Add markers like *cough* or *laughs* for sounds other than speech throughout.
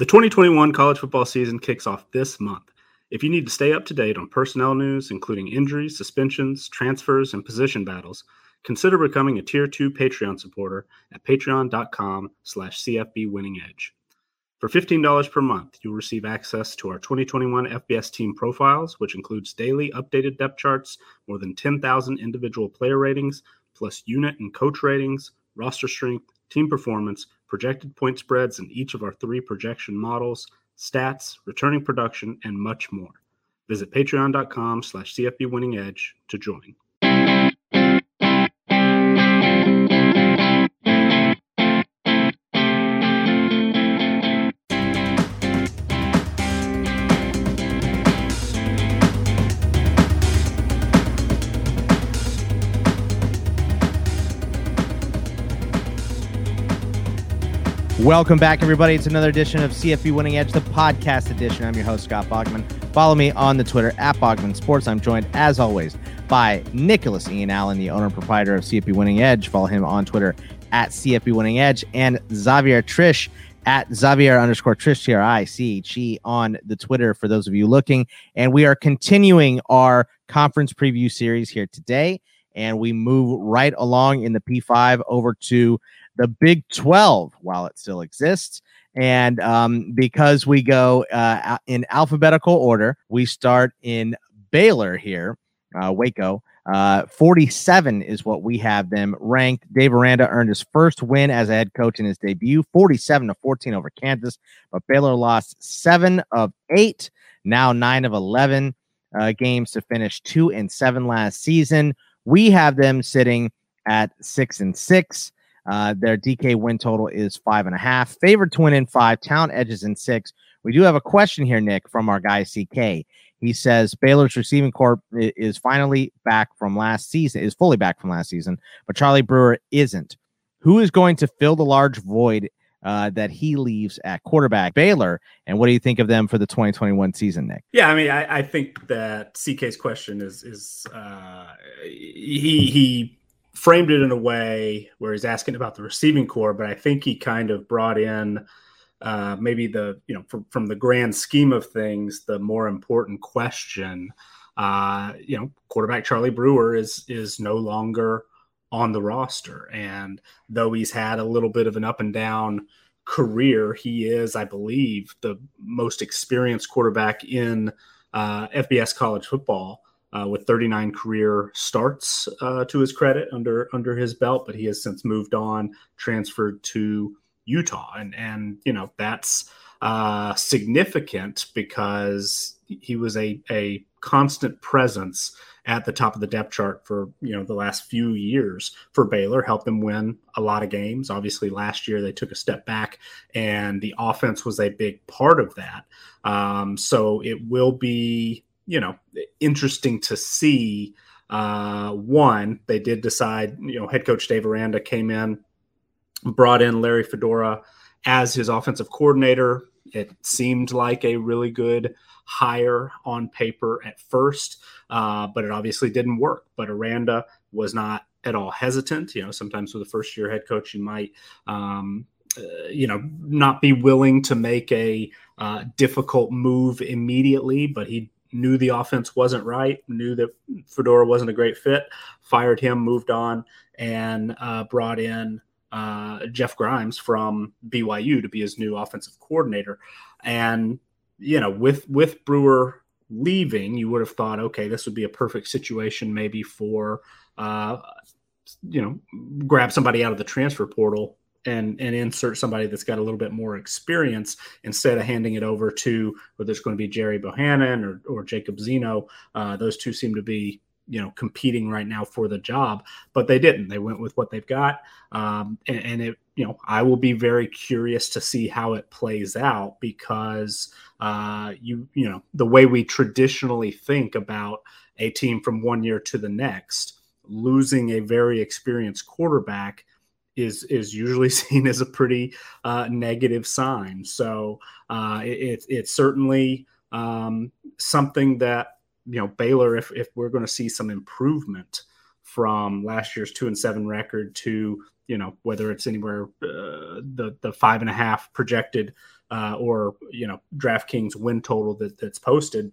The 2021 college football season kicks off this month. If you need to stay up to date on personnel news, including injuries, suspensions, transfers, and position battles, consider becoming a Tier 2 Patreon supporter at patreon.com slash cfbwinningedge. For $15 per month, you'll receive access to our 2021 FBS team profiles, which includes daily updated depth charts, more than 10,000 individual player ratings, plus unit and coach ratings, roster strength, team performance, projected point spreads in each of our three projection models, stats, returning production, and much more. Visit patreon.com slash cfbwinningedge to join. Welcome back, everybody. It's another edition of CFB Winning Edge, the podcast edition. I'm your host, Scott Bogman. Follow me on the Twitter at Bogman Sports. I'm joined, as always, by Nicholas Ian Allen, the owner and proprietor of CFB Winning Edge. Follow him on Twitter at CFB Winning Edge, and Xavier Triche at Xavier underscore Triche, T R I C H E, on the Twitter for those of you looking. And we are continuing our conference preview series here today. And we move right along in the P5 over to the Big 12 while it still exists. And um, because we go uh, in alphabetical order, we start in Baylor here, uh, Waco. Uh, 47 is what we have them ranked. Dave Aranda earned his first win as a head coach in his debut, 47 to 14 over Kansas. But Baylor lost seven of eight, now nine of 11 uh, games to finish two and seven last season. We have them sitting at six and six. Uh, their DK win total is five and a half. Favored to win in five. Talent edges in six. We do have a question here, Nick, from our guy CK. He says Baylor's receiving corps is finally back from last season, is fully back from last season, but Charlie Brewer isn't. Who is going to fill the large void uh, that he leaves at quarterback Baylor? And what do you think of them for the 2021 season, Nick? Yeah, I mean, I, I think that CK's question is is uh, he he framed it in a way where he's asking about the receiving corps, but I think he kind of brought in uh, maybe the you know from, from the grand scheme of things the more important question. Uh, you know, quarterback Charlie Brewer is is no longer on the roster, and though he's had a little bit of an up and down career, he is, I believe, the most experienced quarterback in uh, FBS college football uh, with 39 career starts uh, to his credit under under his belt, but he has since moved on, transferred to Utah, and and you know that's uh, significant because he was a a constant presence at the top of the depth chart for you know the last few years for Baylor, helped them win a lot of games. Obviously, last year they took a step back, and the offense was a big part of that. Um, so it will be you know interesting to see. Uh, one, they did decide. You know, head coach Dave Aranda came in, brought in Larry Fedora as his offensive coordinator. It seemed like a really good hire on paper at first, uh, but it obviously didn't work. But Aranda was not at all hesitant. You know, sometimes with a first year head coach, you might, um, uh, you know, not be willing to make a uh, difficult move immediately, but he knew the offense wasn't right, knew that Fedora wasn't a great fit, fired him, moved on, and uh, brought in uh, Jeff Grimes from BYU to be his new offensive coordinator. And you know, with with Brewer leaving, you would have thought, okay, this would be a perfect situation maybe for uh, you know grab somebody out of the transfer portal and and insert somebody that's got a little bit more experience instead of handing it over to whether it's going to be Gerry Bohanon or or Jacob Zeno. Uh, those two seem to be you know competing right now for the job, but they didn't. They went with what they've got, um, and, and, it you know I will be very curious to see how it plays out because uh, you you know the way we traditionally think about a team from one year to the next losing a very experienced quarterback is is usually *laughs* seen as a pretty uh, negative sign. So uh, it, it's certainly um, something that you know Baylor, if if we're going to see some improvement from last year's two and seven record to you know whether it's anywhere uh, the the five and a half projected uh, or you know DraftKings win total that, that's posted,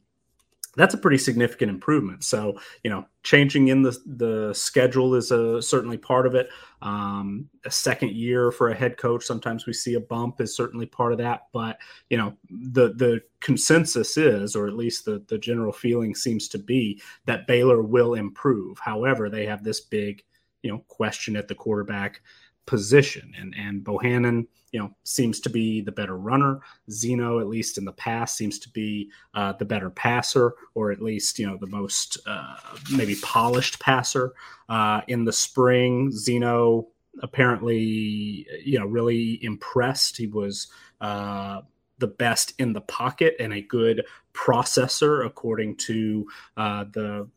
that's a pretty significant improvement. So, you know, changing in the the schedule is a certainly part of it. Um, a second year for a head coach, sometimes we see a bump is certainly part of that. But you know, the the consensus is, or at least the the general feeling seems to be, that Baylor will improve. However, they have this big, you know, question at the quarterback position. And and Bohanon, you know, seems to be the better runner. Zeno, at least in the past, seems to be uh, the better passer, or at least you know the most uh, maybe polished passer. Uh, in the spring, Zeno apparently you know really impressed. He was uh, the best in the pocket and a good processor, according to uh, the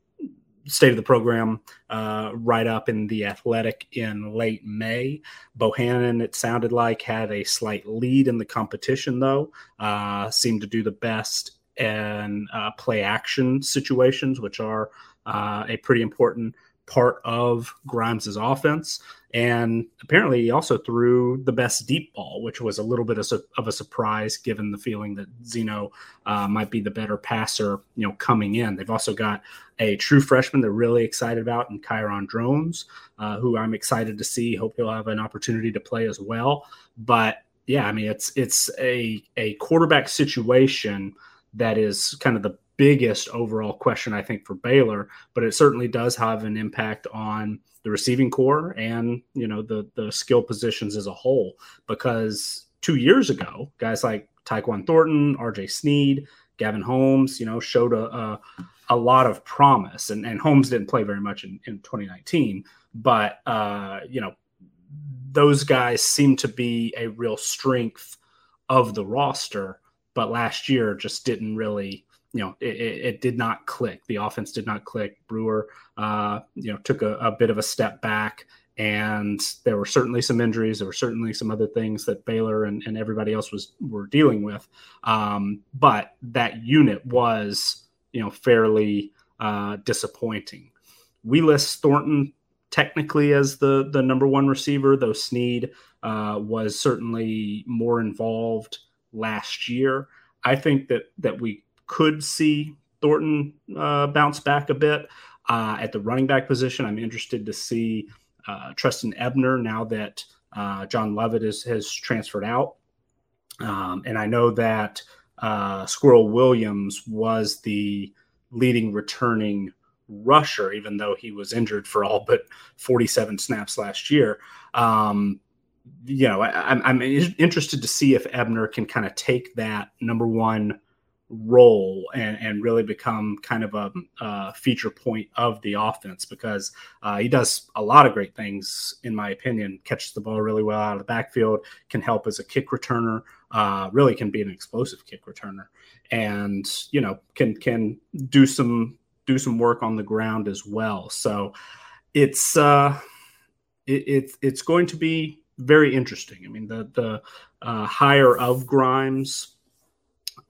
state of the program uh, write up in the athletic in late May. bohanon it sounded like, had a slight lead in the competition, though, uh, seemed to do the best in uh, play action situations, which are uh, a pretty important part of Grimes's offense. And apparently, he also threw the best deep ball, which was a little bit of, of a surprise given the feeling that Zeno uh, might be the better passer, you know, coming in. They've also got a true freshman they're really excited about in Kyron Drones, uh, who I'm excited to see. Hope he'll have an opportunity to play as well. But yeah, I mean, it's it's a a quarterback situation that is kind of the biggest overall question I think for Baylor, but it certainly does have an impact on the receiving corps and you know the the skill positions as a whole. Because two years ago, guys like Tyquan Thornton, R.J. Sneed, Gavin Holmes, you know, showed a, a, a lot of promise, and and Holmes didn't play very much in, in 2019, but uh, you know those guys seem to be a real strength of the roster, but last year just didn't really you know, it, it, did not click. The offense did not click. Brewer, uh, you know, took a, a, bit of a step back, and there were certainly some injuries. There were certainly some other things that Baylor and, and everybody else was were dealing with. Um, but that unit was, you know, fairly uh, disappointing. We list Thornton technically as the the number one receiver, though Sneed uh, was certainly more involved last year. I think that that we could see Thornton uh, bounce back a bit uh, at the running back position. I'm interested to see uh, Trestan Ebner now that uh, John Lovett is, has transferred out. Um, and I know that uh, Squirrel Williams was the leading returning rusher, even though he was injured for all but 47 snaps last year. Um, you know, I, I'm interested to see if Ebner can kind of take that number one role and, and really become kind of a, a feature point of the offense because uh, he does a lot of great things, in my opinion. Catches the ball really well out of the backfield, can help as a kick returner, uh, really can be an explosive kick returner, and you know can can do some do some work on the ground as well. So it's uh, it, it's going to be very interesting. I mean the the uh, hire of Grimes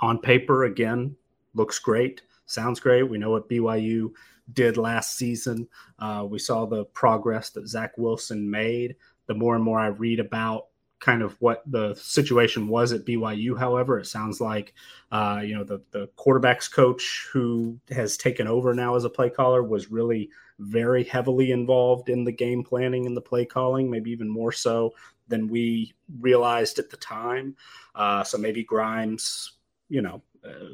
on paper, again, looks great, sounds great. We know what BYU did last season. Uh, we saw the progress that Zach Wilson made. The more and more I read about kind of what the situation was at BYU, however, it sounds like uh, you know the the quarterbacks coach who has taken over now as a play caller was really very heavily involved in the game planning and the play calling, maybe even more so than we realized at the time. Uh, so maybe Grimes you know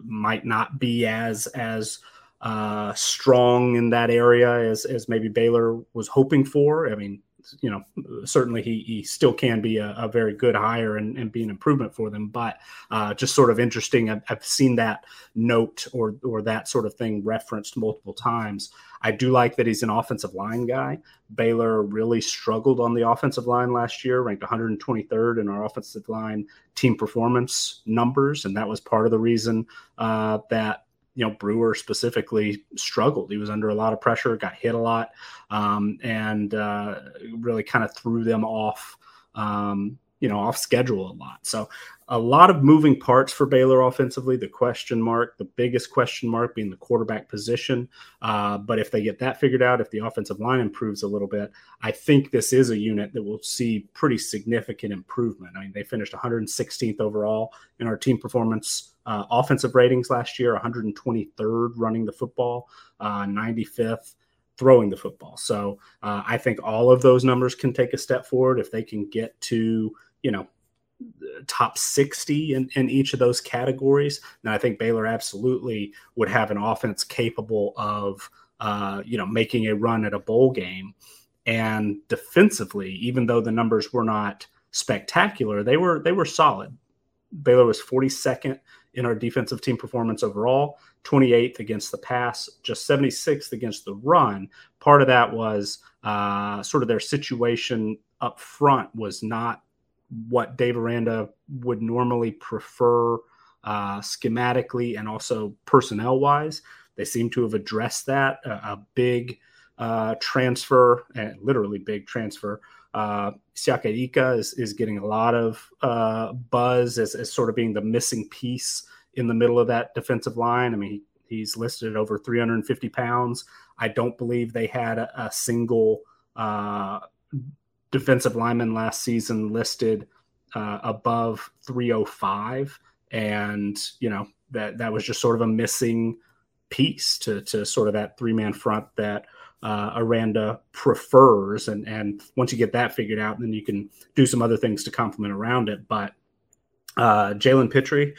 might not be as as uh, strong in that area as as maybe Baylor was hoping for. I mean, you know, certainly he, he still can be a, a very good hire and, and, be an improvement for them. But uh, just sort of interesting. I've, I've, seen that note or or that sort of thing referenced multiple times. I do like that he's an offensive line guy. Baylor really struggled on the offensive line last year, ranked 123rd in our offensive line team performance numbers, and that was part of the reason uh, that you know Brewer specifically struggled. He was under a lot of pressure, got hit a lot, um, and uh, really kind of threw them off. Um, you know off schedule a lot. So a lot of moving parts for Baylor offensively. The question mark, the biggest question mark being the quarterback position. Uh, but if they get that figured out, if the offensive line improves a little bit, I think this is a unit that will see pretty significant improvement. I mean, they finished 116th overall in our team performance uh, offensive ratings last year, 123rd running the football, uh, 95th throwing the football. So uh, I think all of those numbers can take a step forward if they can get to, you know, top 60 in, in each of those categories. And I think Baylor absolutely would have an offense capable of, uh, you know, making a run at a bowl game. And defensively, even though the numbers were not spectacular, they were they were solid. Baylor was 42nd in our defensive team performance overall, 28th against the pass, just 76th against the run. Part of that was uh, sort of their situation up front was not what Dave Aranda would normally prefer uh, schematically and also personnel wise. They seem to have addressed that. A, a big uh, transfer, and literally big transfer. Uh, Siaka Ika is, is getting a lot of uh, buzz as, as sort of being the missing piece in the middle of that defensive line. I mean, he, he's listed at over 350 pounds. I don't believe they had a, a single uh, defensive lineman last season listed uh, above 305, and you know that that was just sort of a missing piece to to sort of that three man front that uh, Aranda prefers. And and once you get that figured out, then you can do some other things to complement around it. But uh, Jalen Pitre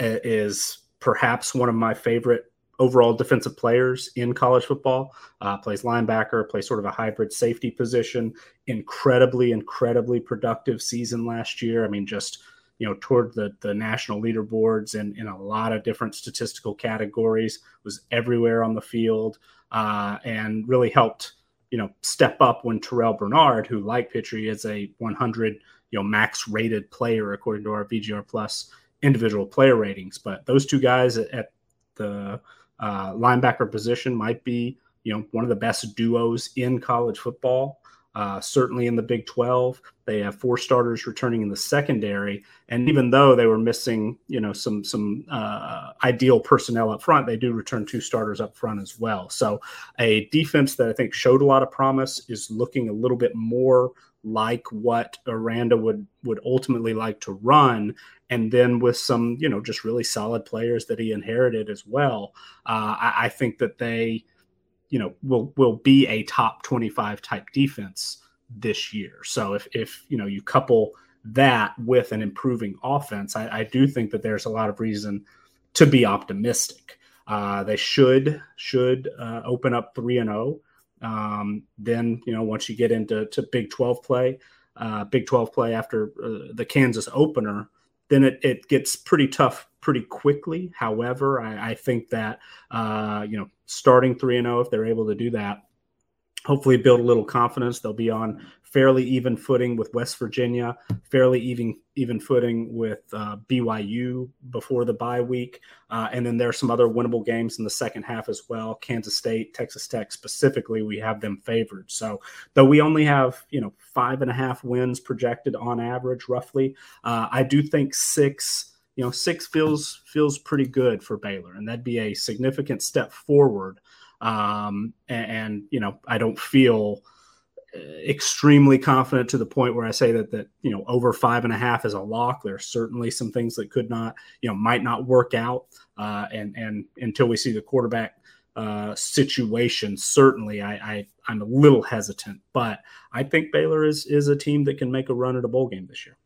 uh, is perhaps one of my favorite overall defensive players in college football. Uh, plays linebacker, plays sort of a hybrid safety position. Incredibly, incredibly productive season last year. I mean, just you know, toward the the national leaderboards and in a lot of different statistical categories. Was everywhere on the field uh, and really helped you know step up when Terrell Bernard, who like Pitre is a 100 you know max rated player according to our VGR plus individual player ratings. But those two guys at, at the uh, linebacker position might be, you know, one of the best duos in college football. Uh, certainly in the Big 12, they have four starters returning in the secondary, and even though they were missing, you know, some some uh, ideal personnel up front, they do return two starters up front as well. So, a defense that I think showed a lot of promise is looking a little bit more like what Aranda would would ultimately like to run, and then with some you know just really solid players that he inherited as well. Uh, I, I, think that they you know will will be a top twenty five type defense this year. So if if you know you couple that with an improving offense, I, I do think that there's a lot of reason to be optimistic. Uh, they should should uh, open up three and. Oh. Um, then, you know, once you get into to Big 12 play, uh, Big 12 play after uh, the Kansas opener, then it, it gets pretty tough pretty quickly. However, I, I think that, uh, you know, starting 3 and 0, if they're able to do that, hopefully build a little confidence. They'll be on fairly even footing with West Virginia, fairly even even footing with uh, BYU before the bye week, uh, and then there are some other winnable games in the second half as well. Kansas State, Texas Tech specifically, we have them favored. So though we only have you know five and a half wins projected on average, roughly, uh, I do think six. You know, six feels feels pretty good for Baylor, and that'd be a significant step forward um, and, and, you know, I don't feel uh, extremely confident to the point where I say that that you know over five and a half is a lock. There are certainly some things that could not, you know, might not work out, uh, and and until we see the quarterback uh, situation, certainly I, I I'm a little hesitant. But I think Baylor is is a team that can make a run at a bowl game this year.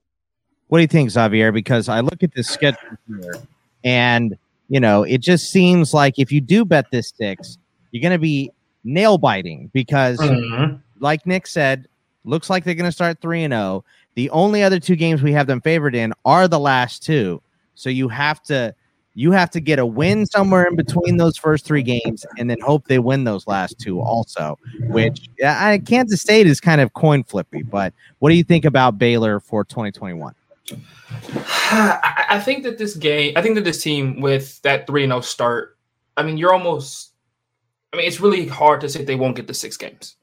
What do you think, Xavier? Because I look at this schedule here, and you know, it just seems like if you do bet this six, you're going to be nail biting because, mm-hmm. like Nick said, looks like they're going to start 3 and 0. The only other two games we have them favored in are the last two. So you have to you have to get a win somewhere in between those first three games and then hope they win those last two also which I, kansas state is kind of coin flippy but what do you think about baylor for 2021 *sighs* i think that this game i think that this team with that 3-0 start i mean you're almost I mean, it's really hard to say they won't get the six games.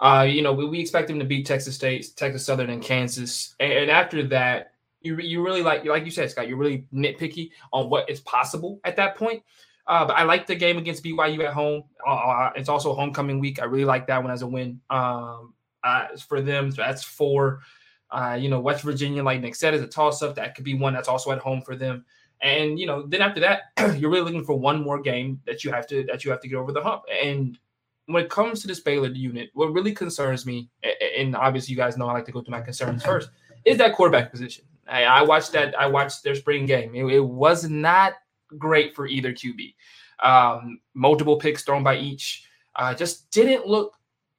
Uh, you know, we, we expect them to beat Texas State, Texas Southern, and Kansas. And, and after that, you you really like like you said, Scott, you're really nitpicky on what is possible at that point. Uh, but I like the game against BYU at home. Uh, uh, it's also homecoming week. I really like that one as a win um, uh, for them. So that's four. Uh, you know, West Virginia, like Nick said, is a toss up. That could be one that's also at home for them. And you know, then after that, *clears throat* you're really looking for one more game that you have to that you have to get over the hump. And when it comes to this Baylor unit, what really concerns me, and obviously you guys know I like to go through my concerns first, is that quarterback position. I, I watched that. I watched their spring game. It, it was not great for either QB. Um, multiple picks thrown by each. Uh, just didn't look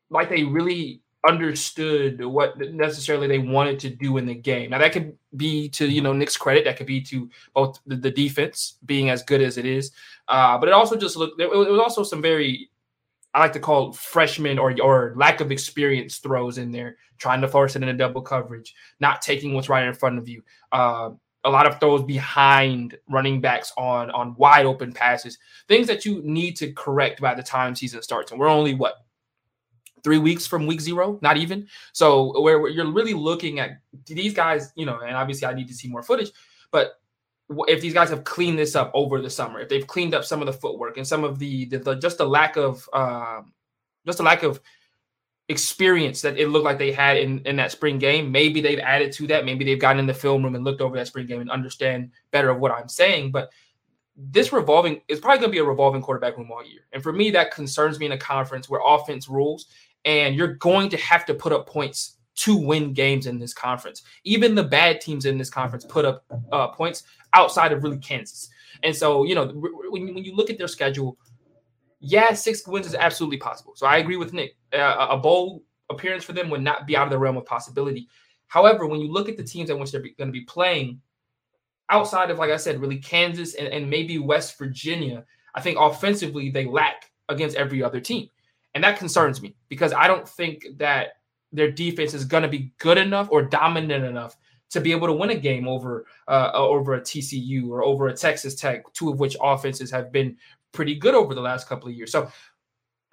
like they really understood what necessarily they wanted to do in the game. Now that could be to you know Nick's credit. That could be to both the, the defense being as good as it is, uh, but it also just looked. It was also some very I like to call freshman or or lack of experience throws in there, trying to force it into double coverage, not taking what's right in front of you. Uh, a lot of throws behind running backs on on wide open passes, things that you need to correct by the time season starts. And we're only what three weeks from week zero, not even. So where, where you're really looking at these guys, you know, and obviously I need to see more footage, but if these guys have cleaned this up over the summer, if they've cleaned up some of the footwork and some of the, the, the just the lack of um, just a lack of experience that it looked like they had in, in that spring game, maybe they've added to that. Maybe they've gotten in the film room and looked over that spring game and understand better of what I'm saying. But this revolving is probably going to be a revolving quarterback room all year. And for me, that concerns me in a conference where offense rules and you're going to have to put up points to win games in this conference. Even the bad teams in this conference put up uh, points outside of really Kansas. And so, you know, when, when you look at their schedule, yeah, six wins is absolutely possible. So I agree with Nick. Uh, a bowl appearance for them would not be out of the realm of possibility. However, when you look at the teams in which they're going to be playing, outside of, like I said, really Kansas and, and maybe West Virginia, I think offensively they lack against every other team. And that concerns me because I don't think that their defense is going to be good enough or dominant enough to be able to win a game over uh, over a TCU or over a Texas Tech, two of which offenses have been pretty good over the last couple of years. So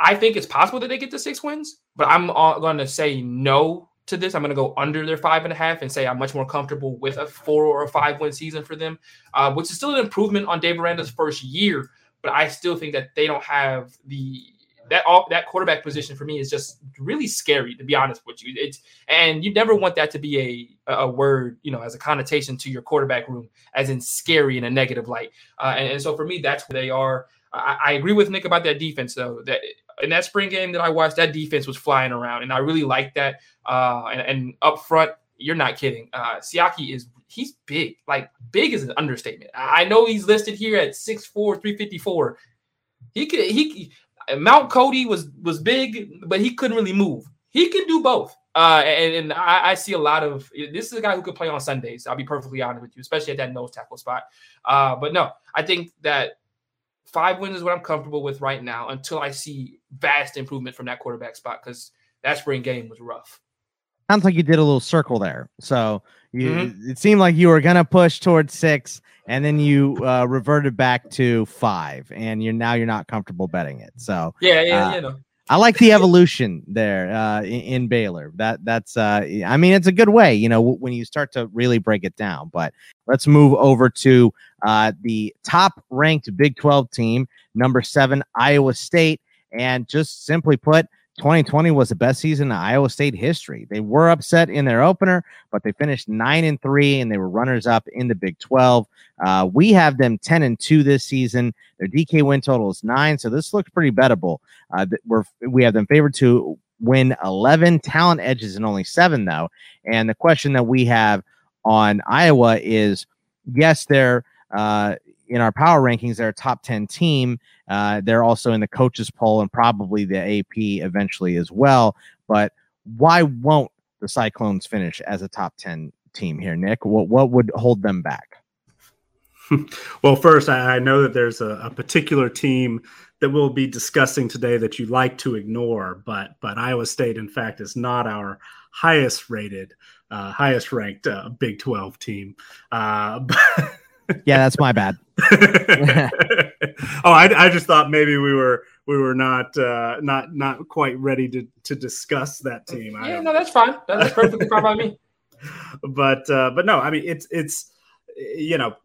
I think it's possible that they get to six wins, but I'm going to say no to this. I'm going to go under their five and a half and say I'm much more comfortable with a four or a five win season for them, uh, which is still an improvement on Dave Aranda's first year. But I still think that they don't have the that all that quarterback position for me is just really scary to be honest with you. It's and you never want that to be a a word you know as a connotation to your quarterback room as in scary in a negative light. Uh, and, and, so for me, that's where they are. I, I, agree with Nick about that defense though. That in that spring game that I watched, that defense was flying around, and I really like that. Uh, and, and up front, you're not kidding. Uh, Siaka is he's big. Like big is an understatement. I know he's listed here at 6'4", 354. He could he Mount Cody was was big, but he couldn't really move. He can do both. Uh, and, and I, I, see a lot of this is a guy who could play on Sundays. I'll be perfectly honest with you, especially at that nose tackle spot. Uh, but no, I think that five wins is what I'm comfortable with right now until I see vast improvement from that quarterback spot because that spring game was rough. Sounds like you did a little circle there. So you, mm-hmm. it seemed like you were gonna push towards six, and then you uh, reverted back to five, and you're now you're not comfortable betting it. So yeah, yeah, uh, you know. I like the evolution there uh, in, in, Baylor. That that's uh, I mean it's a good way, you know, w- when you start to really break it down. But let's move over to uh, the top ranked Big 12 team, number seven, Iowa State, and just simply put, 2020 was the best season in Iowa State history. They were upset in their opener, but they finished nine and three, and they were runners up in the Big 12. Uh, we have them 10 and two this season. Their DK win total is nine, so this looks pretty bettable. Uh, we're we have them favored to win 11 talent edges and only seven though. And the question that we have on Iowa is, yes, they're uh, in our power rankings, they're a top 10 team. Uh, they're also in the coaches poll and probably the AP eventually as well. But why won't the Cyclones finish as a top 10 team here, Nick? What, what would hold them back? *laughs* well, first, I, know that there's a, a, particular team that we'll be discussing today that you like to ignore, but but Iowa State, in fact, is not our highest rated, uh, highest ranked uh, Big 12 team. Uh, *laughs* yeah, that's my bad. *laughs* *laughs* oh, I, I just thought maybe we were we were not uh, not not quite ready to to discuss that team. Yeah, no, that's fine. That's perfectly fine by me. *laughs* *laughs* But uh, but no, I mean it's it's you know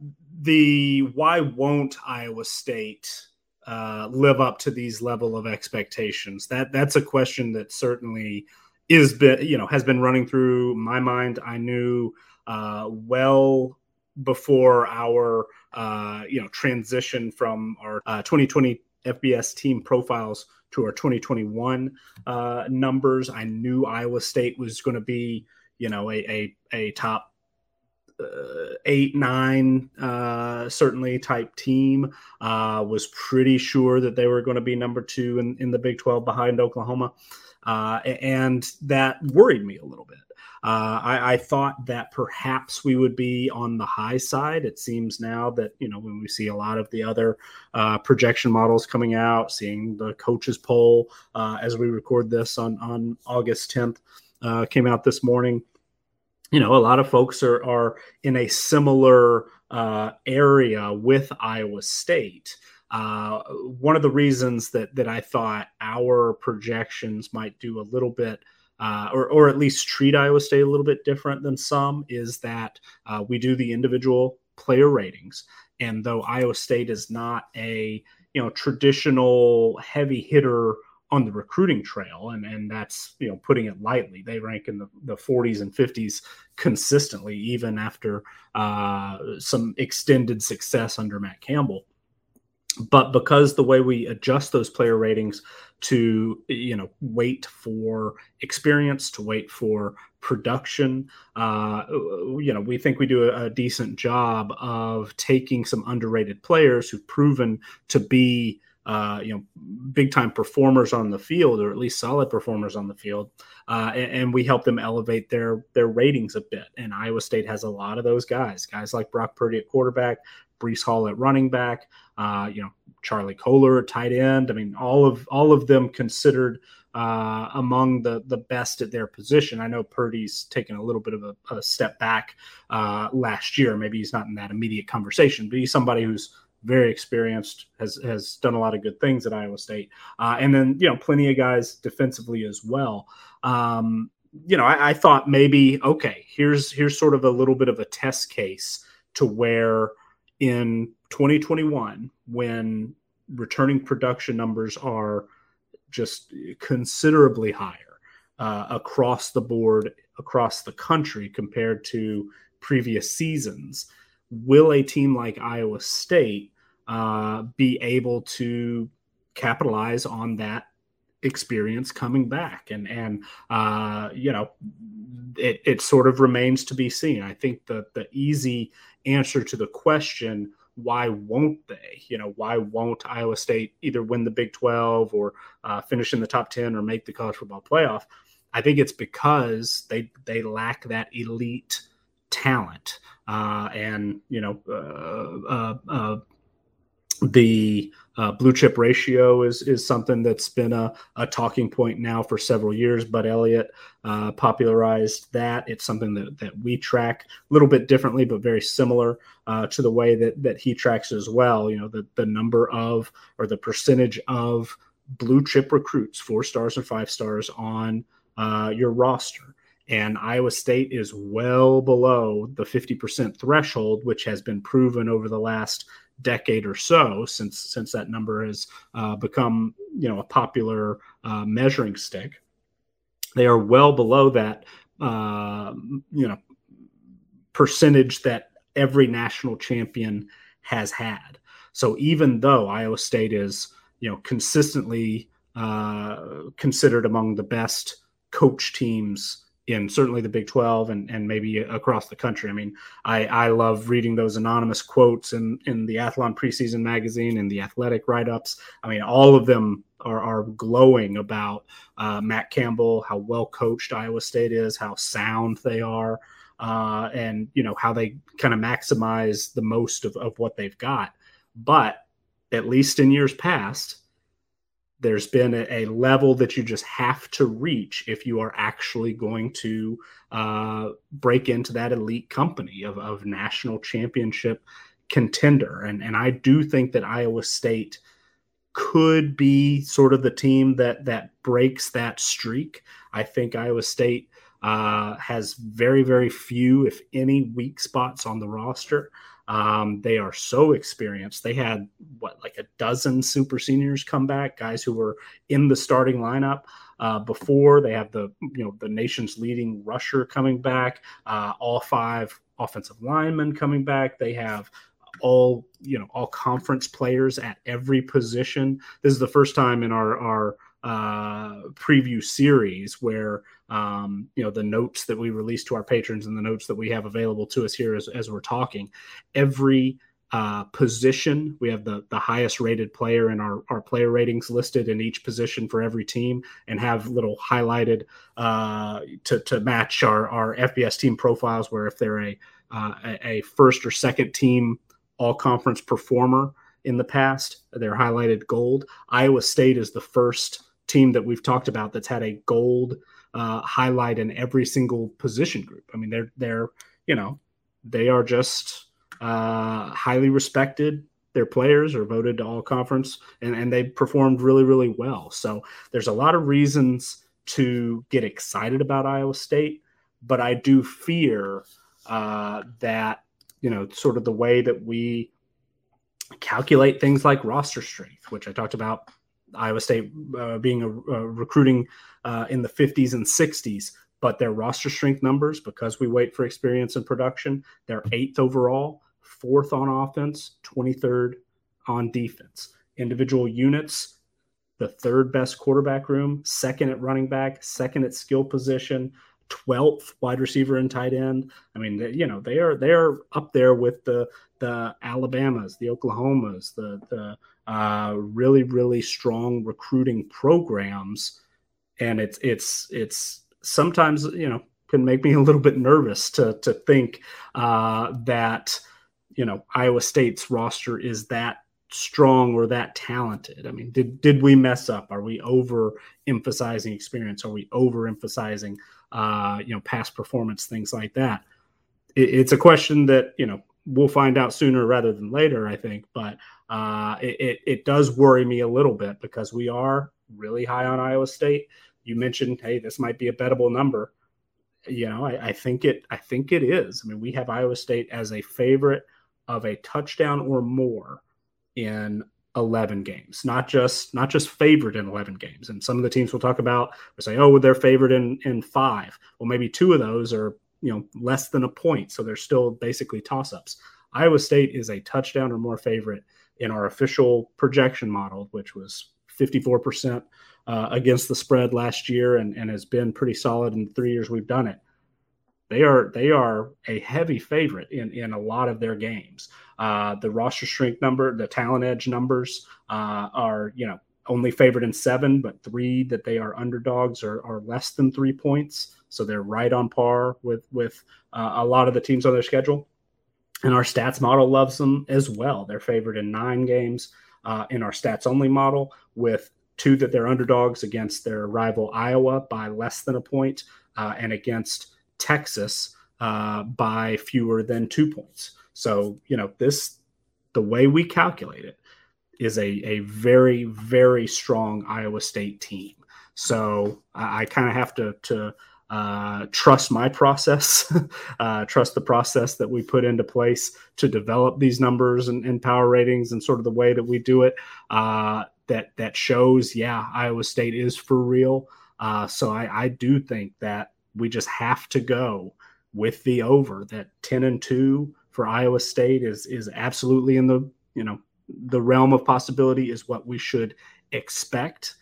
the why won't Iowa State uh, live up to these level of expectations? That that's a question that certainly is been you know has been running through my mind. I knew uh, well before our uh, you know transition from our uh, 2020 FBS team profiles to our 2021 uh, numbers. I knew Iowa State was going to be you know a a, a top uh, eight nine uh, certainly type team. Uh, was pretty sure that they were going to be number two in, in the Big 12 behind Oklahoma, uh, and that worried me a little bit. Uh, I, I, thought that perhaps we would be on the high side. It seems now that you know when we see a lot of the other uh, projection models coming out, seeing the coaches poll uh, as we record this on on August 10th uh, came out this morning. You know, a lot of folks are are in a similar uh, area with Iowa State. Uh, one of the reasons that that I thought our projections might do a little bit uh, or, or at least treat Iowa State a little bit different than some, is that uh, we do the individual player ratings. And though Iowa State is not a you know traditional heavy hitter on the recruiting trail, and and that's you know putting it lightly, they rank in the, the 40s and 50s consistently, even after uh, some extended success under Matt Campbell but because the way we adjust those player ratings to you know weight for experience to weight for production uh, you know we think we do a, a, decent job of taking some underrated players who've proven to be uh, you know big time performers on the field or at least solid performers on the field uh, and, and, we help them elevate their their ratings a bit. And iowa state has a lot of those guys guys like brock purdy at quarterback Breece Hall at running back, uh, you know, Charlie at tight end. I mean, all of all of them considered uh, among the the best at their position. I know Purdy's taken a little bit of a, a step back uh, last year. Maybe he's not in that immediate conversation, but he's somebody who's very experienced, has has done a lot of good things at Iowa State, uh, and then you know plenty of guys defensively as well. Um, you know, I, I, thought maybe okay, here's here's sort of a little bit of a test case to where in 2021 when returning production numbers are just considerably higher uh, across the board across the country compared to previous seasons. Will a team like iowa state uh, be able to capitalize on that experience coming back? And and uh, you know it, it sort of remains to be seen. I think that the easy answer to the question why won't they? You know why won't iowa state either win the big 12 or uh, finish in the top 10 or make the college football playoff? I think it's because they they lack that elite talent. Uh, and you know uh, uh, uh the uh, blue chip ratio is is something that's been a, a talking point now for several years. Bud Elliott uh, popularized that. It's something that, that we track a little bit differently, but very similar uh, to the way that that he tracks as well. You know, the the number of or the percentage of blue chip recruits, four stars and five stars on uh, your roster. And Iowa State is well below the 50% threshold, which has been proven over the last decade or so since since that number has uh, become you know a popular uh, measuring stick. They are well below that uh, you know percentage that every national champion has had. So even though Iowa State is you know consistently uh, considered among the best coach teams in certainly the Big 12 and, and maybe across the country. I mean, I, I love reading those anonymous quotes in, in the Athlon preseason magazine and the athletic write ups. I mean, all of them are, are glowing about uh, Matt Campbell, how well coached Iowa State is, how sound they are, uh, and, you know, how they kind of maximize the most of, of what they've got. But at least in years past, there's been a, a, level that you just have to reach if you are actually going to uh, break into that elite company of, of national championship contender. And, and I do think that Iowa State could be sort of the team that that breaks that streak. I think Iowa State uh, has very very few, if any, weak spots on the roster. Um, they are so experienced. They had what like a dozen super seniors come back, guys who were in the starting lineup uh, before. They have the you know the nation's leading rusher coming back, uh, all five offensive linemen coming back. They have all you know all conference players at every position. This is the first time in our our uh, preview series where um, you know the notes that we release to our patrons and the notes that we have available to us here as, as we're talking. Every uh, position we have the the highest rated player in our, our player ratings listed in each position for every team and have little highlighted uh, to, to match our, our fbs team profiles where if they're a, uh, a first or second team all conference performer in the past they're highlighted gold. Iowa state is the first team that we've talked about that's had a gold uh, highlight in every single position group. I mean, they're they're you know they are just uh, highly respected. Their players are voted to all conference, and and they performed really really well. So there's a lot of reasons to get excited about Iowa State, but I do fear uh, that you know sort of the way that we calculate things like roster strength, which I talked about Iowa State uh, being a, a recruiting uh, in the 50s and 60s, but their roster strength numbers, because we weight for experience and production, they're eighth overall, fourth on offense, 23rd on defense. Individual units, the third best quarterback room, second at running back, second at skill position, 12th wide receiver and tight end. I mean, you know, they are they are up there with the the Alabamas, the Oklahomas, the the uh, really really strong recruiting programs, and it's it's it's sometimes you know can make me a little bit nervous to to think uh, that you know Iowa State's roster is that strong or that talented. I mean, did did we mess up? Are we over emphasizing experience? Are we over emphasizing uh, you know past performance, things like that? It, it's a question that you know we'll find out sooner rather than later, I think. But uh, it, it, it does worry me a little bit because we are really high on Iowa State. You mentioned, hey, this might be a bettable number. You know, I, I think it. I think it is. I mean, we have Iowa State as a favorite of a touchdown or more in 11 games not just not just favored in 11 games and some of the teams we'll talk about will say oh they're favored in in five well maybe two of those are you know less than a point so they're still basically toss ups iowa state is a touchdown or more favorite in our official projection model which was 54% uh, against the spread last year and, and has been pretty solid in the three years we've done it they are they are a heavy favorite in in a lot of their games uh, the roster strength number the talent edge numbers uh, are you know only favored in seven, but three that they are underdogs are, are less than three points. So they're right on par with with uh, a lot of the teams on their schedule. And our stats model loves them as well. They're favored in nine games uh, in our stats only model, with two that they're underdogs against their rival Iowa by less than a point, uh, and against Texas uh, by fewer than two points. So you know this, the way we calculate it is a, a very, very strong Iowa State team. So I, I kind of have to, to uh, trust my process, *laughs* uh, trust the process that we put into place to develop these numbers and, and power ratings and sort of the way that we do it. Uh, that that shows, yeah, Iowa State is for real. Uh, so I, I do think that we just have to go with the over. That ten and two for Iowa State is is absolutely in the you know the realm of possibility is what we should expect.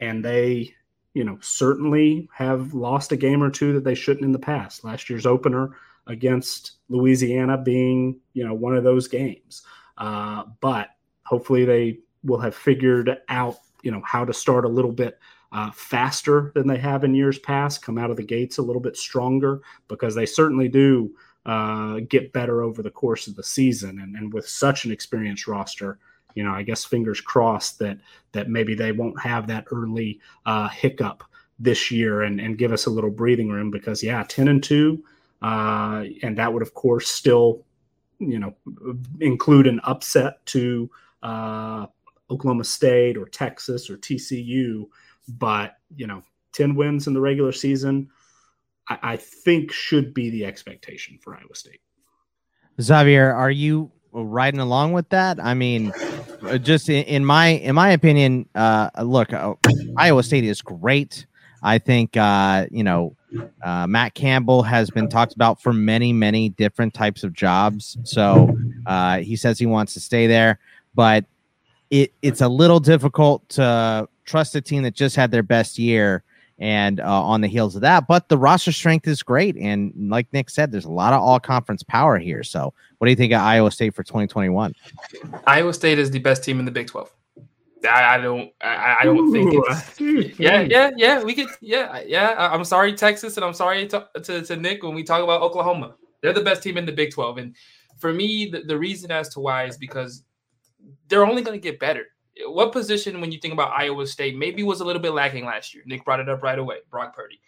And they, you know, certainly have lost a game or two that they shouldn't in the past. Last year's opener against Louisiana being, you know, one of those games. Uh, but hopefully they will have figured out, you know, how to start a little bit uh, faster than they have in years past, come out of the gates a little bit stronger because they certainly do uh, get better over the course of the season. And, and with such an experienced roster, you know, I guess fingers crossed that that maybe they won't have that early uh, hiccup this year and, and give us a little breathing room because yeah, ten and two, uh, and that would of course still, you know, include an upset to uh, Oklahoma State or Texas or TCU, but you know, 10 wins in the regular season, I, I think should be the expectation for Iowa State. Xavier, are you riding along with that? I mean, just in, my in my opinion, uh, look, uh, Iowa State is great. I think uh, you know uh, Matt Campbell has been talked about for many many different types of jobs. So uh, he says he wants to stay there, but it it's a little difficult to trust a team that just had their best year and uh, on the heels of that. But the roster strength is great, and like Nick said, there's a lot of all conference power here. So, what do you think of Iowa State for 2021? Iowa State is the best team in the Big 12. I, I don't, I, I don't think it's, yeah, yeah, yeah. We could, yeah, yeah. I'm sorry, Texas, and I'm sorry to, to, to Nick when we talk about Oklahoma. They're the best team in the Big 12, and for me, the, the reason as to why is because they're only going to get better what position, when you think about Iowa State, maybe was a little bit lacking last year? Nick brought it up right away. Brock Purdy.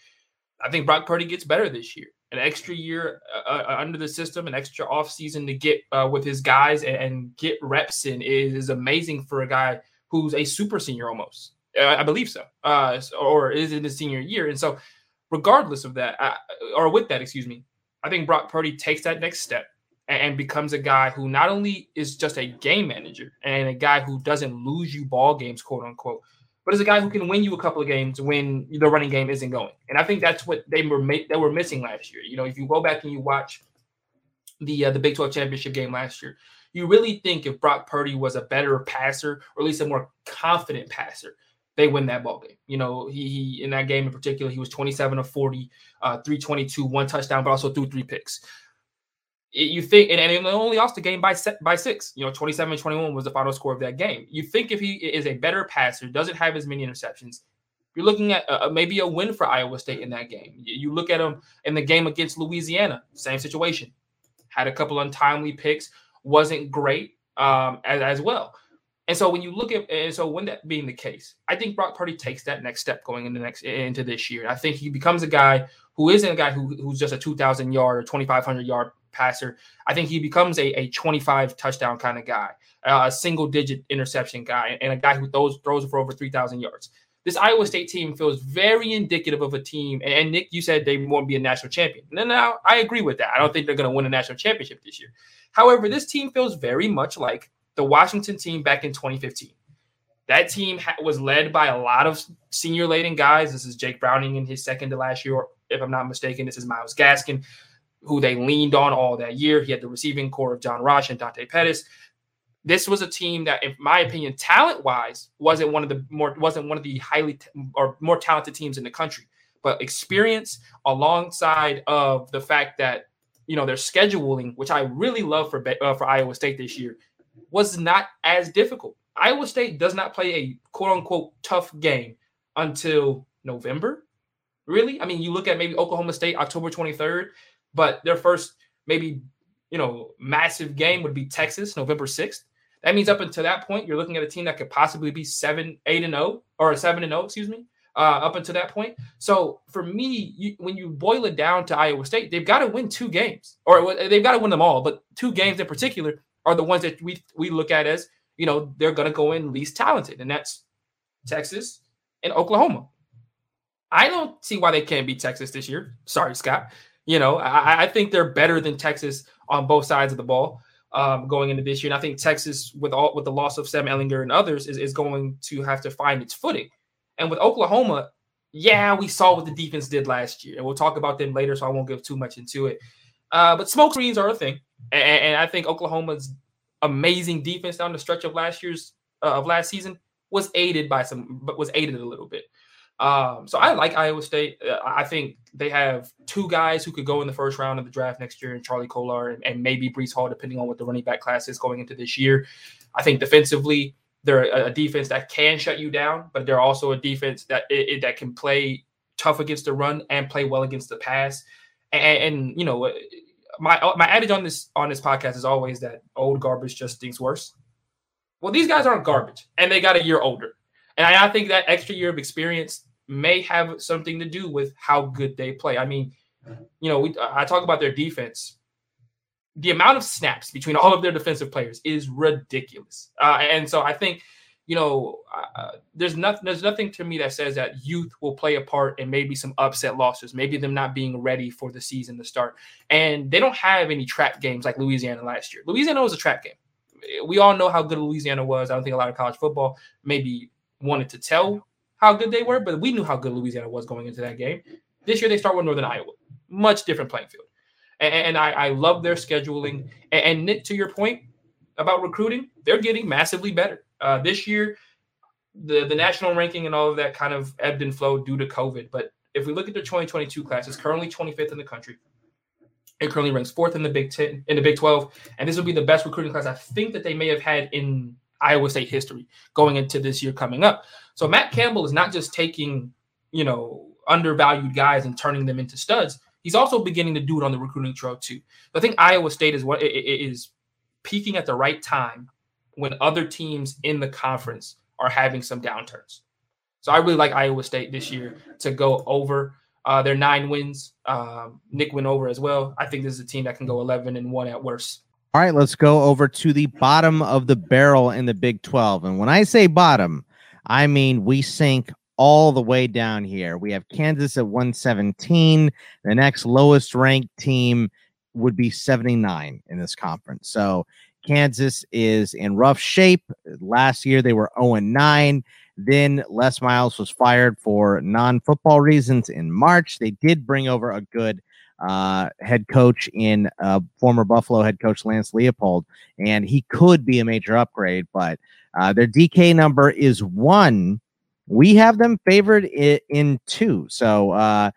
I think Brock Purdy gets better this year. An extra year uh, uh, under the system, an extra offseason to get uh, with his guys and, and, get reps in is, is, amazing for a guy who's a super senior almost. Uh, I believe so, uh, or is in his senior year. And so, regardless of that, I, or with that, excuse me, I think Brock Purdy takes that next step and becomes a guy who not only is just a game manager and a guy who doesn't lose you ball games, quote unquote, but is a guy who can win you a couple of games when the running game isn't going. And I think that's what they were they were missing last year. You know, if you go back and you watch the uh, the Big 12 championship game last year, you really think if Brock Purdy was a better passer or at least a more confident passer, they win that ball game. You know, he, he in that game in particular, he was 27 of 40, uh, 322, one touchdown, but also threw three picks you think, and, and it only lost the game by by six. You know, 27 21 was the final score of that game. You think if he is a better passer, doesn't have as many interceptions, you're looking at maybe a win for Iowa State in that game. You, look at him in the game against Louisiana, same situation. Had a couple untimely picks, wasn't great um, as, as well. And so when you look at and so when that being the case, I think Brock Purdy takes that next step going into next into this year. I think he becomes a guy who isn't a guy who, who's just a 2,000 yard or 2,500 yard passer. I think he becomes a, a 25 touchdown kind of guy, uh, a single digit interception guy, and a guy who throws throws for over 3,000 yards. This Iowa State team feels very indicative of a team. And, and Nick, you said they won't be a national champion. And now I agree with that. I don't think they're going to win a national championship this year. However, this team feels very much like the Washington team back in 2015. That team ha- was led by a lot of senior laden guys. This is Jake Browning in his second to last year, if I'm not mistaken. This is Myles Gaskin who they leaned on all that year. He had the receiving corps of John Ross and Dante Pettis. This was a team that, in my opinion, talent wise, wasn't one of the more wasn't one of the highly t- or more talented teams in the country. But experience alongside of the fact that you know their scheduling, which I really love for uh, for Iowa State this year, was not as difficult. Iowa State does not play a quote unquote tough game until November. Really? I mean, you look at maybe Oklahoma State October 23rd. But their first maybe you know massive game would be Texas November 6th. That means up until that point, you're looking at a team that could possibly be seven, eight and zero, oh, or seven and zero, oh, excuse me, uh, up until that point. So for me, you, when you boil it down to Iowa State, they've got to win two games, or they've got to win them all. But two games in particular are the ones that we we look at as you know they're going to go in least talented, and that's Texas and Oklahoma. I don't see why they can't beat Texas this year. Sorry, Scott. You know, I, I think they're better than Texas on both sides of the ball um, going into this year. And I think Texas, with all with the loss of Sam Ehlinger and others, is, is going to have to find its footing. And with Oklahoma, yeah, we saw what the defense did last year, and we'll talk about them later, so I won't give too much into it. Uh, but smoke screens are a thing, and, and, I think Oklahoma's amazing defense down the stretch of last year's uh, of last season was aided by some, but was aided a little bit. Um, so I like Iowa State. Uh, I think they have two guys who could go in the first round of the draft next year, and Charlie Kolar and, and maybe Breece Hall, depending on what the running back class is going into this year. I think defensively, they're a, a defense that can shut you down, but they're also a defense that it, it, that can play tough against the run and play well against the pass. And, and, you know, my my adage on this on this podcast is always that old garbage just stinks worse. Well, these guys aren't garbage, and they got a year older. And I, I think that extra year of experience may have something to do with how good they play. I mean, you know, we, I talk about their defense. The amount of snaps between all of their defensive players is ridiculous, uh, and so I think you know, uh, there's nothing there's nothing to me that says that youth will play a part in maybe some upset losses, maybe them not being ready for the season to start. And they don't have any trap games like Louisiana last year. Louisiana was a trap game. We all know how good Louisiana was. I don't think a lot of college football maybe wanted to tell how good they were, but we knew how good Louisiana was going into that game. This year they start with Northern Iowa, much different playing field. And, and I, I, love their scheduling. And, and Nick, to your point about recruiting, they're getting massively better. Uh, this year, the the national ranking and all of that kind of ebbed and flowed due to COVID. But if we look at the 2022 class, it's currently 25th in the country. It currently ranks fourth in the Big Ten, in the Big 12, and this will be the best recruiting class I think that they may have had in Iowa State history going into this year coming up. So Matt Campbell is not just taking, you know, undervalued guys and turning them into studs. He's also beginning to do it on the recruiting trail too. I think Iowa State is what is peaking at the right time when other teams in the conference are having some downturns. So I really like Iowa State this year to go over uh, their nine wins. Um, Nick went over as well. I think this is a team that can go 11 and one at worst. All right, let's go over to the bottom of the barrel in the Big 12. And when I say bottom, I mean we sink all the way down here. We have Kansas at 117. The next lowest ranked team would be 79 in this conference. So Kansas is in rough shape. Last year they were 0 9. Then Les Miles was fired for non football reasons in March. They did bring over a good uh, head coach in uh, former Buffalo head coach Lance Leipold, and he could be a major upgrade, but uh, their DK number is one. We have them favored in, in two. So uh,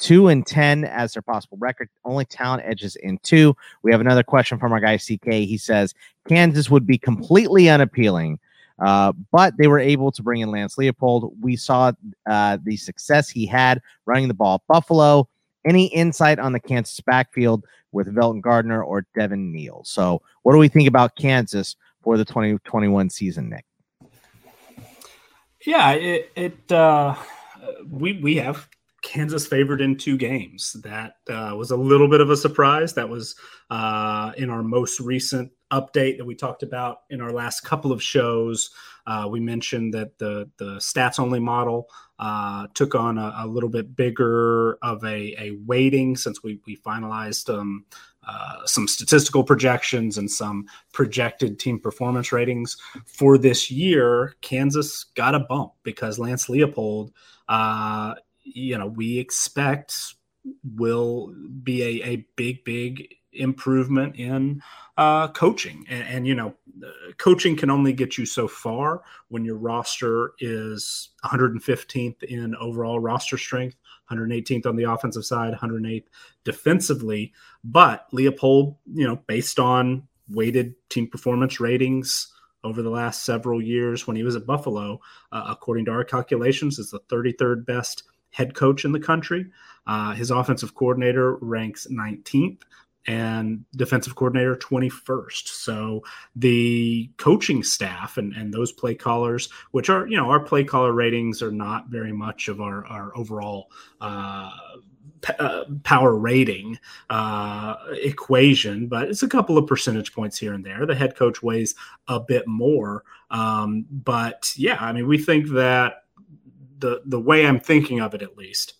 two and 10 as their possible record. Only talent edges in two. We have another question from our guy Siaka. He says Kansas would be completely unappealing, uh, but they were able to bring in Lance Leipold. We saw uh, the success he had running the ball at Buffalo. Any insight on the Kansas backfield with Velton Gardner or Devin Neal? So, what do we think about Kansas for the 2021 season, Nick? Yeah, it, it uh, we we have Kansas favored in two games. That uh, was a little bit of a surprise. That was uh, in our most recent update that we talked about in our last couple of shows. Uh, we mentioned that the the stats only model uh, took on a, a, little bit bigger of a, a weighting since we we finalized um, uh, some statistical projections and some projected team performance ratings for this year. Kansas got a bump because Lance Leipold. uh, you know, we expect will be a, a big, big improvement in uh, coaching. And, and, you know, coaching can only get you so far when your roster is 115th in overall roster strength, 118th on the offensive side, 108th defensively. But Leipold, you know, based on weighted team performance ratings, over the last several years when he was at Buffalo, uh, according to our calculations, is the 33rd best head coach in the country. Uh, his offensive coordinator ranks 19th and defensive coordinator 21st. So the coaching staff and, and those play callers, which are, you know, our play caller ratings are not very much of our, our overall uh, uh, power rating uh, equation, but it's a couple of percentage points here and there. The head coach weighs a bit more. Um, but yeah, I mean, we think that the the way I'm thinking of it at least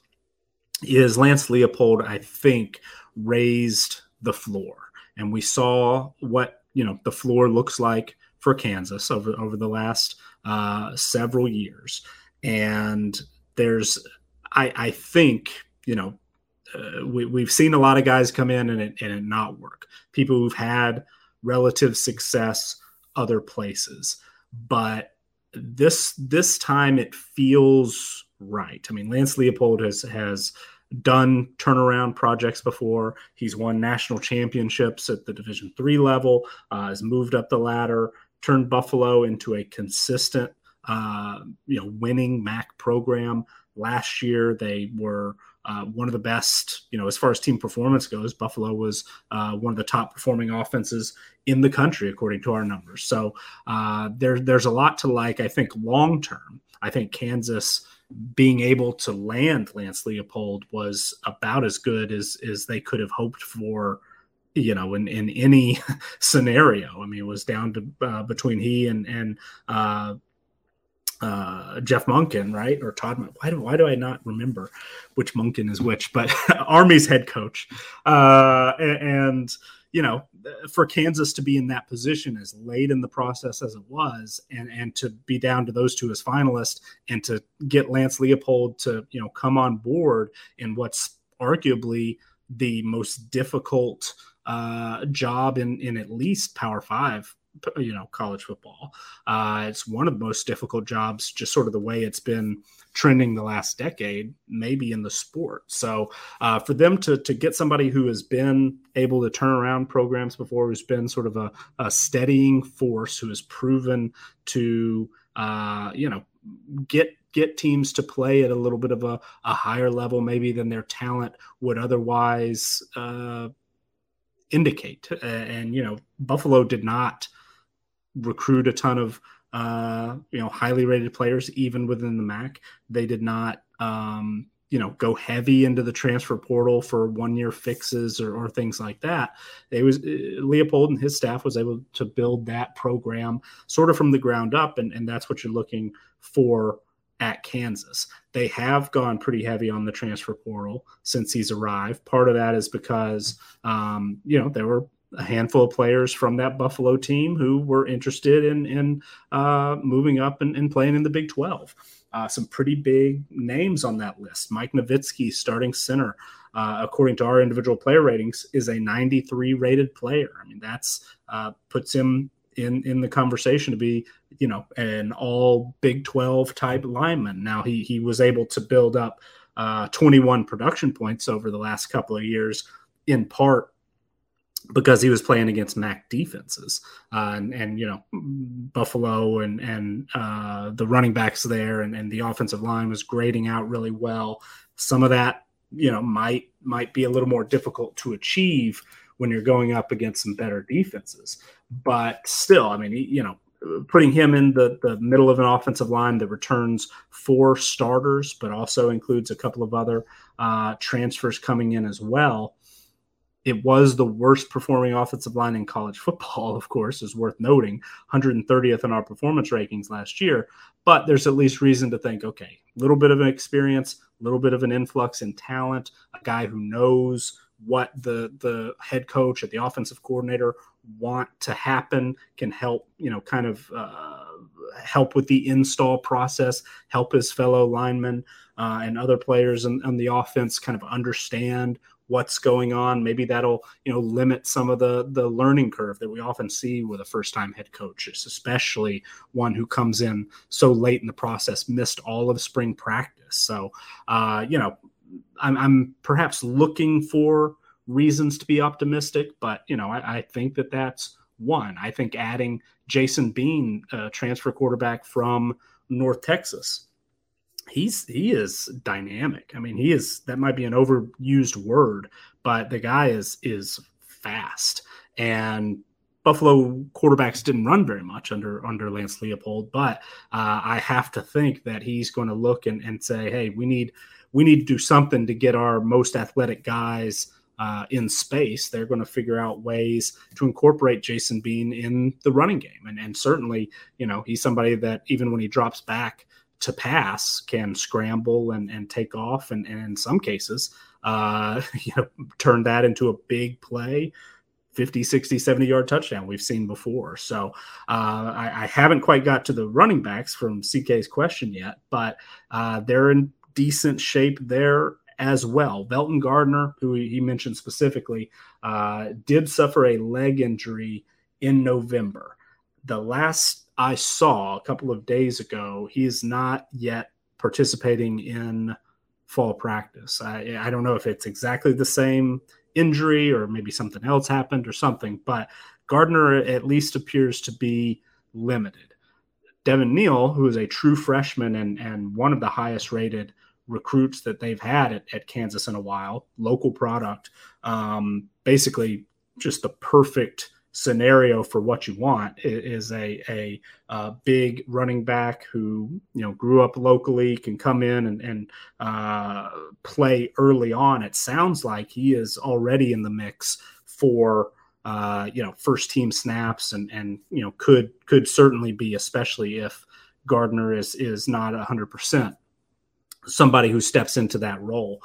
is Lance Leipold, I think raised the floor, and we saw what you know the floor looks like for Kansas over over the last uh, several years, and there's I I think you know. Uh, we, we've seen a lot of guys come in and it, and it not work. People who've had relative success other places, but this this time it feels right. I mean, Lance Leipold has has done turnaround projects before. He's won national championships at the Division three level. Uh, has moved up the ladder, turned Buffalo into a consistent, uh, you know, winning MAC program. Last year they were uh, one of the best, you know, as far as team performance goes. Buffalo was uh, one of the top performing offenses in the country, according to our numbers. So uh, there, there's a lot to like. I think long term, I think Kansas being able to land Lance Leipold was about as good as as they could have hoped for. You know, in, in any *laughs* scenario, I mean, it was down to uh, between he and and uh, uh, Jeff Monken, right, or Todd. Why do why do I not remember which Monken is which? But *laughs* Army's head coach, uh, and you know, for Kansas to be in that position as late in the process as it was, and and to be down to those two as finalists, and to get Lance Leipold to you know come on board in what's arguably the most difficult uh, job in in at least Power Five you know college football. Uh, it's one of the most difficult jobs, just sort of the way it's been trending the last decade, maybe in the sport. So uh, for them to to get somebody who has been able to turn around programs before, who's been sort of a, a steadying force, who has proven to uh, you know get get teams to play at a little bit of a, a higher level maybe than their talent would otherwise uh, indicate. And, you know, Buffalo did not recruit a ton of uh, you know highly rated players even within the MAC. They did not um, you know go heavy into the transfer portal for one year fixes or, or things like that. They was uh, Leipold and his staff was able to build that program sort of from the ground up, and, and that's what you're looking for at Kansas. They have gone pretty heavy on the transfer portal since he's arrived. Part of that is because um, you know there were a handful of players from that Buffalo team who were interested in in uh, moving up and, and, playing in the Big 12. Uh, some pretty big names on that list. Mike Novitsky, starting center, uh, according to our individual player ratings, is a 93 rated player. I mean, that's uh, puts him in in the conversation to be, you know, an all Big 12 type lineman. Now he he was able to build up uh, 21 production points over the last couple of years, in part because he was playing against MAC defenses, uh, and, and you know Buffalo and and uh, the running backs there and, and the offensive line was grading out really well. Some of that you know might might be a little more difficult to achieve when you're going up against some better defenses, but still, I mean, you know, putting him in the, the middle of an offensive line that returns four starters, but also includes a couple of other uh, transfers coming in as well it was the worst performing offensive line in college football, *laughs* of course, is worth noting, 130th in our performance rankings last year. But there's at least reason to think, okay, a little bit of an experience, a little bit of an influx in talent, a guy who knows what the the head coach or the offensive coordinator want to happen can help, you know, kind of uh, help with the install process, help his fellow linemen uh, and other players on, on the offense kind of understand what's going on. Maybe that'll you know limit some of the the learning curve that we often see with a first time head coach, especially one who comes in so late in the process, missed all of spring practice. So uh, you know, I'm, I'm perhaps looking for reasons to be optimistic, but you know, I, I think that that's one. I think adding Jason Bean, transfer quarterback from North Texas, he's he is dynamic. I mean, he is that might be an overused word, but the guy is is fast. And Buffalo quarterbacks didn't run very much under under Lance Leipold, but uh, I have to think that he's going to look and, and say, hey, we need we need to do something to get our most athletic guys uh, in space. They're going to figure out ways to incorporate Jason Bean in the running game, and and certainly, you know, he's somebody that even when he drops back to pass can scramble and, and take off and, and in some cases uh, *laughs* you know turn that into a big play 50 60 70 yard touchdown we've seen before. So uh, I, I, haven't quite got to the running backs from Siaka's question yet but uh, they're in decent shape there as well. Velton gardner who he mentioned specifically uh, did suffer a leg injury in november. The last I saw a couple of days ago, he's not yet participating in fall practice. I, I don't know if it's exactly the same injury or maybe something else happened or something, but Gardner at least appears to be limited. Devin Neal, who is a true freshman and, and one of the highest rated recruits that they've had at, at Kansas in a while, local product, um, basically just the perfect scenario for what you want is a, a, a big running back who you know grew up locally can come in and, and uh, play early on it sounds like he is already in the mix for uh, you know first team snaps and and you know could could certainly be especially if Gardner is is not hundred percent somebody who steps into that role.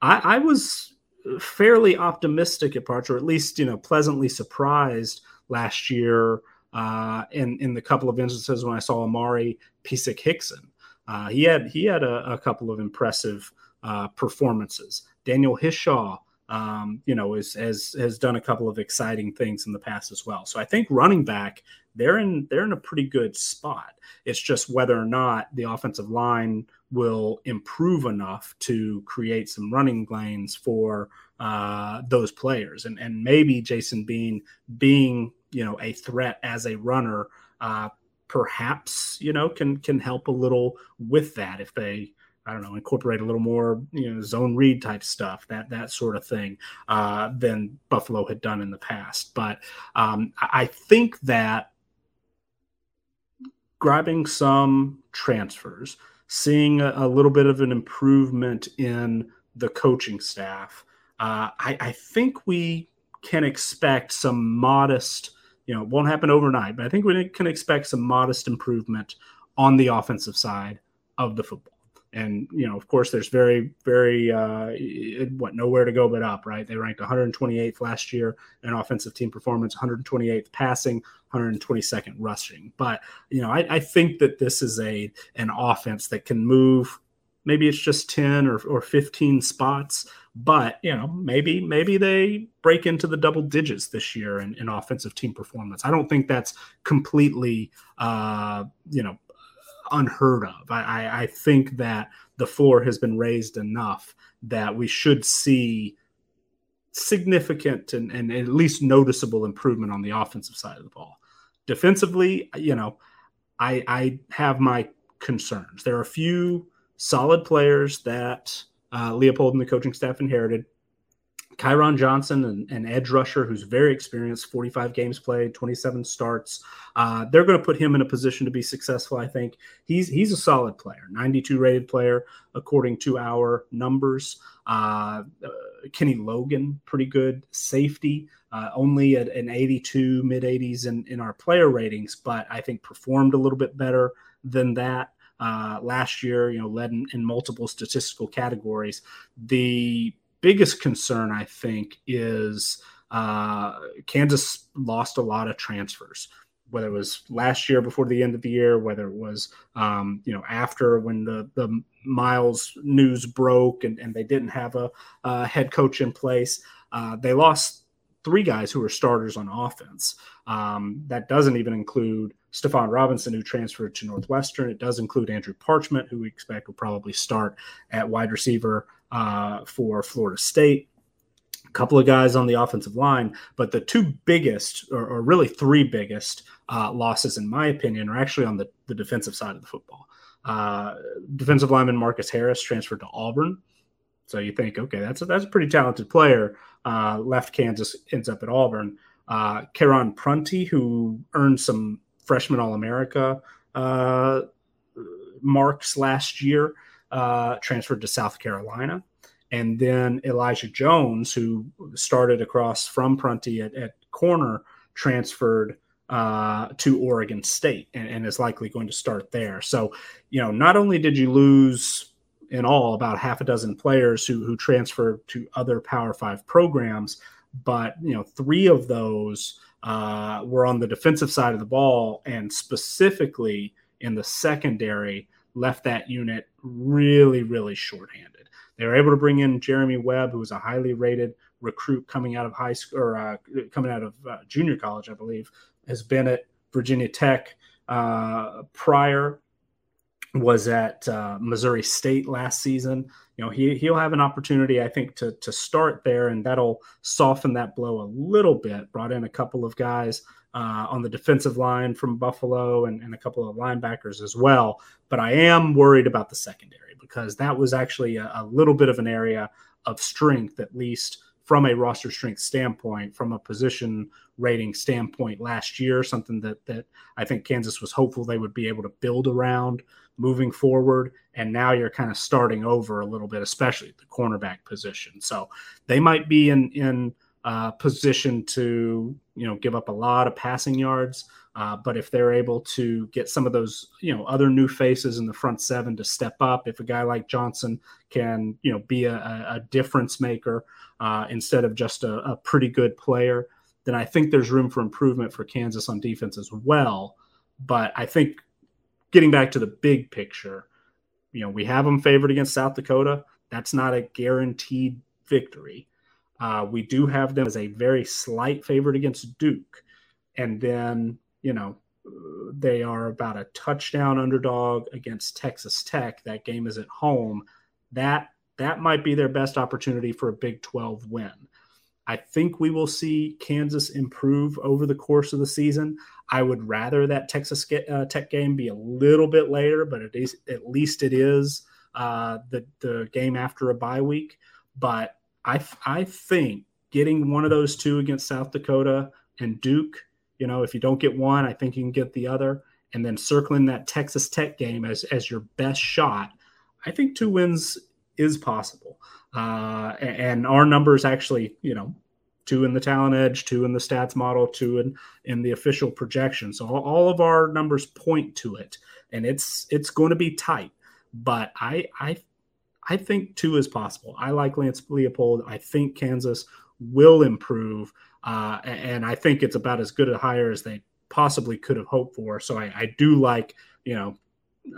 I, I was fairly optimistic at parts, or at least you know pleasantly surprised last year uh, in in the couple of instances when I saw Amari Pisak Hickson. Uh, he had he had a, a couple of impressive uh, performances. Daniel Hishaw, um, you know, is, has has done a couple of exciting things in the past as well. So I think running back they're in they're in a pretty good spot. It's just whether or not the offensive line will improve enough to create some running lanes for uh, those players, and and maybe Jason Bean being you know a threat as a runner, uh, perhaps you know can can help a little with that if they I don't know, incorporate a little more, you know, zone read type stuff, that that sort of thing, uh, than Buffalo had done in the past. But um, I think that grabbing some transfers, seeing a, a, little bit of an improvement in the coaching staff, uh, I, I think we can expect some modest. You know, it won't happen overnight, but I think we can expect some modest improvement on the offensive side of the football and you know of course there's very very uh, what nowhere to go but up right? They ranked 128th last year in offensive team performance 128th passing 122nd rushing. But you know I, I think that this is a an offense that can move maybe it's just 10 or, or 15 spots but you know maybe maybe they break into the double digits this year in, in offensive team performance. I don't think that's completely uh you know unheard of. I, I, I think that the floor has been raised enough that we should see significant and, and at least noticeable improvement on the offensive side of the ball. Defensively, you know, I, I have my concerns. There are a few solid players that uh, Leipold and the coaching staff inherited. Kyron Johnson, an, an, edge rusher who's very experienced, 45 games played, 27 starts. Uh, they're going to put him in a position to be successful. I think he's he's a solid player, 92 rated player according to our numbers. Uh, uh, Kenny Logan, pretty good safety, uh, only at an 82, mid 80s in, in our player ratings, but I think performed a little bit better than that. Uh, last year, you know, led in, in multiple statistical categories. The biggest concern, I think, is uh, Kansas lost a lot of transfers. Whether it was last year before the end of the year, whether it was um, you know after when the the Miles news broke and, and they didn't have a, a head coach in place, uh, they lost three guys who were starters on offense. Um, that doesn't even include Stephon Robinson, who transferred to Northwestern. It does include Andrew Parchment, who we expect will probably start at wide receiver uh, for Florida State. A couple of guys on the offensive line, but the two biggest, or, or really three biggest uh, losses, in my opinion, are actually on the, the defensive side of the football. Uh, defensive lineman Marcus Harris transferred to Auburn. So you think, okay, that's a, that's a pretty talented player. Uh, left Kansas, ends up at Auburn. Uh, Prunty, who earned some freshman All America uh, marks last year, uh, transferred to South Carolina. And then Elijah Jones, who started across from Prunty at, at corner, transferred uh, to Oregon State and, and, is likely going to start there. So, you know, not only did you lose in all about half a dozen players who who transferred to other Power Five programs, but you know, three of those uh, were on the defensive side of the ball, and specifically in the secondary, left that unit really, really shorthanded. They were able to bring in Jeremy Webb, who was a highly rated recruit coming out of high school or uh, coming out of uh, junior college, I believe, has been at Virginia Tech uh, prior, was at uh, Missouri State last season. You know, he he'll have an opportunity, I think, to to start there, and that'll soften that blow a little bit. Brought in a couple of guys uh, on the defensive line from Buffalo and, and a couple of linebackers as well. But I am worried about the secondary because that was actually a, a little bit of an area of strength, at least from a roster strength standpoint, from a position rating standpoint last year, something that that I think Kansas was hopeful they would be able to build around moving forward. And now you're kind of starting over a little bit, especially the cornerback position. So they might be in in uh, positioned to you know give up a lot of passing yards. Uh, but if they're able to get some of those you know other new faces in the front seven to step up, if a guy like Johnson can you know be a, a difference maker uh, instead of just a, a pretty good player, then I think there's room for improvement for Kansas on defense as well. But I think getting back to the big picture, you know, we have them favored against South Dakota. That's not a guaranteed victory. Uh, we do have them as a very slight favorite against Duke. And then, you know, they are about a touchdown underdog against Texas Tech. That game is at home. That that might be their best opportunity for a Big 12 win. I think we will see Kansas improve over the course of the season. I would rather that Texas uh, Tech game be a little bit later, but at least it is uh, the the game after a bye week. But I I think getting one of those two against South Dakota and Duke, you know, if you don't get one, I think you can get the other, and then circling that Texas Tech game as as your best shot. I think two wins is possible. Uh, and our numbers actually, you know, two in the talent edge, two in the stats model, two in in the official projection. So all of our numbers point to it, and it's it's going to be tight. But I I I think two is possible. I like Lance Leipold. I think Kansas will improve, uh, and I think it's about as good a hire as they possibly could have hoped for. So I, I do like you know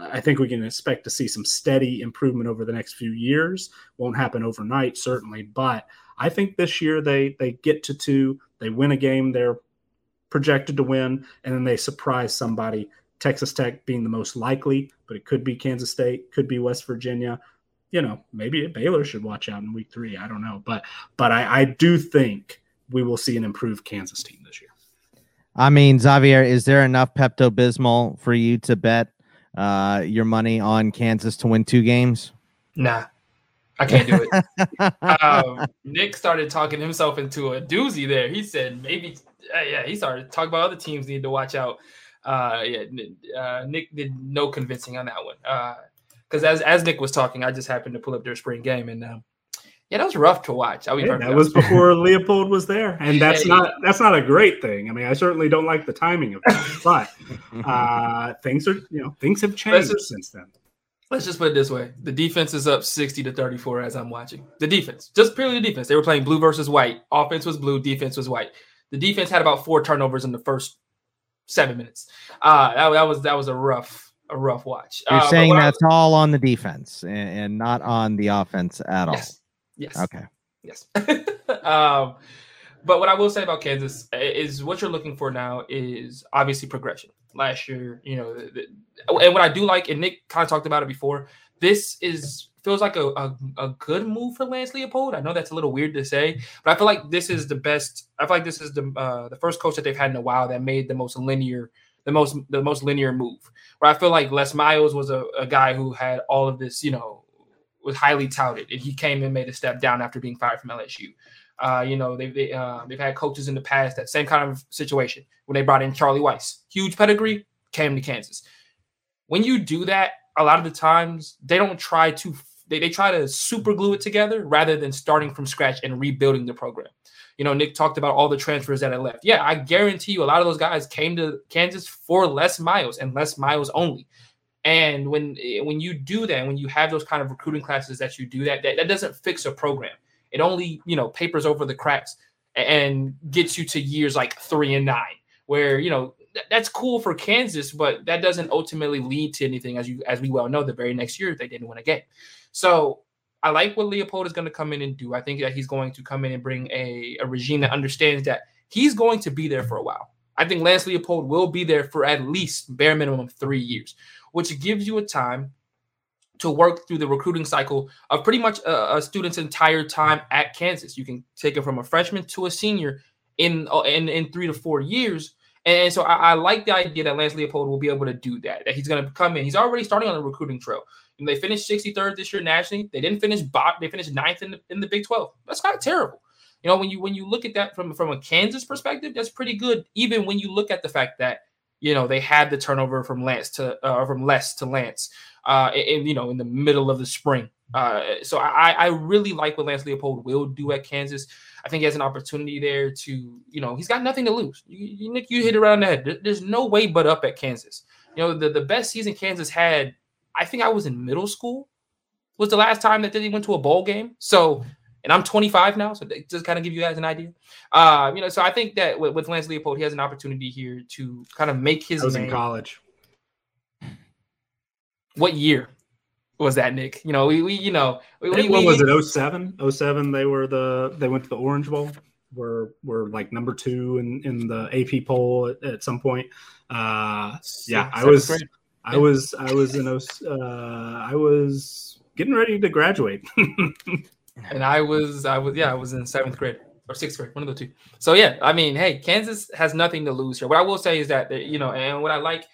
I think we can expect to see some steady improvement over the next few years. Won't happen overnight, certainly, but I think this year they they get to two, they win a game they're projected to win, and then they surprise somebody. Texas Tech being the most likely, but it could be Kansas State, could be West Virginia. You know, maybe Baylor should watch out in week three. I don't know, but but I, I do think we will see an improved Kansas team this year. I mean, Xavier, is there enough Pepto Bismol for you to bet uh, your money on Kansas to win two games? Nah, I can't do it. *laughs* um, Nick started talking himself into a doozy there. He said maybe, uh, yeah, he started talking about other teams need to watch out. Uh, yeah, uh, Nick did no convincing on that one. Because uh, as as Nick was talking, I just happened to pull up their spring game and. Um, yeah, that was rough to watch. I mean, hey, that was *laughs* before Leipold was there, and that's yeah, not that's not a great thing. I mean, I certainly don't like the timing of it, *laughs* but uh, things are you know things have changed just, since then. Let's just put it this way: the defense is up sixty to thirty-four as I'm watching. The defense, just purely the defense. They were playing blue versus white. Offense was blue, defense was white. The defense had about four turnovers in the first seven minutes. Uh, that, that was that was a rough a rough watch. You're uh, saying that's was, all on the defense and, and, not on the offense at all. Yes. Yes. Okay. Yes. *laughs* um, but what I will say about Kansas is what you're looking for now is obviously progression. Last year, you know, the, the, and what I do like, and Nick kind of talked about it before, this is feels like a, a, a, good move for Lance Leipold. I know that's a little weird to say, but I feel like this is the best. I feel like this is the uh, the first coach that they've had in a while that made the most linear, the most the most linear move. Where I feel like Les Miles was a, a guy who had all of this, you know, was highly touted, and he came and made a step down after being fired from LSU. Uh, you know, they've they, uh, they've had coaches in the past that same kind of situation when they brought in Charlie Weis, huge pedigree, came to Kansas. When you do that, a lot of the times they don't try to they, they try to super glue it together rather than starting from scratch and rebuilding the program. You know, Nick talked about all the transfers that had left. Yeah, I guarantee you a lot of those guys came to Kansas for Les Miles and Les Miles only. And when eh, when you do that, when you have those kind of recruiting classes that you do that, that, that doesn't fix a program. It only you know papers over the cracks and gets you to years like three and nine, where you know th- that's cool for Kansas, but that doesn't ultimately lead to anything, as you as we well know. The very next year they didn't win a game, so I like what Leipold is going to come in and do. I think that he's going to come in and bring a, a regime that understands that he's going to be there for a while. I think Lance Leipold will be there for at least bare minimum three years which gives you a time to work through the recruiting cycle of pretty much a, a, student's entire time at Kansas. You can take it from a freshman to a senior in uh, in, in three to four years. And so I, I like the idea that Lance Leipold will be able to do that. That he's going to come in. He's already starting on the recruiting trail. And they finished 63rd this year nationally. They didn't finish bot. They finished ninth in the, in the Big 12. That's not terrible. You know, when you when you look at that from from a Kansas perspective, that's pretty good. Even when you look at the fact that you know they had the turnover from Lance to uh, from Les to Lance, uh, in you know in the middle of the spring Uh, so I, I really like what Lance Leipold will do at Kansas. I think he has an opportunity there to, you know, he's got nothing to lose. You, you Nick, you hit around the head. There's no way but up at Kansas. You know, the, the best season Kansas had, I think I was in middle school, was the last time that they went to a bowl game. So, and I'm 25 now, so just kind of give you guys an idea. Uh, you know, so I think that with, with Lance Leipold, he has an opportunity here to kind of make his. I was name. in college. What year? was that Nick? You know, we, we you know, we, what we, was it? 07? 07 they were the they went to the Orange Bowl. Were were like number two in, in the AP poll at, at some point. Uh, yeah, I was grade. I was I was in uh, I was getting ready to graduate. *laughs* and I was I was yeah, I was in seventh grade or sixth grade, one of the two. So yeah, I mean, hey, Kansas has nothing to lose here. What I will say is that you know, and what I like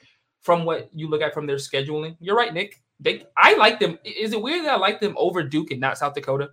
from what you look at from their scheduling, you're right, Nick they I like them. Is it weird that I like them over Duke and not South Dakota?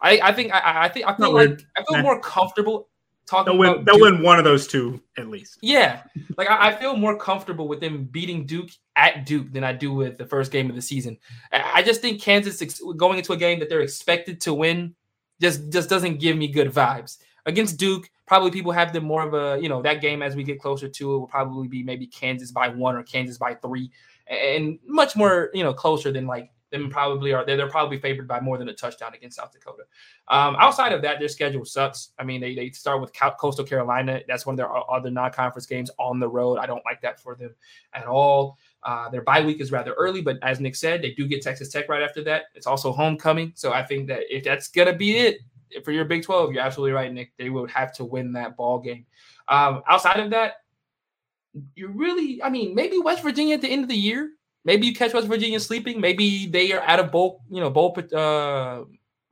I, I think I, I think I feel like I feel more comfortable talking they'll win, about they'll Duke. win one of those two at least. Yeah, like I, I, feel more comfortable with them beating Duke at Duke than I do with the first game of the season. I just think Kansas going into a game that they're expected to win just just doesn't give me good vibes against Duke. Probably people have them more of a you know that game as we get closer to it will probably be maybe Kansas by one or Kansas by three and much more, you know, closer than like them probably are. They're, probably favored by more than a touchdown against South Dakota. Um, outside of that, their schedule sucks. I mean, they, they start with Coastal Carolina. That's one of their other non-conference games on the road. I don't like that for them at all. Uh, their bye week is rather early, but as Nick said, they do get Texas Tech right after that. It's also homecoming, so I think that if that's gonna be it for your Big Twelve, you're absolutely right, Nick. They would have to win that ball game. Um, outside of that, you really, I mean, maybe West Virginia at the end of the year. Maybe you catch West Virginia sleeping. Maybe they are out of bowl, you know, bowl uh,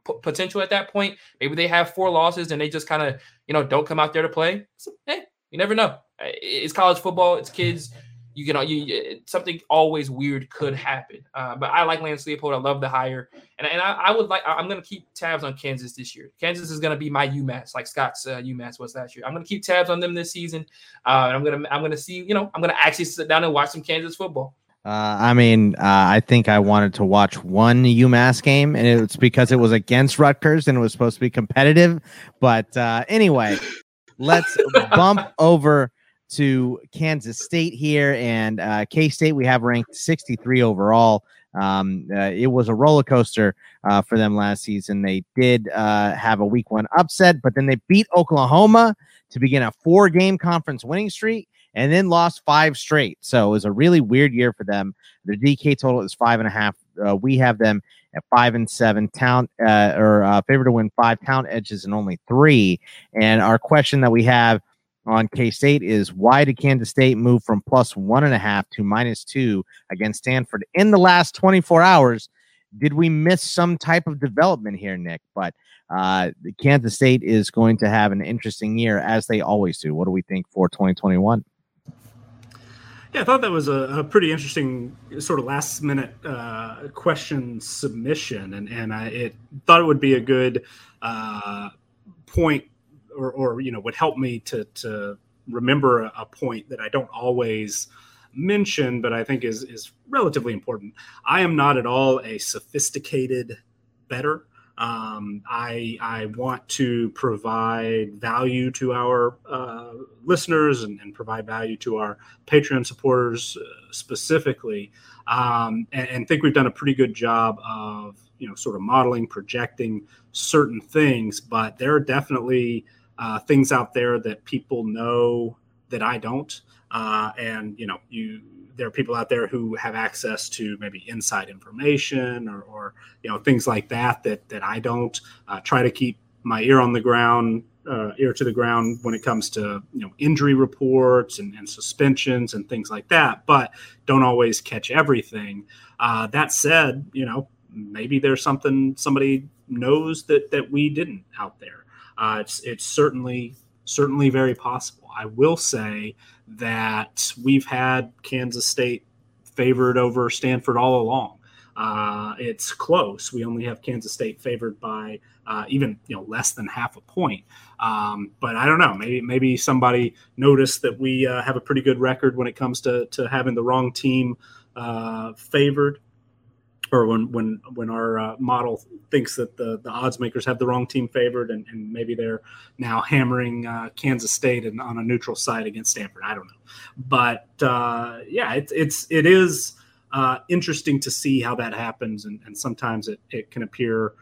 p- potential at that point. Maybe they have four losses and they just kind of, you know, don't come out there to play. So, hey, you never know. It's college football. It's kids you can you something always weird could happen. Uh, but I like Lance Leipold. I love the hire, and and I, I would like I'm to keep tabs on Kansas this year. Kansas is to be my UMass, like Scott's uh, UMass was last year. I'm to keep tabs on them this season. Uh, and I'm gonna I'm gonna see you know I'm to actually sit down and watch some Kansas football. Uh, I mean, uh, I think I wanted to watch one UMass game, and it's because it was against Rutgers and it was supposed to be competitive. But uh, anyway, let's *laughs* bump over to Kansas State here, and uh, K State we have ranked 63 overall. Um, uh, it was a roller coaster uh, for them last season. They did uh, have a week one upset, but then they beat Oklahoma to begin a four game conference winning streak and then lost five straight. So it was a really weird year for them. The DK total is five and a half. Uh, we have them at five and seven. Town uh, or uh, favorite to win five. Talent edges and only three. And our question that we have on K State is why did Kansas State move from plus one and a half to minus two against Stanford in the last 24 hours? Did we miss some type of development here, Nick? But uh, Kansas State is going to have an interesting year as they always do. What do we think for 2021? Yeah, I thought that was a, a pretty interesting sort of last minute uh, question submission, and and I it, thought it would be a good uh, point or, or you know would help me to to remember a, a point that I don't always mention, but I think is is relatively important. I am not at all a sophisticated bettor. Um, I I want to provide value to our uh, listeners and, and, provide value to our Patreon supporters uh, specifically, um, and, and, think we've done a pretty good job of you know sort of modeling, projecting certain things. But there are definitely uh, things out there that people know that I don't. Uh, and you know, you there are people out there who have access to maybe inside information or, or you know things like that that that I don't. Uh, try to keep my ear on the ground, uh, ear to the ground when it comes to you know injury reports and, and suspensions and things like that. But don't always catch everything. Uh, that said, you know maybe there's something somebody knows that that we didn't out there. Uh, it's it's certainly certainly very possible. I will say that we've had Kansas State favored over Stanford all along. Uh, it's close. We only have Kansas State favored by uh, even you know less than half a point. Um, but I don't know. Maybe maybe somebody noticed that we uh, have a pretty good record when it comes to to having the wrong team uh, favored. Or when when when our uh, model thinks that the the odds makers have the wrong team favored, and, and maybe they're now hammering uh, Kansas State and on a neutral site against Stanford. I don't know, but uh, yeah, it's it's it is uh, interesting to see how that happens, and, and sometimes it it can appear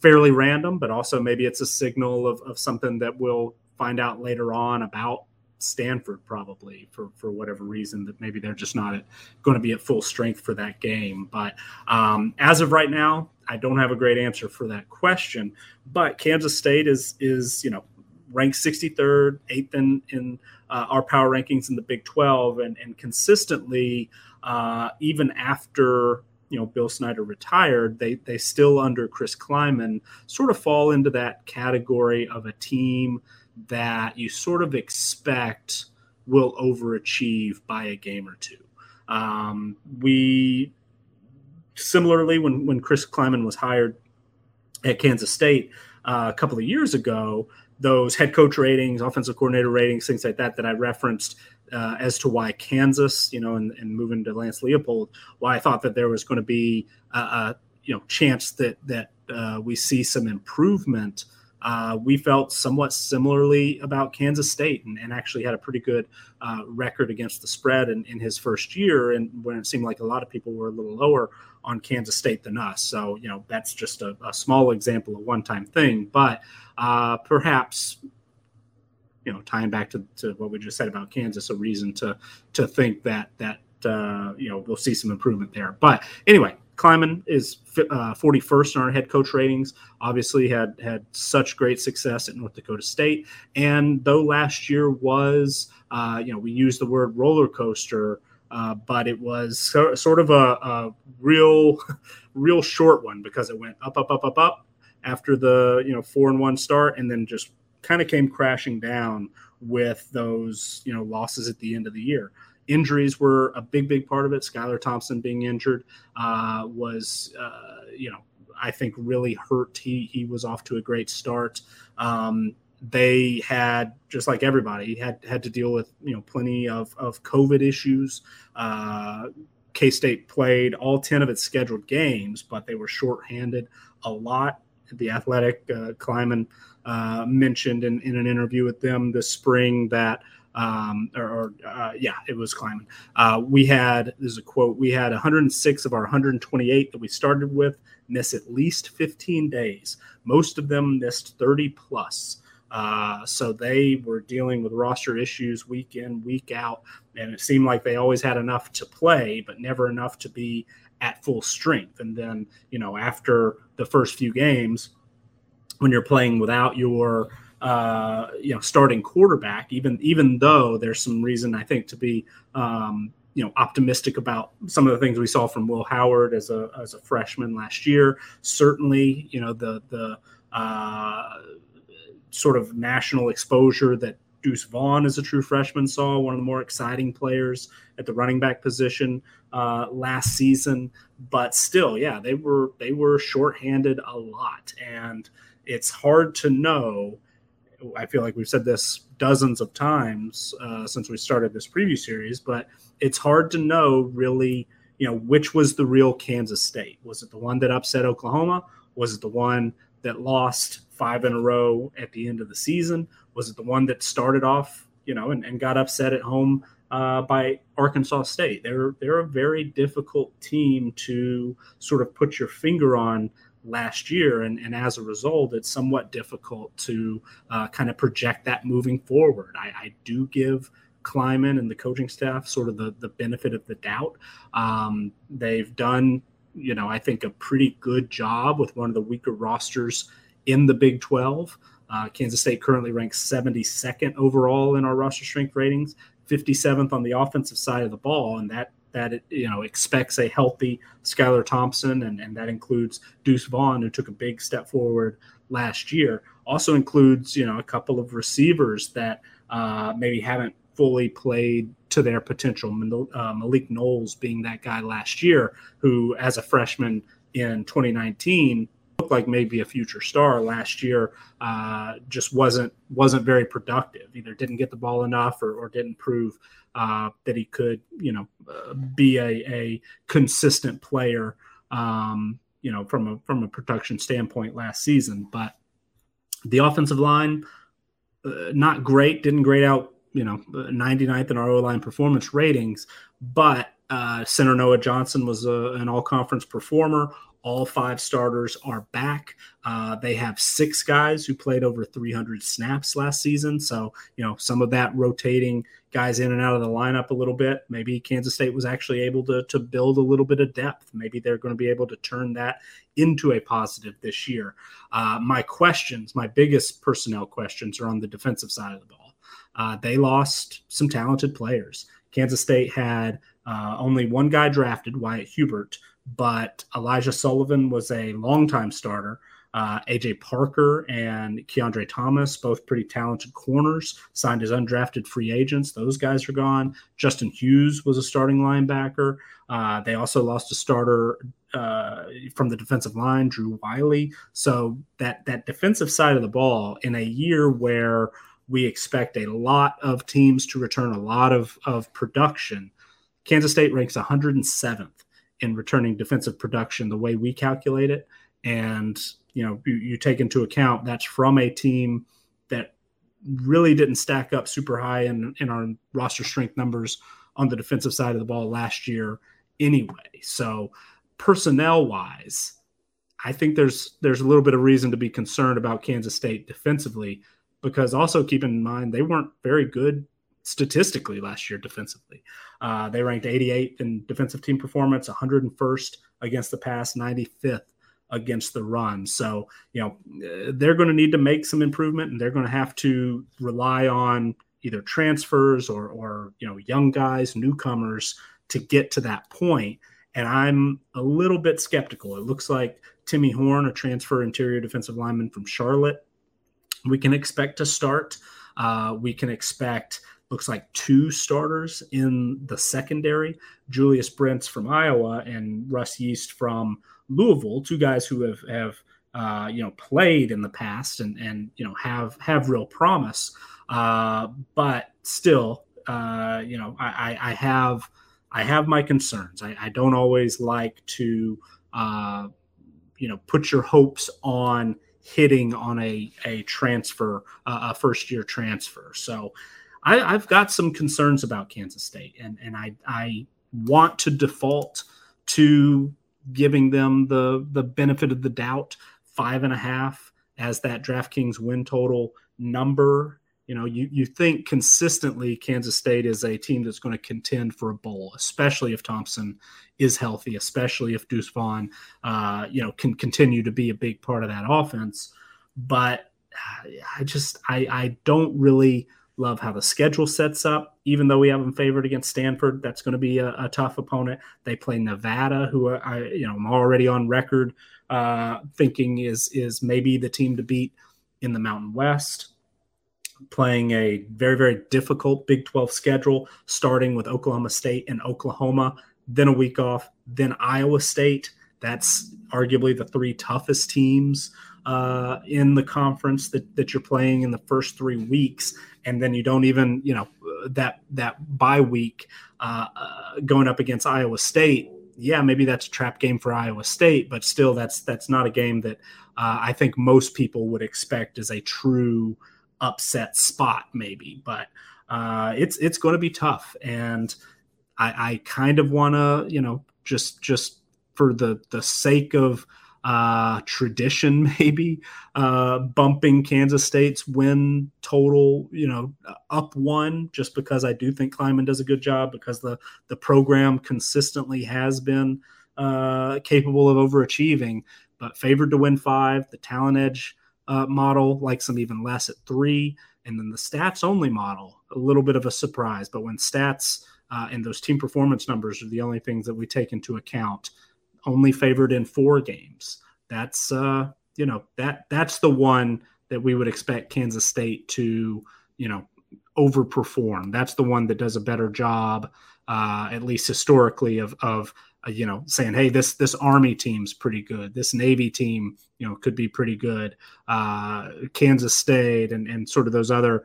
fairly random, but also maybe it's a signal of, of something that we'll find out later on about Stanford probably for for whatever reason that maybe they're just not going to be at full strength for that game. But um, as of right now, I don't have a great answer for that question. But Kansas State is is you know ranked 63rd, eighth in in uh, our power rankings in the Big 12, and and consistently uh, even after you know Bill Snyder retired, they they still under Chris Klieman sort of fall into that category of a team that you sort of expect will overachieve by a game or two. Um, we similarly, when when Chris Klieman was hired at Kansas State uh, a couple of years ago, those head coach ratings, offensive coordinator ratings, things like that that I referenced uh, as to why Kansas, you know, and, and moving to Lance Leipold, why I thought that there was going to be a, a you know chance that that uh, we see some improvement uh, we felt somewhat similarly about Kansas State and, and actually had a pretty good uh, record against the spread in, in, his first year. And when it seemed like a lot of people were a little lower on Kansas State than us. So, you know, that's just a, a small example of one time thing. But uh, perhaps, you know, tying back to, to what we just said about Kansas, a reason to to think that that uh, you know we'll see some improvement there. But anyway, Klieman is uh, 41st in our head coach ratings. Obviously, had had such great success at North Dakota State, and though last year was, uh, you know, we use the word roller coaster, uh, but it was so, sort of a, a, real, *laughs* real short one because it went up, up, up, up, up after the you know four and one start, and then just kind of came crashing down with those you know losses at the end of the year injuries were a big, big part of it. Skylar Thompson being injured uh, was, uh, you know, I think really hurt. He he was off to a great start. Um, they had just like everybody had had to deal with you know plenty of of COVID issues. Uh, K State played all ten of its scheduled games, but they were shorthanded a lot. The athletic uh, Klieman uh, mentioned in, in an interview with them this spring that um, or, or uh, yeah, it was Klieman. Uh, we had there's a quote. We had 106 of our 128 that we started with miss at least 15 days. Most of them missed 30 plus. Uh, so they were dealing with roster issues week in, week out, and it seemed like they always had enough to play, but never enough to be at full strength. And then, you know, after the first few games, when you're playing without your uh, you know starting quarterback. Even even though there's some reason I think to be um, you know optimistic about some of the things we saw from Will Howard as a as a freshman last year. Certainly, you know the the uh, sort of national exposure that Deuce Vaughn as a true freshman saw one of the more exciting players at the running back position uh, last season. But still, yeah, they were they were shorthanded a lot, and it's hard to know I feel like we've said this dozens of times uh, since we started this preview series, but it's hard to know really, you know, which was the real Kansas State. Was it the one that upset Oklahoma? Was it the one that lost five in a row at the end of the season? Was it the one that started off, you know, and, and got upset at home uh, by Arkansas State? They're they're a very difficult team to sort of put your finger on last year. And, and as a result, it's somewhat difficult to uh, kind of project that moving forward. I, I, do give Klieman and the coaching staff sort of the, the benefit of the doubt. Um, they've done, you know, I think a pretty good job with one of the weaker rosters in the Big 12. Uh, Kansas State currently ranks 72nd overall in our roster strength ratings, 57th on the offensive side of the ball, and that that it, you know expects a healthy Skylar Thompson, and, and that includes Deuce Vaughn, who took a big step forward last year. Also includes you know a couple of receivers that uh, maybe haven't fully played to their potential. Uh, Malik Knowles being that guy last year, who as a freshman in 2019 looked like maybe a future star last year, uh, just wasn't wasn't very productive. Either didn't get the ball enough or, or didn't prove uh, that he could, you know, uh, be a, a consistent player um, you know, from a from a production standpoint last season. But the offensive line, uh, not great, didn't grade out, you know, 99th in our O line performance ratings, but uh, center Noah Johnson was a, an all conference performer. All five starters are back. Uh, they have six guys who played over 300 snaps last season. So, you know, some of that rotating guys in and out of the lineup a little bit. Maybe Kansas State was actually able to, to build a little bit of depth. Maybe they're going to be able to turn that into a positive this year. Uh, my questions, my biggest personnel questions, are on the defensive side of the ball. Uh, they lost some talented players. Kansas State had uh, only one guy drafted, Wyatt Hubert, but Elijah Sullivan was a longtime starter. Uh, AJ Parker and Keandre Thomas, both pretty talented corners, signed as undrafted free agents. Those guys are gone. Justin Hughes was a starting linebacker. Uh, they also lost a starter uh, from the defensive line, Drew Wiley. So that that defensive side of the ball in a year where we expect a lot of teams to return a lot of, of production. Kansas State ranks 107th in returning defensive production the way we calculate it. And, you know, you, you take into account that's from a team that really didn't stack up super high in, in our roster strength numbers on the defensive side of the ball last year anyway. So personnel wise, I think there's there's a little bit of reason to be concerned about Kansas State defensively because also keep in mind they weren't very good statistically last year defensively. Uh, they ranked 88th in defensive team performance, 101st against the pass, 95th against the run. So, you know, they're going to need to make some improvement and they're going to have to rely on either transfers or, or, you know, young guys, newcomers to get to that point. And I'm a little bit skeptical. It looks like Timmy Horne, a transfer interior defensive lineman from Charlotte, we can expect to start. Uh, we can expect looks like two starters in the secondary Julius Brents from Iowa and Russ Yeast from Louisville, two guys who have, have uh, you know, played in the past and, and you know, have, have real promise. Uh, but still, uh, you know, I, I, have I have my concerns. I, I don't always like to, uh, you know, put your hopes on hitting on a a transfer, a first year transfer. So I, have got some concerns about Kansas State, and and I I want to default to giving them the the benefit of the doubt, five and a half as that DraftKings win total number. You know, you, you think consistently Kansas State is a team that's going to contend for a bowl, especially if Thompson is healthy, especially if Deuce Vaughn, uh, you know, can continue to be a big part of that offense. But I just I I don't really Love how the schedule sets up. Even though we have them favored against Stanford, that's going to be a, a tough opponent. They play Nevada, who are, I, you know, I'm already on record uh, thinking is is maybe the team to beat in the Mountain West. Playing a very very difficult Big 12 schedule, starting with Oklahoma State and Oklahoma, then a week off, then Iowa State. That's arguably the three toughest teams uh, in the conference that, that you're playing in the first three weeks, and then you don't even you know that that bye week uh, uh, going up against Iowa State. Yeah, maybe that's a trap game for Iowa State, but still, that's that's not a game that uh, I think most people would expect as a true upset spot, maybe. But uh, it's it's going to be tough, and I, I kind of want to you know just just for the the sake of uh, tradition, *laughs* maybe uh, bumping Kansas State's win total, you know, up one, just because I do think Klieman does a good job because the the program consistently has been uh, capable of overachieving, but favored to win five. The talent edge uh, model likes them even less at three, and then the stats only model a little bit of a surprise. But when stats uh, and those team performance numbers are the only things that we take into account only favored in four games. That's uh, you know that that's the one that we would expect Kansas State to you know overperform. That's the one that does a better job, uh, at least historically, of of uh, you know saying, hey, this this Army team's pretty good. This Navy team, you know, could be pretty good. Uh, Kansas State and and sort of those other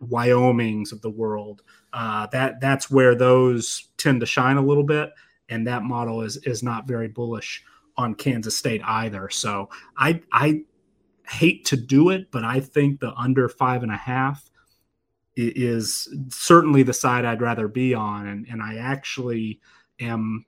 Wyoming's of the world. Uh, that that's where those tend to shine a little bit and that model is is not very bullish on Kansas State either. So I I hate to do it, but I think the under five and a half is certainly the side I'd rather be on, and and I actually am,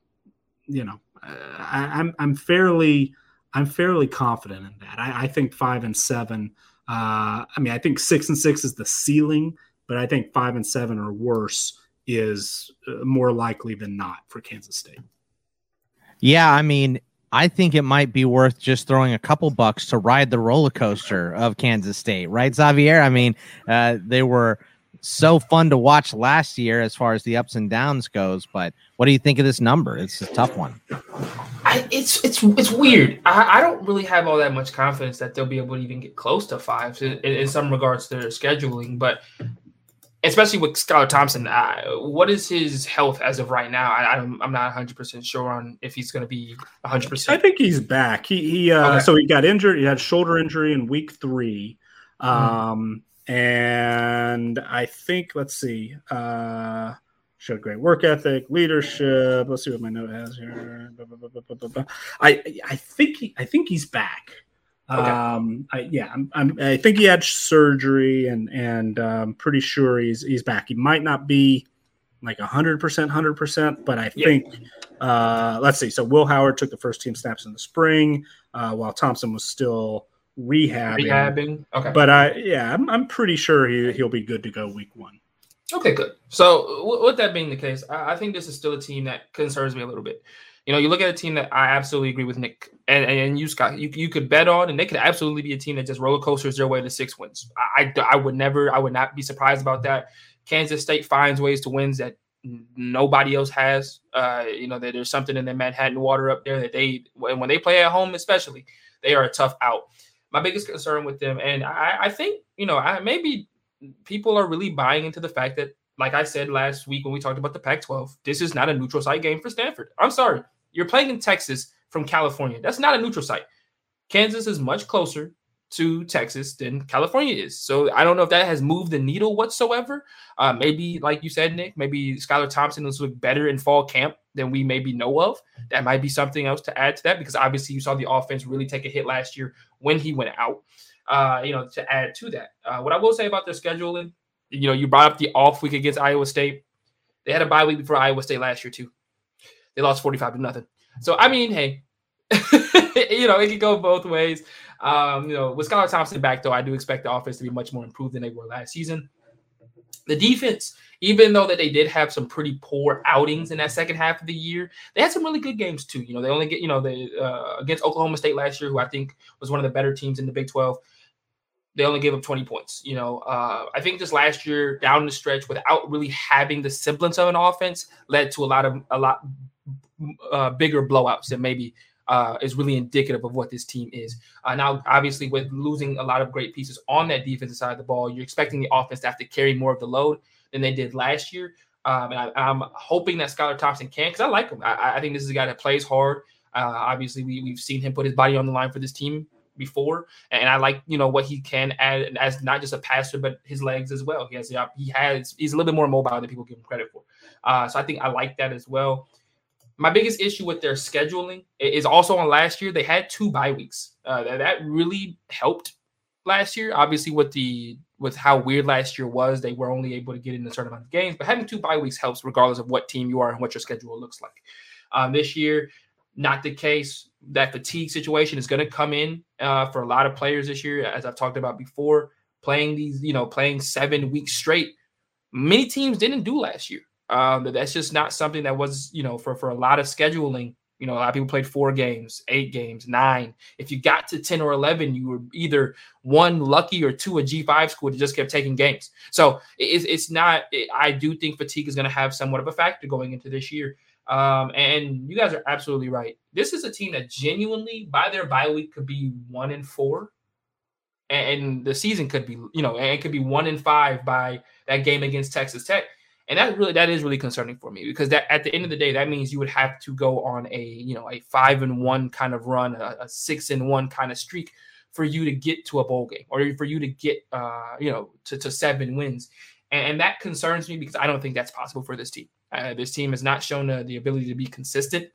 you know, I, I'm I'm fairly I'm fairly confident in that. I, I think five and seven. Uh, I mean, I think six and six is the ceiling, but I think five and seven or worse is uh, more likely than not for Kansas State. Yeah, I mean, I think it might be worth just throwing a couple bucks to ride the roller coaster of Kansas State, right, Xavier? I mean, uh, they were so fun to watch last year as far as the ups and downs goes. But what do you think of this number? It's a tough one. I, it's it's it's weird. I, I, don't really have all that much confidence that they'll be able to even get close to five in, in some regards to their scheduling. But especially with Skylar Thompson, what is his health as of right now? I, am I'm not 100 percent sure on if he's going to be 100. percent I think he's back. He he. Uh, okay. So he got injured. He had shoulder injury in week three. Hmm. Um, and I think let's see. Uh, showed great work ethic, leadership. Let's see what my note has here. I I think he, I think he's back. Okay. Um, I, yeah, I'm, I'm, i think he had surgery, and and I'm um, pretty sure he's he's back. He might not be like hundred percent, hundred percent, but I think. Yeah. Uh, let's see. So Will Howard took the first team snaps in the spring, uh, while Thompson was still rehabbing. Rehabbing. Okay. But I yeah, I'm, I'm pretty sure he he'll be good to go week one. Okay, good. So w- with that being the case, I, I think this is still a team that concerns me a little bit. You know, you look at a team that I absolutely agree with Nick and, and you Scott. You, you could bet on, and they could absolutely be a team that just roller coasters their way to six wins. I, I, I would never, I would not be surprised about that. Kansas State finds ways to wins that nobody else has. Uh, you know, there's something in the Manhattan water up there that they, when they play at home, especially, they are a tough out my biggest concern with them, and I, I think you know, I maybe people are really buying into the fact that, like I said last week when we talked about the Pac-12, this is not a neutral site game for Stanford. I'm sorry, you're playing in Texas from California. That's not a neutral site. Kansas is much closer to Texas than California is. So I don't know if that has moved the needle whatsoever. Uh, maybe, like you said, Nick, maybe Skylar Thompson is look better in fall camp than we maybe know of. That might be something else to add to that because obviously you saw the offense really take a hit last year when he went out. Uh, you know, to add to that, uh, what I will say about their scheduling, you know, you brought up the off week against Iowa State. They had a bye week before Iowa State last year too. They lost forty-five to nothing. So I mean, hey, *laughs* you know, it could go both ways. Um, you know, with Skylar Thompson back, though, I do expect the offense to be much more improved than they were last season. The defense, even though that they did have some pretty poor outings in that second half of the year, they had some really good games too. You know, they only get, you know, they uh, against Oklahoma State last year, who I think was one of the better teams in the Big 12. They only gave up 20 points. You know, uh, I think just last year down the stretch, without really having the semblance of an offense, led to a lot of a lot uh, bigger blowouts than maybe uh, is really indicative of what this team is. Uh, now, obviously, with losing a lot of great pieces on that defensive side of the ball, you're expecting the offense to have to carry more of the load than they did last year. Um, and I, am hoping that Skylar Thompson can because I like him. I, I, think this is a guy that plays hard. Uh, obviously, we, we've seen him put his body on the line for this team before, and I like you know what he can add as not just a passer but his legs as well. He has he has he's a little bit more mobile than people give him credit for. Uh, so I think I like that as well my biggest issue with their scheduling is also on last year. They had two bye weeks. Uh, that really helped last year. Obviously, with the with how weird last year was, they were only able to get in a certain amount of games. But having two bye weeks helps, regardless of what team you are and what your schedule looks like. Um, this year, not the case. That fatigue situation is going to come in uh, for a lot of players this year, as I've talked about before. Playing these, you know, playing seven weeks straight, many teams didn't do last year. Um, that's just not something that was, you know, for for a lot of scheduling. You know, a lot of people played four games, eight games, nine. If you got to 10 or 11, you were either one lucky or two a G5 school that just kept taking games. So it's, it's not, it, I do think fatigue is going to have somewhat of a factor going into this year. Um, and you guys are absolutely right. This is a team that genuinely, by their bye week, could be one in four. And the season could be, you know, and it could be one in five by that game against Texas Tech and that really that is really concerning for me because that at the end of the day that means you would have to go on a you know a five and one kind of run a, a six and one kind of streak for you to get to a bowl game or for you to get uh you know to, to seven wins and, and that concerns me because i don't think that's possible for this team uh, this team has not shown uh, the ability to be consistent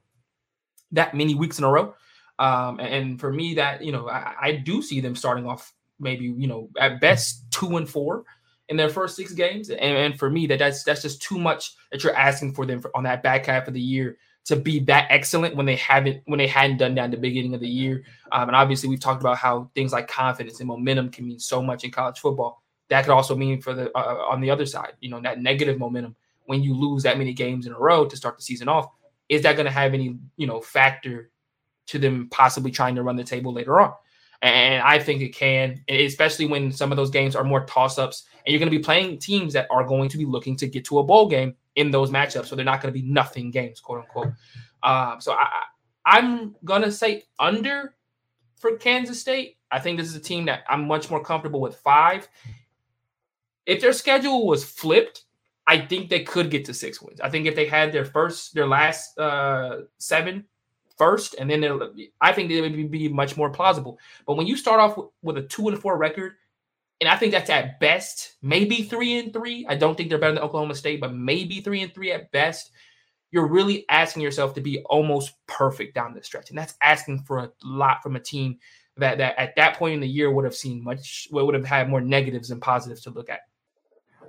that many weeks in a row Um, and for me, that you know, I, I do see them starting off maybe you know at best two and four in their first six games. And, and, for me, that that's that's just too much that you're asking for them for, on that back half of the year to be that excellent when they haven't when they hadn't done that in the beginning of the year. Um, and obviously, we've talked about how things like confidence and momentum can mean so much in college football. That could also mean for the uh, on the other side, you know, that negative momentum when you lose that many games in a row to start the season off. Is that going to have any you know factor to them possibly trying to run the table later on? And I think it can, especially when some of those games are more toss ups and you're going to be playing teams that are going to be looking to get to a bowl game in those matchups. So they're not going to be nothing games, quote unquote. Um, so I, I'm going to say under for Kansas State. I think this is a team that I'm much more comfortable with five. If their schedule was flipped, I think they could get to six wins. I think if they had their first, their last uh, seven first, and then I think they would be much more plausible. But when you start off with a two and four record and I think that's at best, maybe three and three. I don't think they're better than Oklahoma State, but maybe three and three at best. You're really asking yourself to be almost perfect down the stretch, and that's asking for a lot from a team that that at that point in the year would have seen much, would have had more negatives than positives to look at.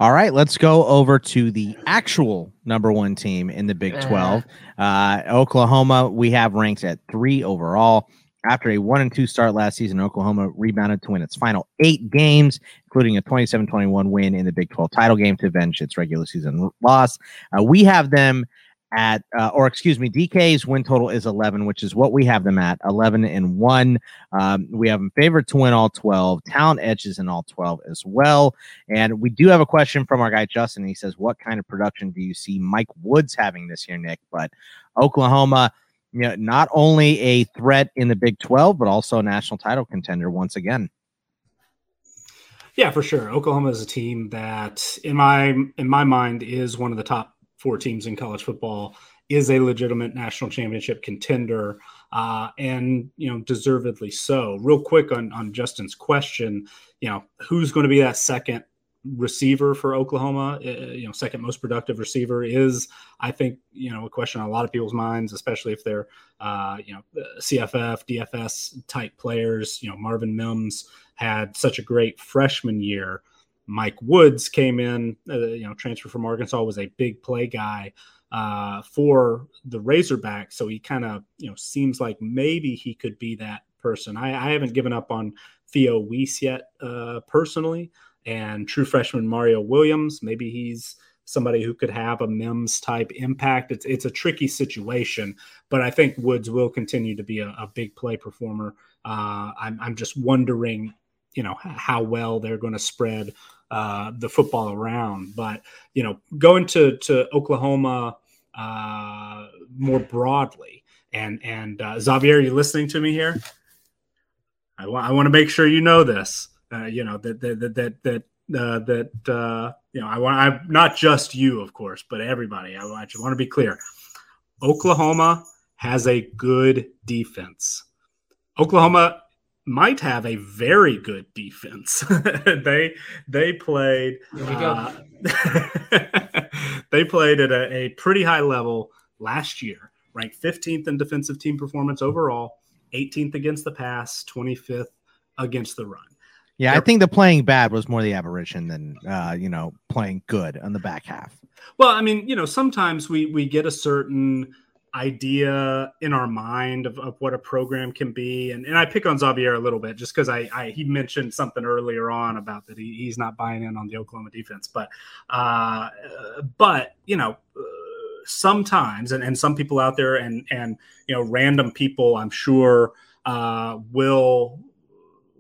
All right, let's go over to the actual number one team in the Big 12. Uh, Oklahoma, we have ranked at three overall. After a one and two start last season, Oklahoma rebounded to win its final eight games, including a 27 21 win in the Big 12 title game to avenge its regular season loss. Uh, we have them at, uh, or excuse me, DK's win total is 11, which is what we have them at 11 and 1. Um, we have them favored to win all 12, talent edges in all 12 as well. And we do have a question from our guy Justin. He says, What kind of production do you see Mike Woods having this year, Nick? But Oklahoma you know, not only a threat in the Big 12, but also a national title contender once again. Yeah, for sure. Oklahoma is a team that, in my in my mind, is one of the top four teams in college football. Is a legitimate national championship contender, uh, and you know, deservedly so. Real quick on on Justin's question, you know, who's going to be that second receiver for Oklahoma, uh, you know, second most productive receiver is, I think, you know, a question on a lot of people's minds, especially if they're, uh, you know, CFF, DFS type players. You know, Marvin Mims had such a great freshman year. Mike Woods came in, uh, you know, transfer from Arkansas, was a big play guy uh, for the Razorbacks. So he kind of, you know, seems like maybe he could be that person. I, I haven't given up on Theo Wease yet uh, personally and true freshman Mario Williams. Maybe he's somebody who could have a Mims type impact. It's it's a tricky situation, but I think Woods will continue to be a, a big play performer. Uh, I'm I'm just wondering, you know, how well they're going to spread uh, the football around. But you know, going to to Oklahoma uh, more broadly, and and uh, Xavier, are you listening to me here? I want I want to make sure you know this uh, you know that that that that uh, that uh, you know I want. I'm not just you of course but everybody I, I just want to be clear Oklahoma has a good defense Oklahoma might have a very good defense. *laughs* They they played uh, *laughs* they played at a, a pretty high level last year ranked 15th in defensive team performance overall 18th against the pass 25th against the run. Yeah, I think the playing bad was more the aberration than uh, you know playing good on the back half. Well, I mean, you know, sometimes we we get a certain idea in our mind of, of what a program can be, and, and I pick on Xavier a little bit just because I, I, he mentioned something earlier on about that he, he's not buying in on the Oklahoma defense, but uh, but you know. Sometimes and, and some people out there and and you know random people i'm sure uh, will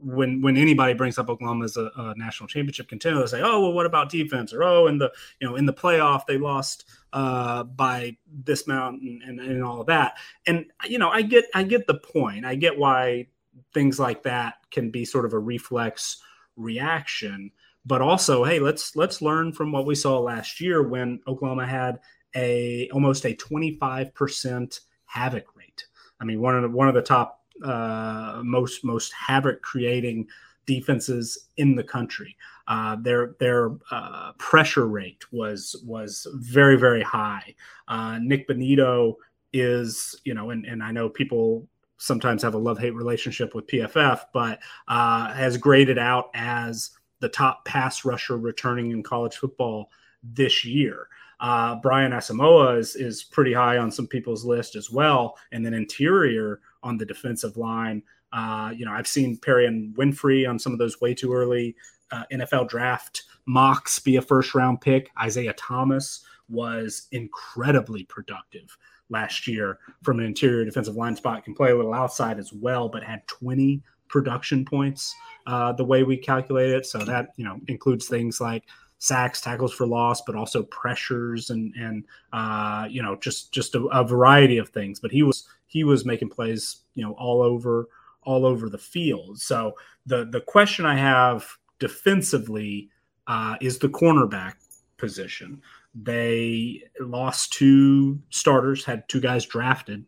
when when anybody brings up Oklahoma as a, a, national championship contender, they say, "Oh, well, what about defense?" Or, "Oh, in the you know in the playoff they lost uh, by this mountain and, and, all of that." And you know, I get I get the point. I get why things like that can be sort of a reflex reaction. But also, hey, let's let's learn from what we saw last year when Oklahoma had a almost a twenty five percent havoc rate. I mean, one of the, one of the top uh, most most havoc creating defenses in the country. Uh, their their uh, pressure rate was was very very high. Uh, Nik Bonitto is you know, and and I know people sometimes have a love hate relationship with PFF, but uh, has graded out as the top pass rusher returning in college football this year. Uh, Brian Asamoah is, is pretty high on some people's list as well. And then interior on the defensive line. Uh, you know, I've seen Perrion Winfrey on some of those way too early uh, NFL draft mocks be a first round pick. Isaiah Thomas was incredibly productive last year from an interior defensive line spot. Can play a little outside as well, but had 20 production points uh, the way we calculate it. So that you know includes things like sacks, tackles for loss, but also pressures and and uh, you know just just a, a, variety of things. But he was he was making plays you know all over all over the field. So the the question I have defensively uh, is the cornerback position. They lost two starters, had two guys drafted,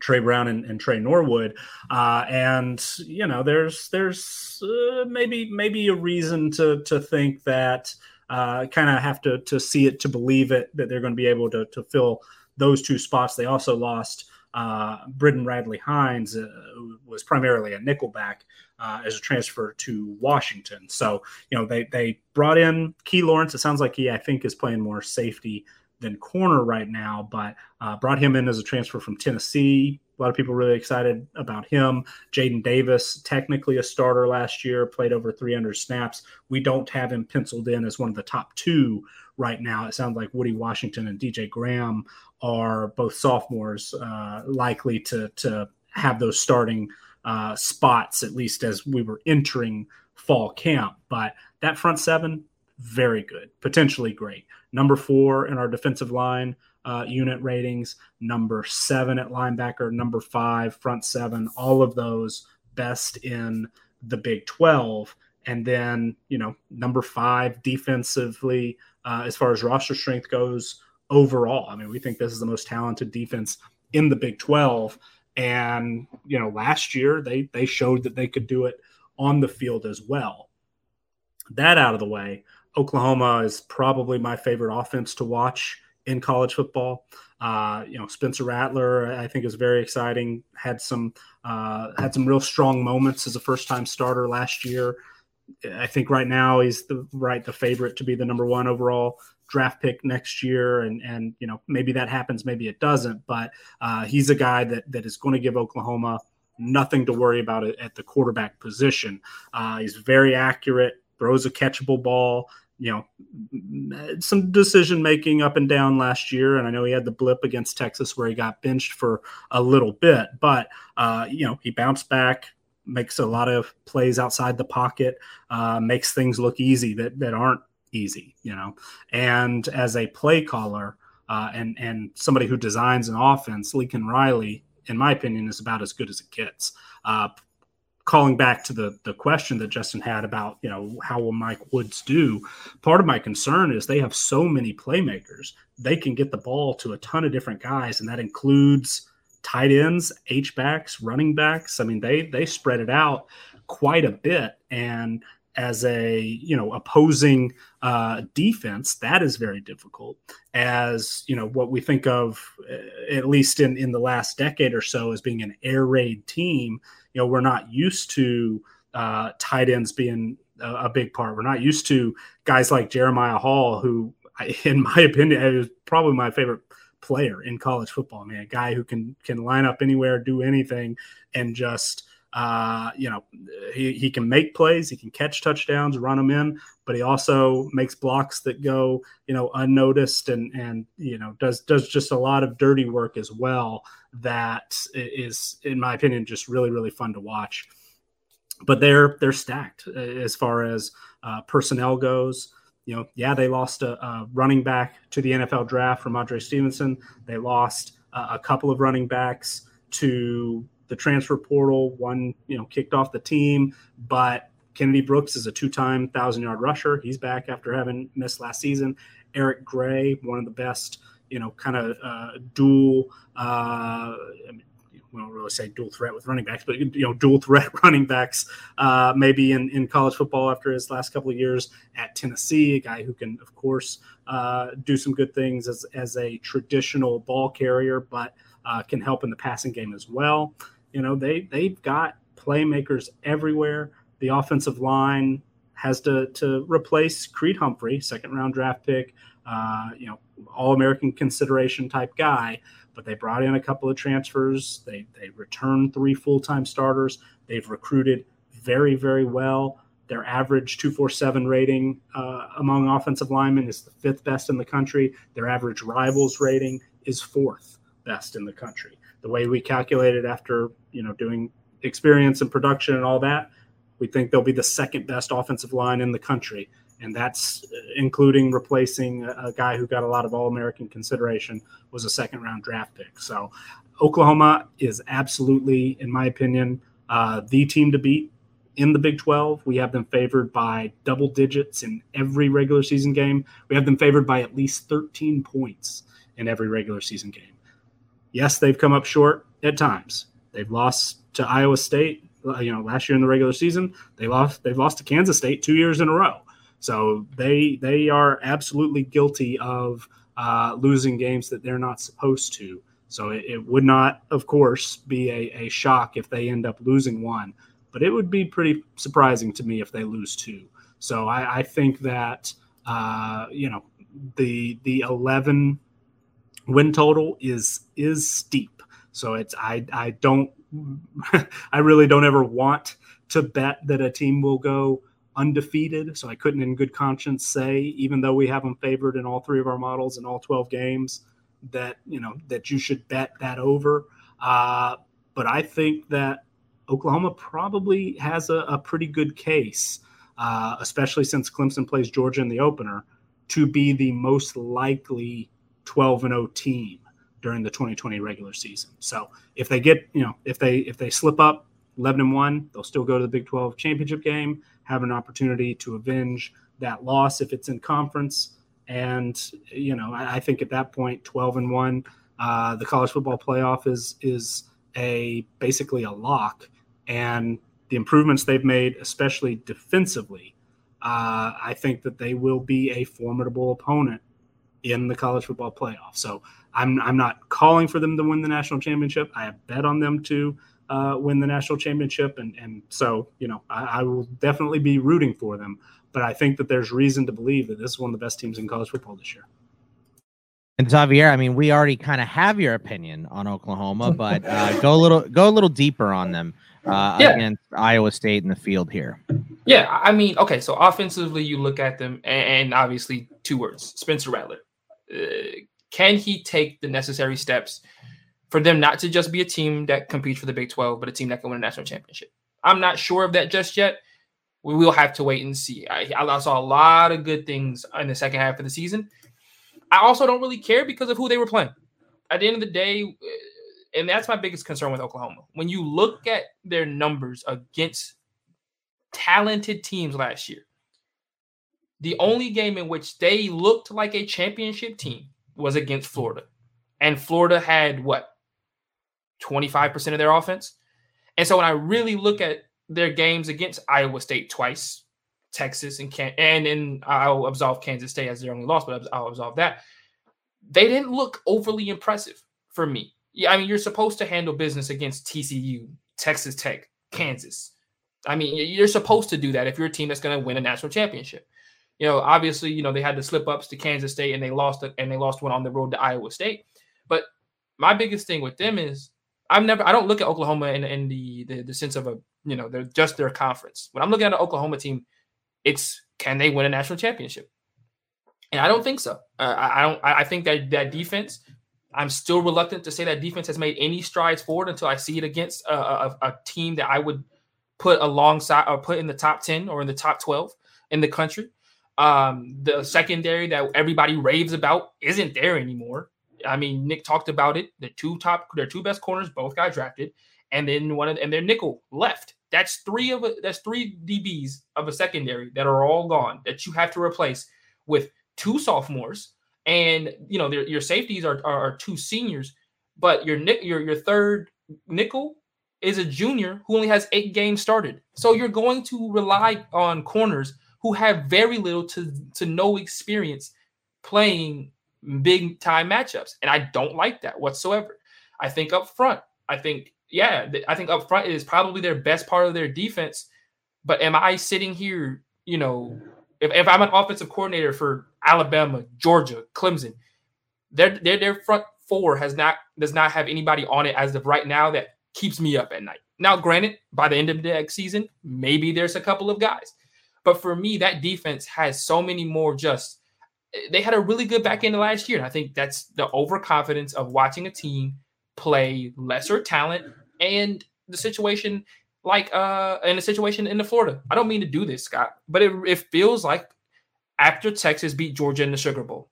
Tre Brown and, and Tre Norwood, uh, and you know there's there's uh, maybe maybe a reason to to think that uh, kind of have to to see it to believe it that they're going to be able to to fill those two spots. They also lost uh, Brendan Radley-Hiles, uh, was primarily a nickelback uh, as a transfer to Washington. So, you know, they, they brought in Key Lawrence. It sounds like he, I think, is playing more safety than corner right now, but uh, brought him in as a transfer from Tennessee. A lot of people really excited about him. Jaden Davis, technically a starter last year, played over 300 snaps. We don't have him penciled in as one of the top two right now. It sounds like Woody Washington and DJ Graham are both sophomores, uh, likely to to have those starting uh, spots at least as we were entering fall camp. But that front seven, very good, potentially great. Number four in our defensive line uh, unit ratings, number seven at linebacker, number five front seven, all of those best in the Big Twelve. And then, you know, number five defensively, uh, as far as roster strength goes, overall. I mean, we think this is the most talented defense in the Big 12. And, you know, last year they they showed that they could do it on the field as well. That out of the way, Oklahoma is probably my favorite offense to watch in college football. Uh, you know, Spencer Rattler, I think, is very exciting. Had some uh, had some real strong moments as a first time starter last year. I think right now he's the right the favorite to be the number one overall draft pick next year, and and you know maybe that happens, maybe it doesn't. But uh, he's a guy that that is going to give Oklahoma nothing to worry about at the quarterback position. Uh, he's very accurate, throws a catchable ball. You know, some decision making up and down last year, and I know he had the blip against Texas where he got benched for a little bit, but uh, you know he bounced back, makes a lot of plays outside the pocket, uh, makes things look easy that that aren't easy, you know. And as a play caller uh, and and somebody who designs an offense, Lincoln Riley, in my opinion, is about as good as it gets. Uh, calling back to the the question that Justin had about you know how will Mike Woods do, part of my concern is they have so many playmakers. They can get the ball to a ton of different guys, and that includes tight ends, H backs, running backs. I mean, they they spread it out quite a bit, and as a you know opposing uh, defense that is very difficult. As you know what we think of uh, at least in in the last decade or so as being an air raid team you know we're not used to uh, tight ends being a, a, big part. We're not used to guys like jeremiah hall who *laughs* in my opinion is probably my favorite player in college football. I mean a guy who can can line up anywhere do anything and just uh, you know, he, he can make plays, he can catch touchdowns, run them in, but he also makes blocks that go, you know, unnoticed and and you know does does just a lot of dirty work as well. That is, in my opinion, just really really fun to watch. But they're they're stacked uh, as far as uh, personnel goes. You know, yeah, they lost a, a, running back to the NFL draft Rhamondre Stevenson. They lost a couple of running backs to the transfer portal. One, you know, kicked off the team, but Kennedy Brooks is a two-time thousand-yard rusher. He's back after having missed last season. Eric Gray, one of the best, you know, kind of uh, dual. Uh, I mean, we don't really say dual threat with running backs, but you know, dual threat *laughs* running backs, uh, maybe in, in college football after his last couple of years at Tennessee, a guy who can, of course, uh, do some good things as, as a traditional ball carrier, but uh, can help in the passing game as well. You know, they they've got playmakers everywhere. The offensive line has to to replace Creed Humphrey, second round draft pick, uh, you know, all American consideration type guy. But they brought in a couple of transfers. They they returned three full time starters. They've recruited very very well. Their average 247 rating uh, among offensive linemen is the fifth best in the country. Their average rivals rating is fourth best in the country. The way we calculate it after you know doing experience and production and all that, we think they'll be the second best offensive line in the country, and that's uh, including replacing a, a guy who got a lot of All American consideration was a second round draft pick. So Oklahoma is absolutely, in my opinion, uh, the team to beat in the Big 12. We have them favored by double digits in every regular season game. We have them favored by at least 13 points in every regular season game. Yes, they've come up short at times. They've lost to Iowa State, uh, you know, last year in the regular season. They lost they've lost to Kansas State 2 years in a row. So they they are absolutely guilty of uh, losing games that they're not supposed to. So it, it would not, of course, be a, a shock if they end up losing one but it would be pretty surprising to me if they lose two. So I, I think that uh, you know the the eleven win total is is steep. So it's I I don't *laughs* I really don't ever want to bet that a team will go undefeated. So I couldn't in good conscience say, even though we have them favored in all three of our models in all 12 games, that you know that you should bet that over. Uh, but I think that Oklahoma probably has a, a pretty good case, uh, especially since Clemson plays Georgia in the opener, to be the most likely 12 and 0 team during the 2020 regular season. So if they get, you know, if they if they slip up 11 and 1, they'll still go to the Big 12 championship game, have an opportunity to avenge that loss if it's in conference. And you know, I, I think at that point, 12 and 1, uh, the college football playoff is is a basically a lock and the improvements they've made, especially defensively, uh, I think that they will be a formidable opponent in the college football playoff. So I'm I'm not calling for them to win the national championship. I have bet on them to uh, win the national championship, and and so you know I, I, will definitely be rooting for them. But I think that there's reason to believe that this is one of the best teams in college football this year. And Xavier, I mean, we already kind of have your opinion on Oklahoma, but uh, go a little go a little deeper on them uh, yeah. against Iowa State in the field here. Yeah, I mean, okay, so offensively, you look at them, and, and obviously, two words: Spencer Rattler. Uh, can he take the necessary steps for them not to just be a team that competes for the Big 12, but a team that can win a national championship? I'm not sure of that just yet. We will have to wait and see. I, I saw a lot of good things in the second half of the season. I also don't really care because of who they were playing. At the end of the day, and that's my biggest concern with Oklahoma. When you look at their numbers against talented teams last year, the only game in which they looked like a championship team was against Florida. And Florida had what? 25% of their offense. And so when I really look at their games against Iowa State twice, Texas and Can and then I'll absolve Kansas State as their only loss, but I'll absolve that. They didn't look overly impressive for me. Yeah, I mean, you're supposed to handle business against TCU, Texas Tech, Kansas. I mean, you're supposed to do that if you're a team that's going to win a national championship. You know, obviously, you know they had the slip ups to Kansas State and they lost it, and they lost one on the road to Iowa State. But my biggest thing with them is I'm never I don't look at Oklahoma in, in the, the the sense of a you know they're just their conference. When I'm looking at an Oklahoma team, it's can they win a national championship? And I don't think so. Uh, I, don't. I think that that defense I'm still reluctant to say that defense has made any strides forward until I see it against a, a, a, team that I would put alongside or put in the top 10 or in the top 12 in the country. Um, the secondary that everybody raves about isn't there anymore. I mean, Nick talked about it. The two top, their two best corners both got drafted, and then one of and their nickel left. That's three of a, that's three DBs of a secondary that are all gone that you have to replace with two sophomores and you know your safeties are, are, are two seniors, but your nick your your third nickel is a junior who only has eight games started. So you're going to rely on corners who have very little to to no experience playing big time matchups, and I don't like that whatsoever. I think up front, I think yeah, I think up front is probably their best part of their defense. But am I sitting here, you know, if, if I'm an offensive coordinator for Alabama, Georgia, Clemson, their, their their front four has not does not have anybody on it as of right now that keeps me up at night. Now, granted, by the end of the next season, maybe there's a couple of guys. But for me, that defense has so many more just they had a really good back end last year. And I think that's the overconfidence of watching a team play lesser talent and the situation like uh in a situation in the Florida. I don't mean to do this, Scott, but it, it feels like after Texas beat Georgia in the Sugar Bowl.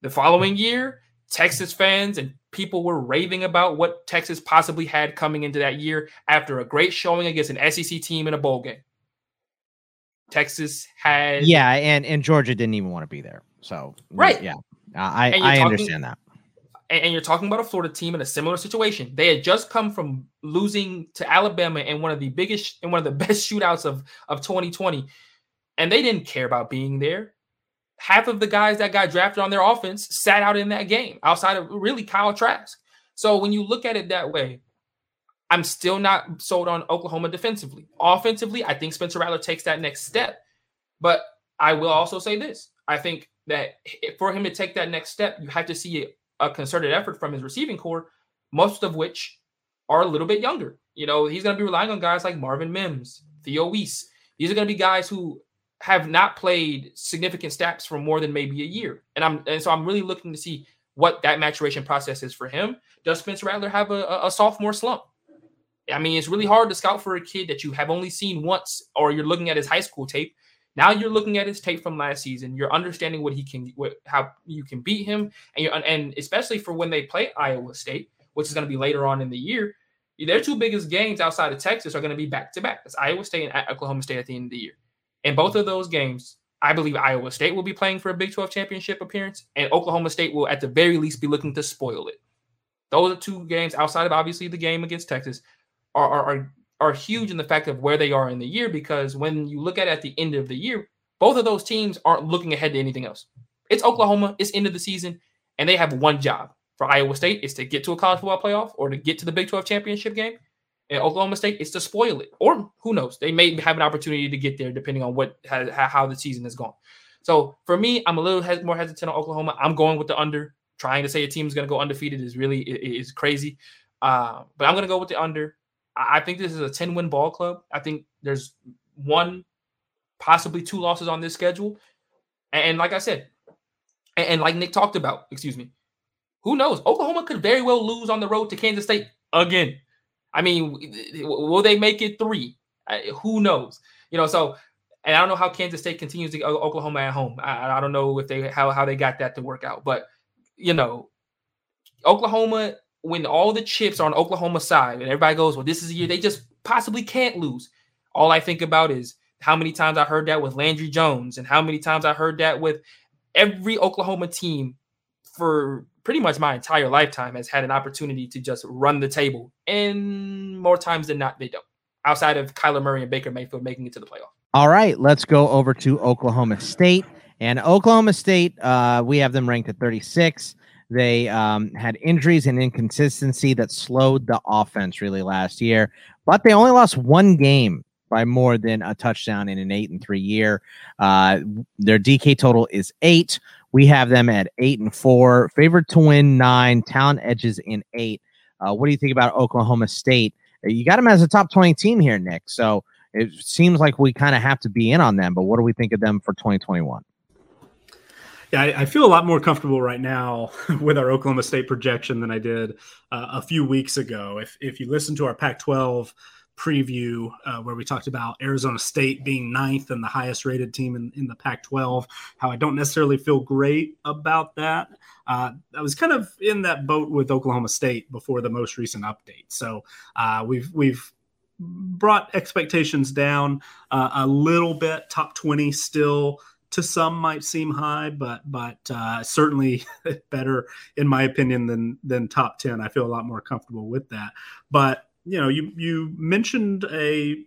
The following year, Texas fans and people were raving about what Texas possibly had coming into that year after a great showing against an SEC team in a bowl game. Texas had yeah, and and Georgia didn't even want to be there. So right, yeah, I I talking, understand that. And you're talking about a Florida team in a similar situation. They had just come from losing to Alabama in one of the biggest and one of the *laughs* best shootouts of of 2020, and they didn't care about being there. Half of the guys that got drafted on their offense sat out in that game, outside of really Kyle Trask. So when you look at it that way, I'm still not sold on Oklahoma defensively. Offensively, I think Spencer Rattler takes that next step. But I will also say this I think that for him to take that next step, you have to see a concerted effort from his receiving corps, most of which are a little bit younger. You know, he's going to be relying on guys like Marvin Mims, Theo Wease. These are going to be guys who have not played significant snaps for more than maybe a year. And I'm and so I'm really looking to see what that maturation process is for him. Does Spencer Rattler have a, a sophomore slump? I mean, it's really hard to scout for a kid that you have only seen once, or you're looking at his high school tape. Now you're looking at his tape from last season. You're understanding what he can, what how you can beat him, and you're, and especially for when they play Iowa State, which is going to be later on in the year. Their two biggest games outside of Texas are going to be back to back. That's Iowa State and Oklahoma State at the end of the year. In both of those games, I believe Iowa State will be playing for a Big 12 championship appearance, and Oklahoma State will, at the very least, be looking to spoil it. Those are two games outside of obviously the game against Texas are, are, are huge in the fact of where they are in the year because when you look at it at the end of the year, both of those teams aren't looking ahead to anything else. It's Oklahoma, it's end of the season, and they have one job. For Iowa State, is to get to a college football playoff or to get to the Big 12 championship game. And Oklahoma State is to spoil it, or who knows? They may have an opportunity to get there depending on what how, how the season has gone. So for me, I'm a little more hesitant on Oklahoma. I'm going with the under. Trying to say a team is going to go undefeated is really is crazy. Uh, but I'm going to go with the under. I think this is a 10 win ball club. I think there's one, possibly two losses on this schedule. And, like I said, and, like Nick talked about, excuse me, who knows? Oklahoma could very well lose on the road to Kansas State again. I mean, will they make it three? who knows? You know, so and I don't know how Kansas State continues to go Oklahoma at home. I, I don't know if they how how they got that to work out, but you know, Oklahoma when all the chips are on Oklahoma side and everybody goes, well, this is a year they just possibly can't lose. All I think about is how many times I heard that with Landry Jones and how many times I heard that with every Oklahoma team for pretty much my entire lifetime has had an opportunity to just run the table. And more times than not, they don't. Outside of Kyler Murray and Baker Mayfield making it to the playoff. All right, let's go over to Oklahoma State. And Oklahoma State, uh, we have them ranked at 36. They um, had injuries and inconsistency that slowed the offense really last year, but they only lost one game by more than a touchdown in an eight and three year. Uh, their DK total is eight. We have them at eight and four, favored to win nine, talent edges in eight. Uh, what do you think about Oklahoma State? You got them as a top 20 team here, Nick. So it seems like we kind of have to be in on them, but what do we think of them for 2021? Yeah, I, I, feel a lot more comfortable right now *laughs* with our Oklahoma State projection than I did uh, a few weeks ago. If if you listen to our Pac-12 preview uh, where we talked about Arizona State being ninth and the highest rated team in, in the Pac-12, how I don't necessarily feel great about that. Uh, I was kind of in that boat with Oklahoma State before the most recent update. So uh, we've we've brought expectations down uh, a little bit. Top 20 still to some might seem high, but but uh, certainly *laughs* better in my opinion than than top ten. I feel a lot more comfortable with that. But you know, you you mentioned a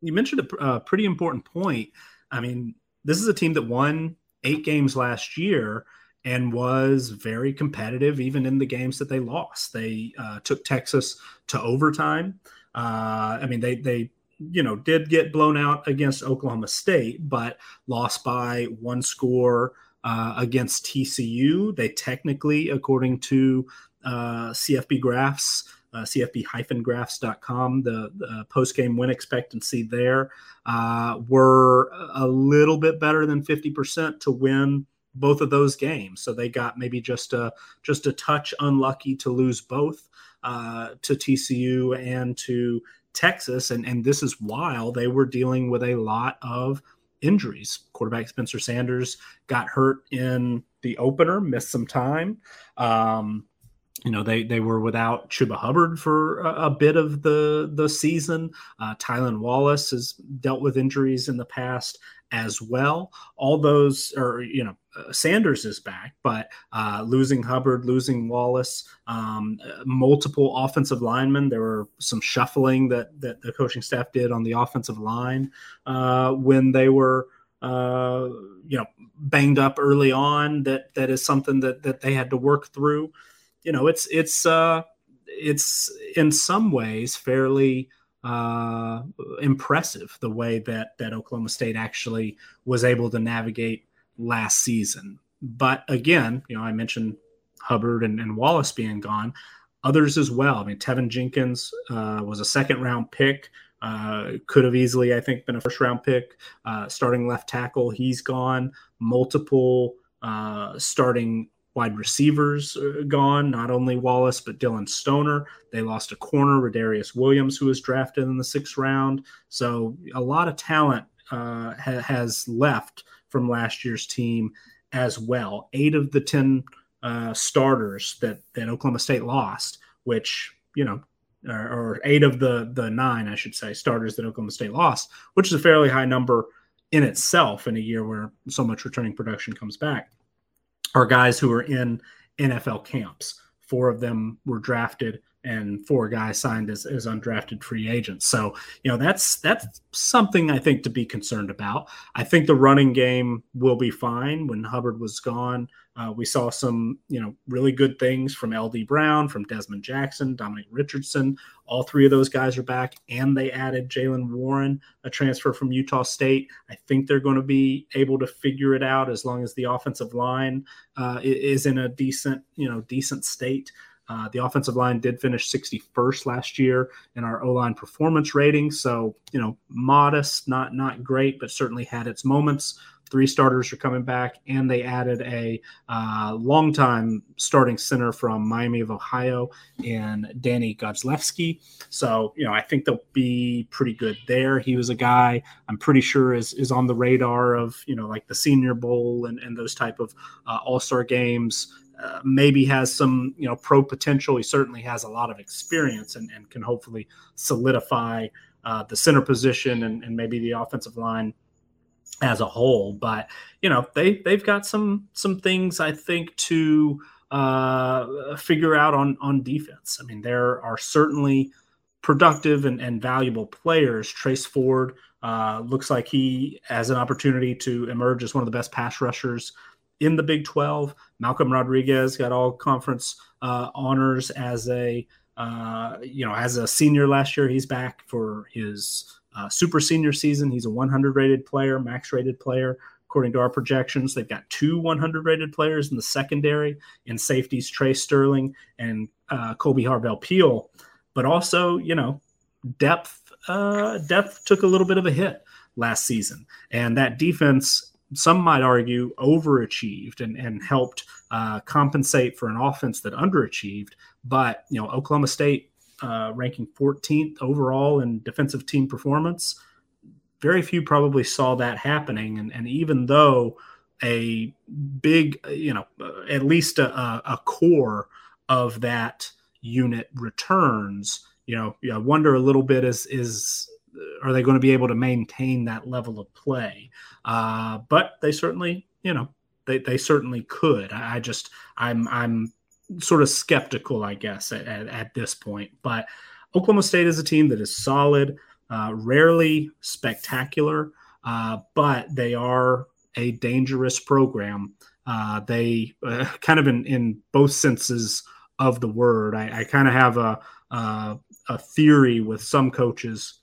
you mentioned a, a pretty important point. I mean, this is a team that won eight games last year, and was very competitive even in the games that they lost. They uh, took Texas to overtime. Uh, I mean, they they you know did get blown out against Oklahoma State, but lost by one score uh, against TCU. They technically, according to uh, CFB Graphs, uh, cfb-graphs.com, the, the post-game win expectancy there uh, were a little bit better than 50% to win both of those games. So they got maybe just a just a touch unlucky to lose both uh, to TCU and to Texas. And and this is while they were dealing with a lot of injuries. Quarterback Spencer Sanders got hurt in the opener, missed some time. Um, you know they they were without Chuba Hubbard for a, a bit of the the season. Uh, Tylan Wallace has dealt with injuries in the past as well. All those, or you know, uh, Sanders is back, but uh, losing Hubbard, losing Wallace, um, multiple offensive linemen. There were some shuffling that that the coaching staff did on the offensive line uh, when they were. Uh, you know, banged up early on. That that is something that that they had to work through. You know, it's it's uh, it's in some ways fairly uh, impressive the way that that Oklahoma State actually was able to navigate last season. But again, you know, I mentioned Hubbard and, and Wallace being gone, others as well. I mean, Teven Jenkins uh, was a second round pick. Uh, could have easily, I think, been a first round pick. Uh, starting left tackle, he's gone. Multiple uh, starting wide receivers uh, gone, not only Wallace, but Dillon Stoner. They lost a corner, Rodarius Williams, who was drafted in the sixth round. So a lot of talent uh, ha- has left from last year's team as well. Eight of the 10 uh, starters that, that Oklahoma State lost, which, you know, or, or eight of the, the nine, I should say, starters that Oklahoma State lost, which is a fairly high number in itself in a year where so much returning production comes back are guys who are in NFL camps. Four of them were drafted and four guys signed as, as undrafted free agents. So, you know, that's that's something I think to be concerned about. I think the running game will be fine when Hubbard was gone. Uh, we saw some, you know, really good things from LD Brown, from Dezmon Jackson, Dominic Richardson. All three of those guys are back, and they added Jaylen Warren, a transfer from Utah State. I think they're going to be able to figure it out as long as the offensive line uh, is in a decent, you know, decent state. Uh, the offensive line did finish 61st last year in our O line performance rating, so you know, modest, not not great, but certainly had its moments. Three starters are coming back, and they added a uh, longtime starting center from Miami of Ohio in Danny Godlewski. So, you know, I think they'll be pretty good there. He was a guy I'm pretty sure is is on the radar of you know like the Senior Bowl and and those type of uh, All Star games. Uh, maybe has some you know pro potential. He certainly has a lot of experience and, and can hopefully solidify uh, the center position and, and maybe the offensive line as a whole. But you know they they've got some some things I think to uh, figure out on on defense. I mean there are certainly productive and, and valuable players. Trace Ford uh, looks like he has an opportunity to emerge as one of the best pass rushers in the Big 12. Malcolm Rodriguez got all conference uh, honors as a uh, you know as a senior last year. He's back for his uh, super senior season. He's a 100 rated player, max rated player. According to our projections, they've got two 100 rated players in the secondary in safeties, Tre Sterling and uh, Kolby Harvell Peel. But also, you know, depth uh, depth took a little bit of a hit last season, and that defense some might argue overachieved and, and helped uh, compensate for an offense that underachieved. But you know, Oklahoma State uh, ranking 14th overall in defensive team performance. Very few probably saw that happening, and, and even though a big, you know, at least a, a core of that unit returns, you know, I wonder a little bit is is are they going to be able to maintain that level of play? Uh, but they certainly, you know, they, they certainly could. I, I just I'm I'm sort of skeptical, I guess, at, at, at, this point. But Oklahoma State is a team that is solid, uh, rarely spectacular, uh, but they are a dangerous program Uh, they uh, *laughs* kind of in, in both senses of the word. I, I kind of have a, a, a theory with some coaches.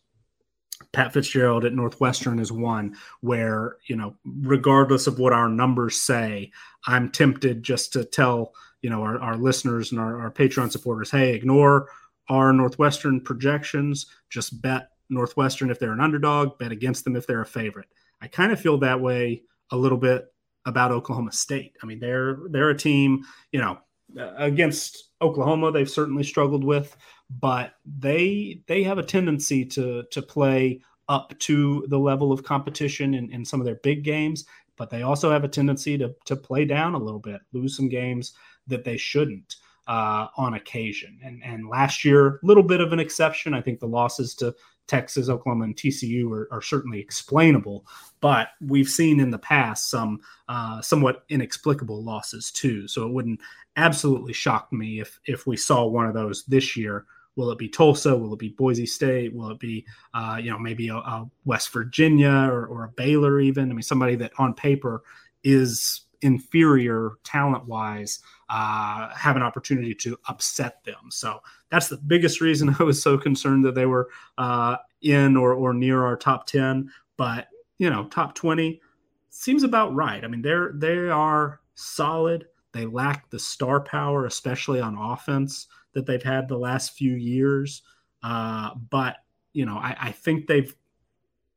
Pat Fitzgerald at Northwestern is one where you know, regardless of what our numbers say, I'm tempted just to tell you know our, our listeners and our, our Patreon supporters, hey, ignore our Northwestern projections. Just bet Northwestern if they're an underdog, bet against them if they're a favorite. I kind of feel that way a little bit about Oklahoma State. I mean, they're they're a team, you know, uh, against Oklahoma they've certainly struggled with, but they they have a tendency to to play up to the level of competition in, in some of their big games, but they also have a tendency to to play down a little bit, lose some games that they shouldn't uh, on occasion. And and last year, a little bit of an exception. I think the losses to Texas, Oklahoma, and TCU are, are, certainly explainable, but we've seen in the past some uh, somewhat inexplicable losses too. So it wouldn't absolutely shock me if if we saw one of those this year. Will it be Tulsa? Will it be Boise State? Will it be uh, you know maybe a, a West Virginia or, or a Baylor even? I mean somebody that on paper is inferior talent wise uh, have an opportunity to upset them. So that's the biggest reason *laughs* I was so concerned that they were uh, in or, or near our top 10. But, you know, top 20 seems about right. I mean, they're, they are solid. They lack the star power, especially on offense, that they've had the last few years. Uh, but, you know, I, I think they've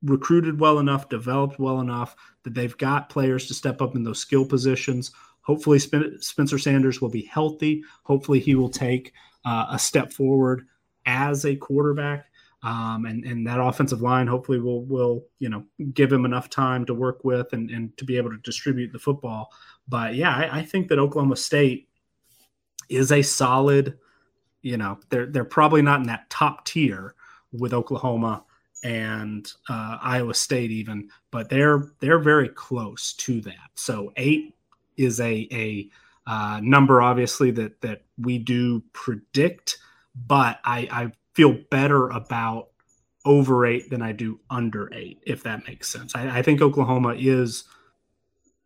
recruited well enough, developed well enough that they've got players to step up in those skill positions. Hopefully, Spencer Sanders will be healthy. Hopefully, he will take uh, a step forward as a quarterback. Um, and, and that offensive line hopefully will will you know give him enough time to work with and, and to be able to distribute the football. But yeah, I, I think that Oklahoma State is a solid, you know, they're they're probably not in that top tier with Oklahoma and uh, Iowa State even, but they're they're very close to that. So eight is a a uh, number obviously that that we do predict, but I, I feel better about over eight than I do under eight, if that makes sense. I, I think Oklahoma is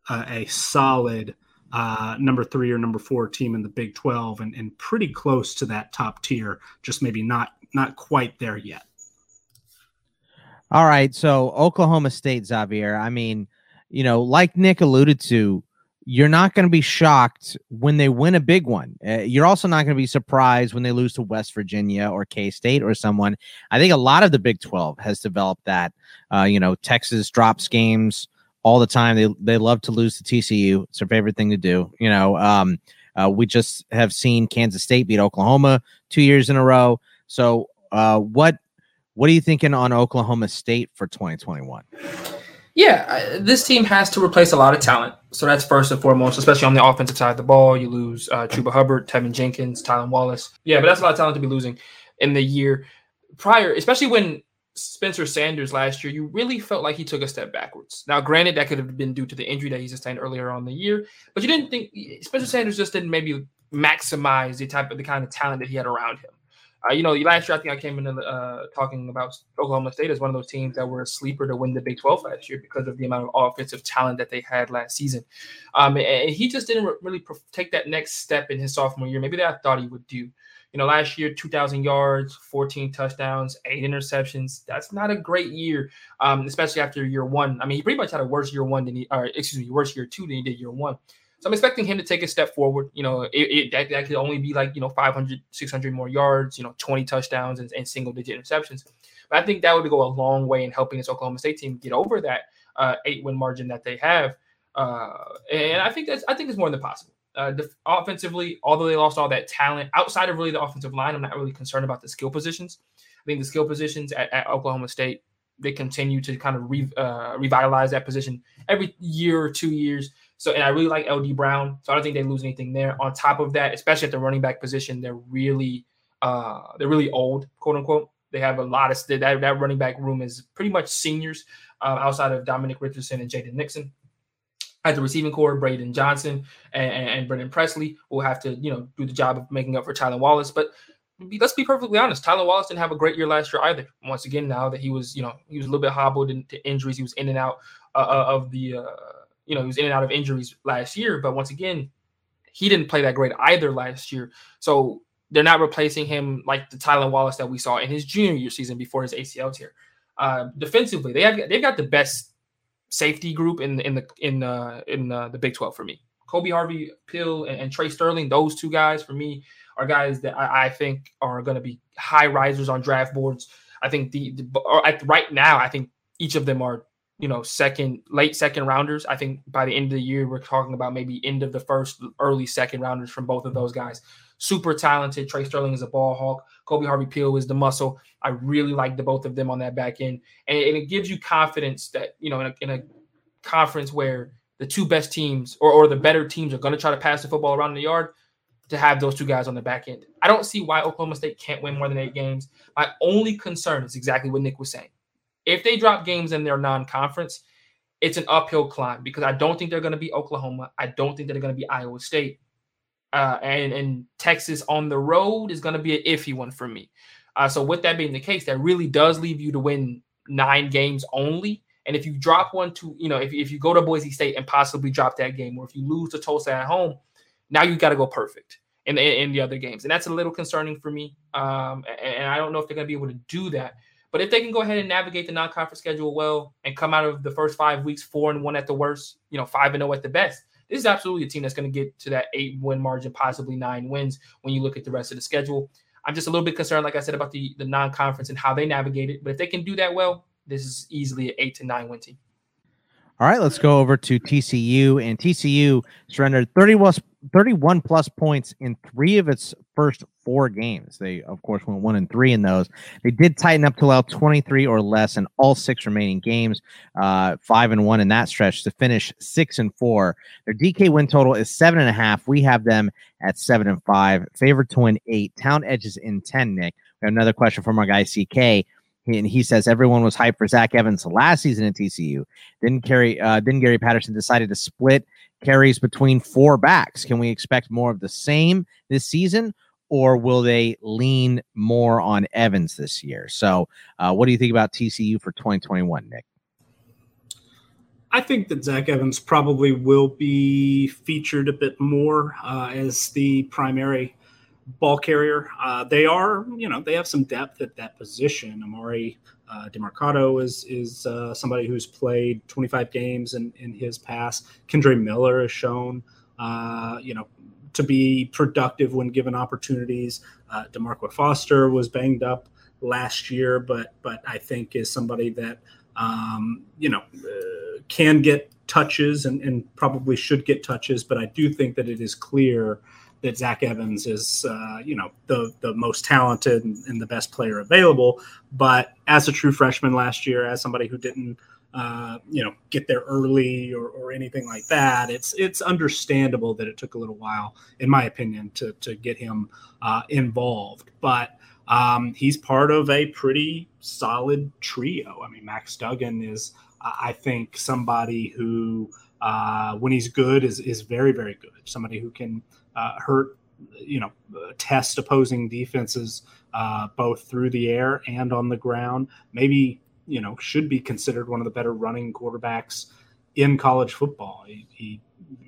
a, a solid uh, number three or number four team in the Big 12 and, and pretty close to that top tier, just maybe not not quite there yet. All right. So Oklahoma State, Xavier. I mean, you know, like Nick alluded to, you're not going to be shocked when they win a big one. Uh, you're also not going to be surprised when they lose to West Virginia or K State or someone. I think a lot of the Big 12 has developed that. Uh, you know, Texas drops games all the time. They they love to lose to TCU. It's their favorite thing to do. You know, um, uh, we just have seen Kansas State beat Oklahoma two years in a row. So, uh, what what are you thinking on Oklahoma State for 2021? Yeah, this team has to replace a lot of talent. So that's first and foremost, especially on the offensive side of the ball. You lose uh, Chuba Hubbard, Teven Jenkins, Tylan Wallace. Yeah, but that's a lot of talent to be losing in the year prior, especially when Spencer Sanders last year, you really felt like he took a step backwards. Now, granted, that could have been due to the injury that he sustained earlier on the year, but you didn't think Spencer Sanders just didn't maybe maximize the type of the kind of talent that he had around him. Uh, you know, last year I think I came in uh, talking about Oklahoma State as one of those teams that were a sleeper to win the Big 12 last year because of the amount of offensive talent that they had last season. Um, and he just didn't really take that next step in his sophomore year, maybe that I thought he would do. You know, last year, 2,000 yards, 14 touchdowns, eight interceptions. That's not a great year, um, especially after year one. I mean, he pretty much had a worse year one than he, or excuse me, worse year two than he did year one. So I'm expecting him to take a step forward. You know, it, it that, that, could only be like, you know, 500, 600 more yards, you know, 20 touchdowns and, and single digit interceptions. But I think that would go a long way in helping this Oklahoma State team get over that uh, eight win margin that they have. Uh, and I think that's, I think it's more than possible. Uh, def- offensively, although they lost all that talent outside of really the offensive line, I'm not really concerned about the skill positions. I think the skill positions at, at Oklahoma State, they continue to kind of re- uh, revitalize that position every year or two years. So, and I really like LD Brown. So I don't think they lose anything there. On top of that, especially at the running back position, they're really, uh, they're really old, quote unquote. They have a lot of that. That running back room is pretty much seniors, uh, outside of Dominic Richardson and Jaden Nixon. At the receiving corps, Braydon Johnson and, and, and Brennan Presley will have to, you know, do the job of making up for Tylan Wallace. But let's be perfectly honest. Tylan Wallace didn't have a great year last year either. Once again, now that he was, you know, he was a little bit hobbled into injuries, he was in and out uh, uh of the uh, you know, he was in and out of injuries last year. But once again, he didn't play that great either last year. So they're not replacing him like the Tylan Wallace that we saw in his junior year season before his ACL tear. Uh, defensively, they have they've got the best safety group in in the in uh, in uh, the Big Twelve for me. Kolby Harvell Peel, and, and, Tre Sterling, those two guys for me are guys that I, I think are going to be high risers on draft boards. I think the, the right now, I think each of them are you know second late second rounders. I think by the end of the year, we're talking about maybe end of the first, early second rounders from both of those guys. Super talented. Tre Sterling is a ball hawk. Kolby Harvell Peel is the muscle. I really like the both of them on that back end, and, and it gives you confidence that you know in a, in a conference where the two best teams or, or the better teams are going to try to pass the football around the yard to have those two guys on the back end. I don't see why Oklahoma State can't win more than eight games. My only concern is exactly what Nick was saying. If they drop games in their non-conference, it's an uphill climb because I don't think they're going to be Oklahoma. I don't think they're going to be Iowa State. Uh, and and Texas on the road is going to be an iffy one for me. Uh, so with that being the case, that really does leave you to win nine games only. And if you drop one to, you know, if, if you go to Boise State and possibly drop that game, or if you lose to Tulsa at home, now you got to go perfect in the, in the other games. And that's a little concerning for me. Um, and, and I don't know if they're going to be able to do that. But if they can go ahead and navigate the non-conference schedule well and come out of the first five weeks four and one at the worst, you know, five and zero oh at the best, this is absolutely a team that's going to get to that eight win margin, possibly nine wins when you look at the rest of the schedule. I'm just a little bit concerned, like I said, about the the non-conference and how they navigate it. But if they can do that well, this is easily an eight to nine win team. All right, let's go over to TCU. And TCU surrendered 30 plus, 31 plus points in three of its first four games. They, of course, went one and three in those. They did tighten up to allow 23 or less in all six remaining games, uh, five and one in that stretch to finish six and four. Their DK win total is seven and a half. We have them at seven and five, favored to win eight. Town edges in 10, Nick. We have another question from our guy, Siaka and he says everyone was hyped for Zach Evans last season at TCU. Then Gary, uh, then Gary Patterson decided to split carries between four backs. Can we expect more of the same this season, or will they lean more on Evans this year? So, uh, what do you think about TCU for 2021, Nick? I think that Zach Evans probably will be featured a bit more uh, as the primary ball carrier. Uh, they are, you know, they have some depth at that position. Emari uh, Demercado is is uh, somebody who's played 25 games in, in his past. Kendre Miller has shown, uh, you know, to be productive when given opportunities. Uh, Daimarqua Foster was banged up last year, but but I think is somebody that um, you know uh, can get touches and, and probably should get touches. But I do think that it is clear that Zach Evans is, uh, you know, the the most talented and, the best player available. But as a true freshman last year, as somebody who didn't, uh, you know, get there early or, or anything like that, it's it's understandable that it took a little while, in my opinion, to to get him uh, involved. But um, he's part of a pretty solid trio. I mean, Max Duggan is, I think, somebody who. Uh, when he's good, is is very very good. Somebody who can uh, hurt, you know, test opposing defenses uh, both through the air and on the ground. Maybe you know should be considered one of the better running quarterbacks in college football. He, he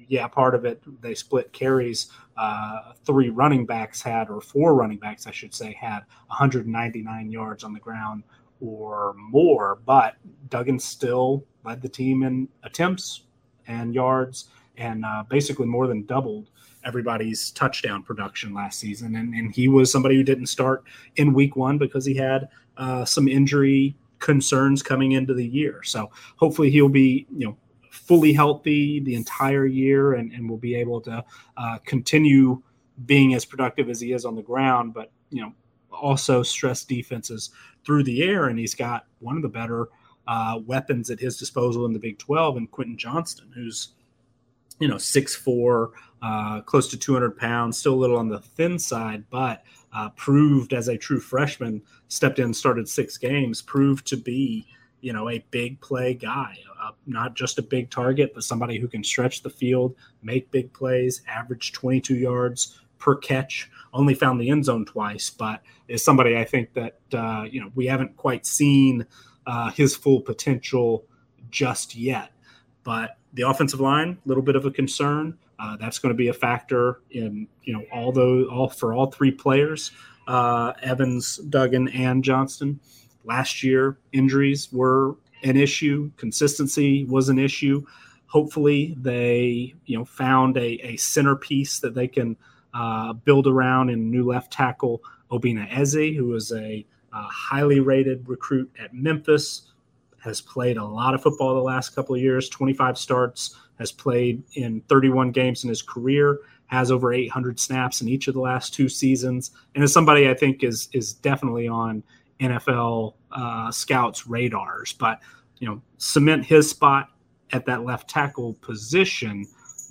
yeah, part of it they split carries. Uh, three running backs had, or four running backs, I should say, had 199 yards on the ground or more. But Duggan still led the team in attempts and yards, and uh, basically more than doubled everybody's touchdown production last season. And, and he was somebody who didn't start in week one because he had uh, some injury concerns coming into the year. So hopefully he'll be, you know, fully healthy the entire year and, and will be able to uh, continue being as productive as he is on the ground, but, you know, also stress defenses through the air. And he's got one of the better uh, weapons at his disposal in the Big 12 and Quentin Johnston, who's, you know, six four, uh, close to 200 pounds, still a little on the thin side, but uh, proved as a true freshman, stepped in, started six games, proved to be, you know, a big play guy, uh, not just a big target, but somebody who can stretch the field, make big plays, average 22 yards per catch. Only found the end zone twice, but is somebody I think that uh, you know we haven't quite seen uh, his full potential just yet but the offensive line, a little bit of a concern. Uh, that's going to be a factor in you know all those all for all three players, uh, Evans, Duggan, and Johnston. Last year, injuries were an issue. Consistency was an issue. Hopefully, they you know found a, a centerpiece that they can uh, build around in new left tackle Obinna Eze, who is a uh, highly rated recruit at Memphis, has played a lot of football the last couple of years, 25 starts, has played in 31 games in his career, has over 800 snaps in each of the last two seasons, and is somebody I think is is definitely on NFL uh, scouts' radars. But you know, cement his spot at that left tackle position,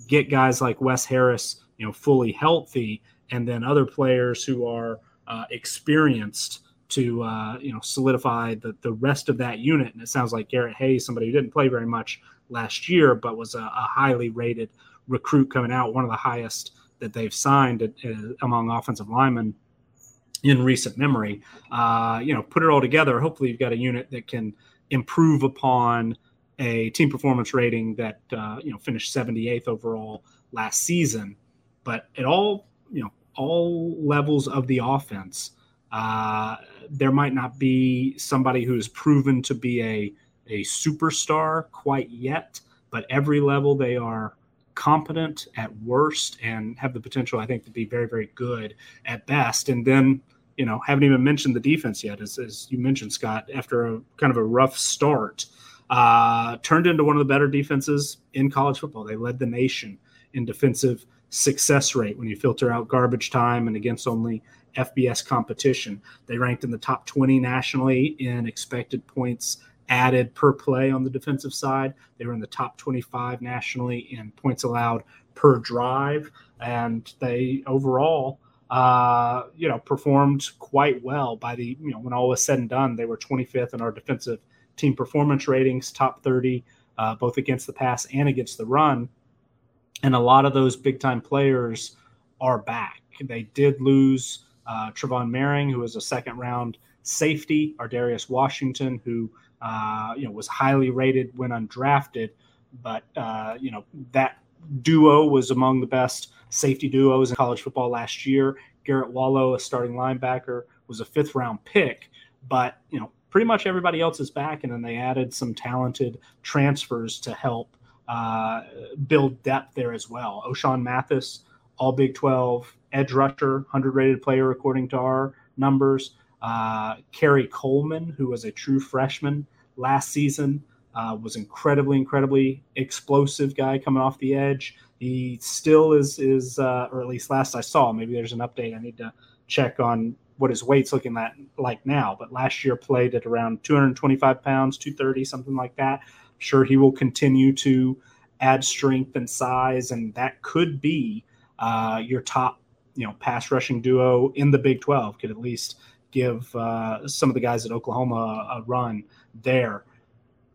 get guys like Wes Harris, you know, fully healthy, and then other players who are uh, experienced to uh, you know solidify the the rest of that unit. And it sounds like Garrett Hayes, somebody who didn't play very much last year, but was a, a highly rated recruit coming out, one of the highest that they've signed at, uh, among offensive linemen in recent memory. Uh, you know, put it all together. Hopefully, you've got a unit that can improve upon a team performance rating that uh, you know finished 78th overall last season. But at all, you know, all levels of the offense, uh, there might not be somebody who is proven to be a a superstar quite yet, but every level they are competent at worst and have the potential, I think, to be very, very good at best. And then, you know, haven't even mentioned the defense yet, as, as you mentioned, Scott, after a kind of a rough start, uh, turned into one of the better defenses in college football. They led the nation in defensive success rate when you filter out garbage time and against only FBS competition. They ranked in the top 20 nationally in expected points added per play on the defensive side. They were in the top 25 nationally in points allowed per drive, and they overall, uh, you know, performed quite well. By the you know, when all was said and done, they were 25th in our defensive team performance ratings, top 30, uh, both against the pass and against the run. And a lot of those big time players are back. They did lose uh, Trevon Moehrig, who was a second round safety, our Ar'Darius Washington, who uh, you know was highly rated when undrafted, but uh, you know that duo was among the best safety duos in college football last year. Garrett Wallow, a starting linebacker, was a fifth round pick, but you know pretty much everybody else is back, and then they added some talented transfers to help uh, build depth there as well. Ochaun Mathis, all Big 12 edge rusher, 100 rated player according to our numbers. Uh, Khari Coleman, who was a true freshman last season, uh, was incredibly, incredibly explosive guy coming off the edge. He still is, is uh, or at least last I saw, maybe there's an update. I need to check on what his weight's looking at, like now. But last year played at around 225 pounds, 230, something like that. I'm sure he will continue to add strength and size, and that could be uh, your top, you know, pass rushing duo in the Big 12. Could at least give uh, some of the guys at Oklahoma a, run there.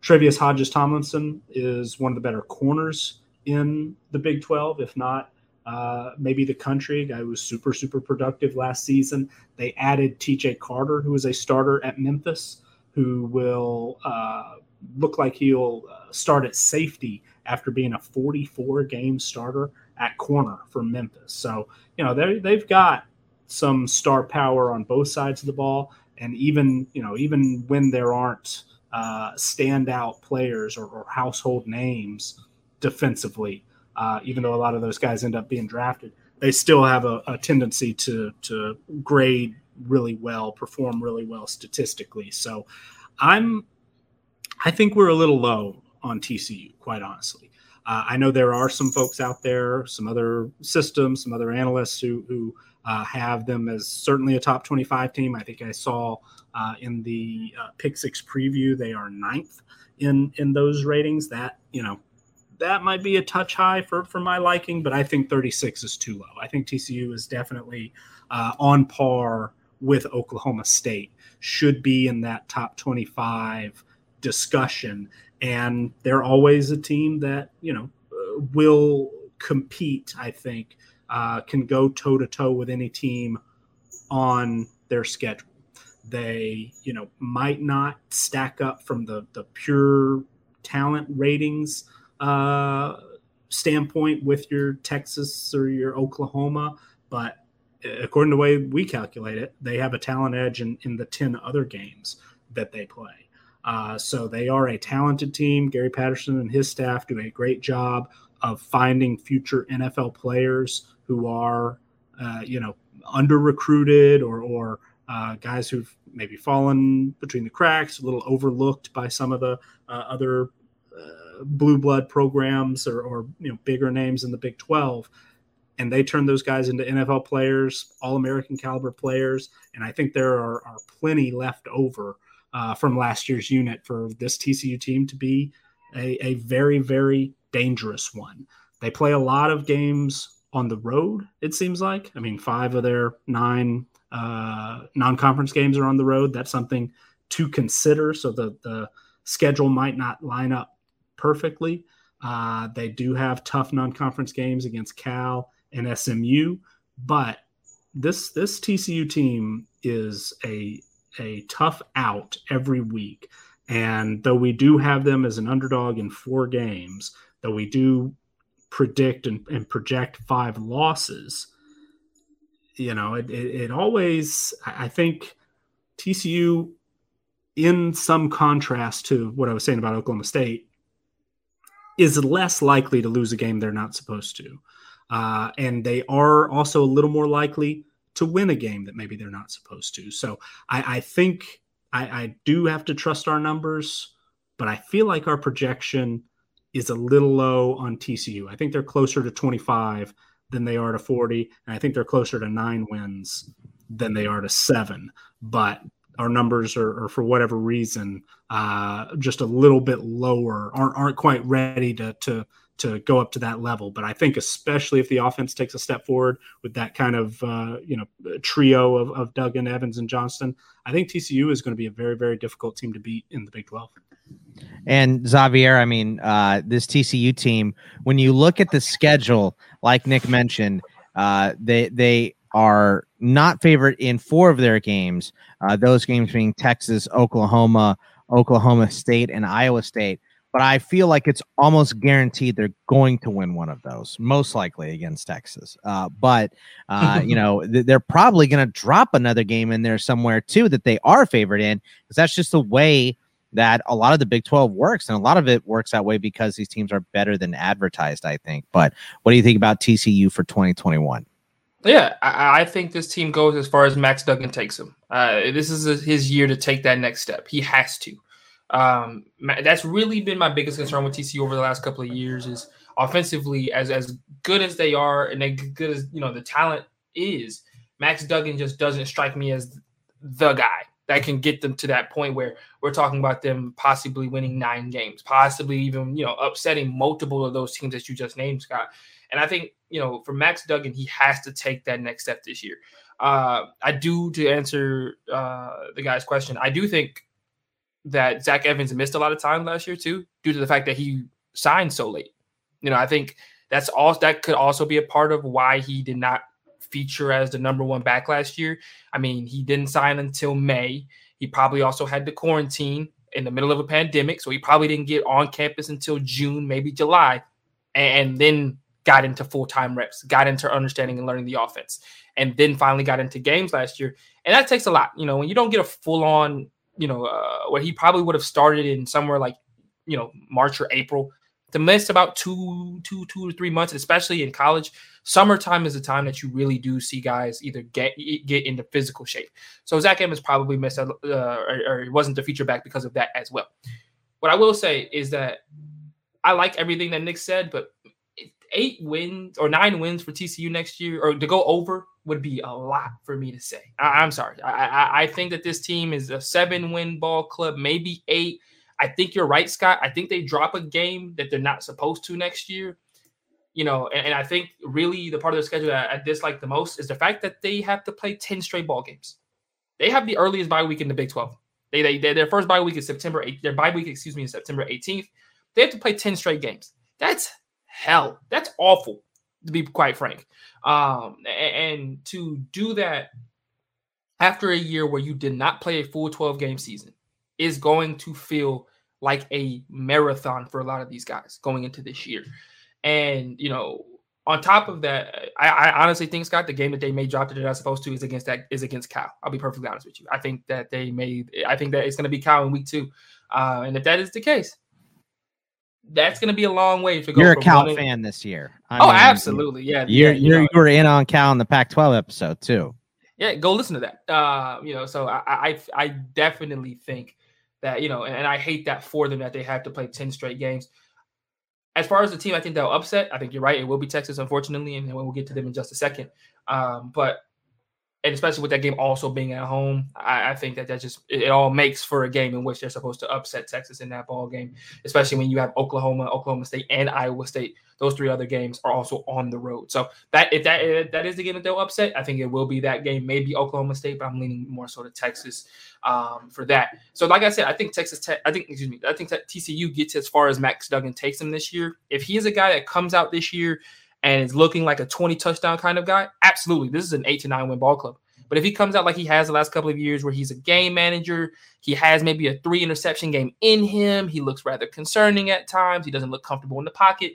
Tre'Vius Hodges Tomlinson is one of the better corners in the Big 12, if not uh, maybe the country. Guy was super, super productive last season. They added TJ Carter, who is a starter at Memphis, who will uh, look like he'll uh, start at safety after being a 44 game starter at corner for Memphis. So, you know, they they've got some star power on both sides of the ball. And even, you know, even when there aren't uh, standout players or, or, household names defensively, uh, even though a lot of those guys end up being drafted, they still have a, a tendency to to grade really well, perform really well statistically. So, I'm, I think we're a little low on TCU, quite honestly. Uh, I know there are some folks out there, some other systems, some other analysts who who uh, have them as certainly a top 25 team. I think I saw uh, in the uh, pick six preview they are ninth in in those ratings. That you know that might be a touch high for for my liking, but I think 36 is too low. I think TCU is definitely uh, on par with Oklahoma State. Should be in that top 25 discussion, and they're always a team that you know uh, will compete. I think uh, can go toe to toe with any team on their schedule. They, you know, might not stack up from the the pure talent ratings uh, standpoint with your Texas or your Oklahoma, but according to the way we calculate it, they have a talent edge in, in the 10 other games that they play. Uh, so they are a talented team. Gary Patterson and his staff do a great job of finding future NFL players who are, uh, you know, under recruited or, or uh, guys who've maybe fallen between the cracks, a little overlooked by some of the uh, other uh, blue blood programs or, or, you know bigger names in the Big Twelve, and they turn those guys into NFL players, All American caliber players, and I think there are, are plenty left over uh, from last year's unit for this TCU team to be a, a very very dangerous one. They play a lot of games on the road. It seems like. I mean, five of their nine uh, non-conference games are on the road. That's something to consider. So the the schedule might not line up perfectly. Uh, they do have tough non-conference games against Cal and SMU, but this this TCU team is a a tough out every week. And though we do have them as an underdog in four games, though we do predict and, and project five losses, you know, it, it, it always, I think TCU, in some contrast to what I was saying about Oklahoma State, is less likely to lose a game they're not supposed to. Uh, and they are also a little more likely to win a game that maybe they're not supposed to. So I, I think I, I do have to trust our numbers, but I feel like our projection is a little low on TCU. I think they're closer to 25 than they are to 40. And I think they're closer to nine wins than they are to seven. But our numbers are, are for whatever reason, uh, just a little bit lower, aren't, aren't quite ready to, to, to go up to that level. But I think, especially if the offense takes a step forward with that kind of uh, you know trio of, of Duggan, Evans, and Johnston, I think TCU is going to be a very very difficult team to beat in the Big Twelve. And Xavier, I mean, uh, this TCU team, when you look at the schedule, like Nick mentioned, uh, they they are not favored in four of their games. Uh, those games being Texas, Oklahoma, Oklahoma State, and Iowa State. But I feel like it's almost guaranteed they're going to win one of those, most likely against Texas. Uh, but uh, *laughs* you know, th- they're probably going to drop another game in there somewhere too that they are favored in, because that's just the way that a lot of the Big 12 works. And a lot of it works that way because these teams are better than advertised, I think. But what do you think about TCU for 2021? Yeah, I, I think this team goes as far as Max Duggan takes them. Uh, this is a, his year to take that next step. He has to. Um, that's really been my biggest concern with TCU over the last couple of years is offensively, as as good as they are and as good as you know the talent is, Max Duggan just doesn't strike me as the guy that can get them to that point where we're talking about them possibly winning nine games, possibly even you know upsetting multiple of those teams that you just named, Scott. And I think you know for Max Duggan, he has to take that next step this year. Uh, I do to answer uh, the guy's question. I do think that Zach Evans missed a lot of time last year too, due to the fact that he signed so late. You know, I think that's all that could also be a part of why he did not feature as the number one back last year. I mean, he didn't sign until May. He probably also had to quarantine in the middle of a pandemic, so he probably didn't get on campus until June, maybe July, and, then got into full time reps, got into understanding and learning the offense, and then finally got into games last year. And that takes a lot. You know, when you don't get a full on, you know, uh, where he probably would have started in somewhere like, you know, March or April, to miss about two, two, two or three months, especially in college, summertime is the time that you really do see guys either get get into physical shape. So Zach Evans probably missed, uh, or, or wasn't the feature back because of that as well. What I will say is that I like everything that Nick said, but eight wins or nine wins for TCU next year, or to go over, would be a lot for me to say. I, am sorry. I, I, I think that this team is a seven win ball club, maybe eight. I think you're right, Scott. I think they drop a game that they're not supposed to next year. You know, and, and I think really the part of the schedule that I dislike the most is the fact that they have to play 10 straight ball games. They have the earliest bye week in the Big 12. They, they their first bye week is September 8th. Their bye week, excuse me, is September 18th. They have to play 10 straight games. That's hell. That's awful, to be quite frank. Um, and, and to do that after a year where you did not play a full 12 game season is going to feel like a marathon for a lot of these guys going into this year. And you know, on top of that, I, I, honestly think Scott, the game that they may drop that they're not supposed to is against that is against Cal. I'll be perfectly honest with you. I think that they may. I think that it's going to be Cal in week two, uh, and if that is the case, that's going to be a long way to go. You're a Cal winning. fan this year. I oh, mean, absolutely, yeah. You're yeah, you you're, you were in on Cal in the Pac-12 episode too. Yeah, go listen to that. Uh, you know, so I, I I definitely think that you know, and, and I hate that for them that they have to play ten straight games. As far as the team, I think they'll upset. I think you're right. It will be Texas, unfortunately, and we'll get to them in just a second. Um, but and especially with that game also being at home, I, I, think that that just it, all makes for a game in which they're supposed to upset Texas in that ball game, especially when you have Oklahoma, Oklahoma State, and Iowa State. Those three other games are also on the road. So that if that if that is the game that upset, I think it will be that game, maybe Oklahoma State, but I'm leaning more so to Texas um, for that. So like I said, I think Texas Tech, I think excuse me, I think that TCU gets as far as Max Duggan takes them this year. If he is a guy that comes out this year and is looking like a 20 touchdown kind of guy, absolutely. This is an eight to nine win ball club. But if he comes out like he has the last couple of years, where he's a game manager, he has maybe a three interception game in him, he looks rather concerning at times, he doesn't look comfortable in the pocket.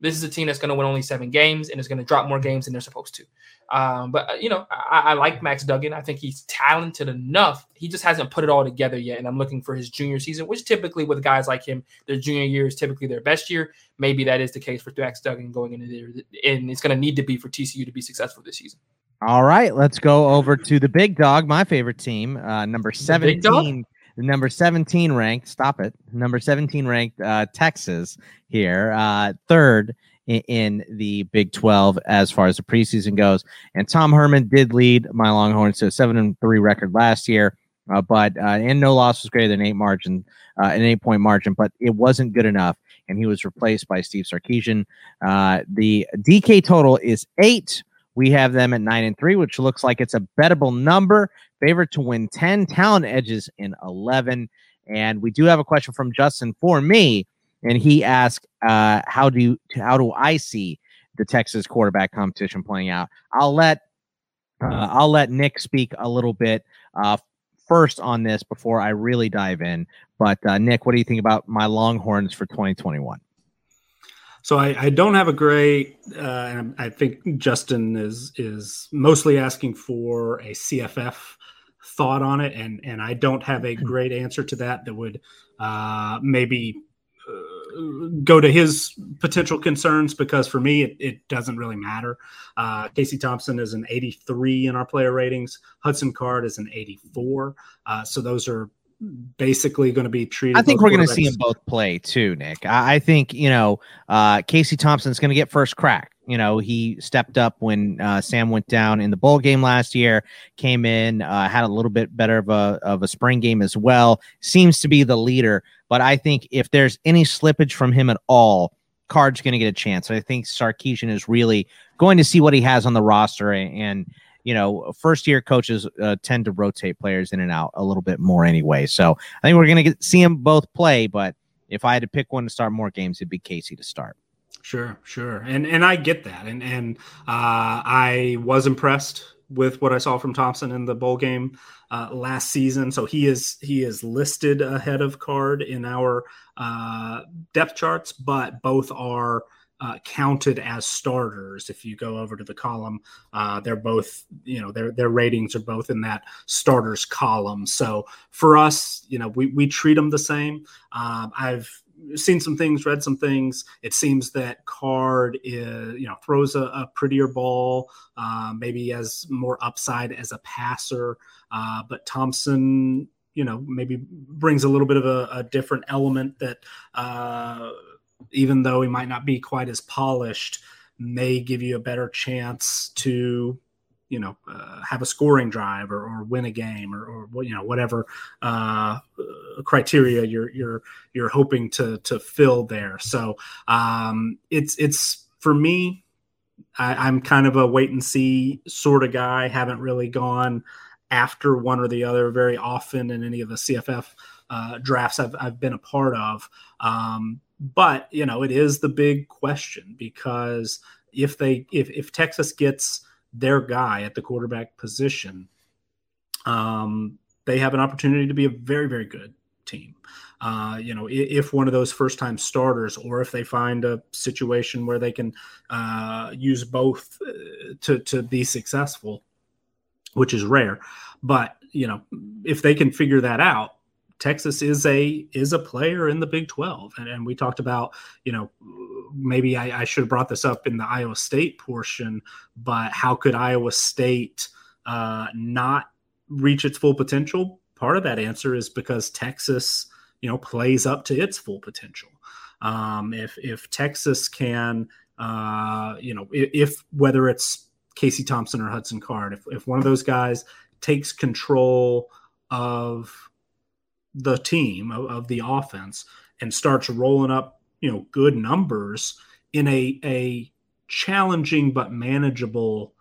This is a team that's going to win only seven games and is going to drop more games than they're supposed to. Um, but uh, you know, I, I, like Max Duggan. I think he's talented enough. He just hasn't put it all together yet. And I'm looking for his junior season, which typically with guys like him, their junior year is typically their best year. Maybe that is the case for Max Duggan going into there, and it's going to need to be for TCU to be successful this season. All right, let's go over to the big dog, my favorite team, uh, number seventeen. Number 17 ranked, stop it. Number 17 ranked uh, Texas here, uh, third in, the Big 12 as far as the preseason goes. And Tom Herman did lead my Longhorns to a 7 and 3 record last year, uh, but uh, and no loss was greater than eight margin, uh, an eight point margin, but it wasn't good enough. And he was replaced by Steve Sarkisian. Uh, the DK total is eight. We have them at nine and three, which looks like it's a bettable number. Favorite to win 10, talent edges in 11. And we do have a question from Justin for me and he asked, uh, "How do you, how do I see the Texas quarterback competition playing out?" I'll let uh, I'll let Nick speak a little bit uh, first on this before I really dive in. But uh, Nick, what do you think about my Longhorns for 2021? So I, I don't have a great, uh, and I think Justin is is mostly asking for a CFF thought on it, and and I don't have a great answer to that that would uh, maybe go to his potential concerns because for me it, it doesn't really matter. Uh, Casey Thompson is an 83 in our player ratings. Hudson Card is an 84. Uh, so those are basically going to be treated. I think we're going to see them both play too, Nick. I, I think you know uh, Casey Thompson's going to get first crack. You know, he stepped up when uh, Sam went down in the bowl game last year. Came in, uh, had a little bit better of a of a spring game as well. Seems to be the leader. But I think if there's any slippage from him at all, Card's going to get a chance. I think Sarkisian is really going to see what he has on the roster and you know, first year coaches uh, tend to rotate players in and out a little bit more anyway. So I think we're going to see them both play. But if I had to pick one to start more games, it'd be Casey to start. Sure, sure, and and I get that, and and uh, I was impressed with what I saw from Thompson in the bowl game uh, last season. So he is he is listed ahead of Card in our uh, depth charts, but both are uh, counted as starters. If you go over to the column, uh, they're both, you know, their their ratings are both in that starters column. So for us, you know, we we treat them the same. Um, I've seen some things, read some things. It seems that Card is, you know, throws a, a prettier ball, uh, maybe has more upside as a passer. Uh, but Thompson, you know, maybe brings a little bit of a, a different element that uh, even though he might not be quite as polished, may give you a better chance to, you know, uh, have a scoring drive or, or win a game or, or you know whatever uh, criteria you're you're you're hoping to to fill there. So um, it's it's for me. I, I'm kind of a wait and see sort of guy. Haven't really gone after one or the other very often in any of the CFF uh, drafts I've, I've been a part of. Um, but you know, it is the big question because if they if if Texas gets their guy at the quarterback position, um, they have an opportunity to be a very very good team. Uh, you know, if, one of those first time starters, or if they find a situation where they can uh, use both uh, to to be successful, which is rare. But you know, if they can figure that out, Texas is a is a player in the Big 12, and, and we talked about you know maybe I, I, should have brought this up in the Iowa State portion, but how could Iowa State uh, not reach its full potential? Part of that answer is because Texas you know plays up to its full potential. Um, if if Texas can uh, you know if, if whether it's Casey Thompson or Hudson Card, if, if one of those guys takes control of the team of, of, the offense and starts rolling up, you know, good numbers in a a challenging but manageable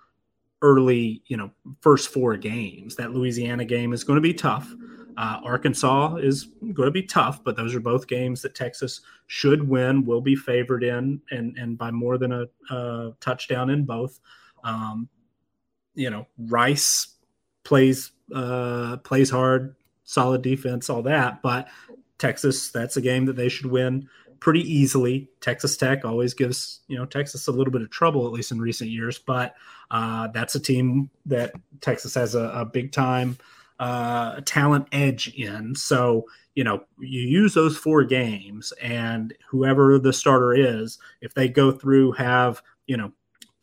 early, you know, first four games. That Louisiana game is going to be tough. Uh, Arkansas is going to be tough, but those are both games that Texas should win, will be favored in, and and by more than a, a touchdown in both. Um, you know, Rice plays uh, plays hard, solid defense, all that. But Texas, that's a game that they should win pretty easily. Texas Tech always gives you know Texas a little bit of trouble, at least in recent years. But uh, that's a team that Texas has a, a big time uh, talent edge in. So you know you use those four games, and whoever the starter is, if they go through have you know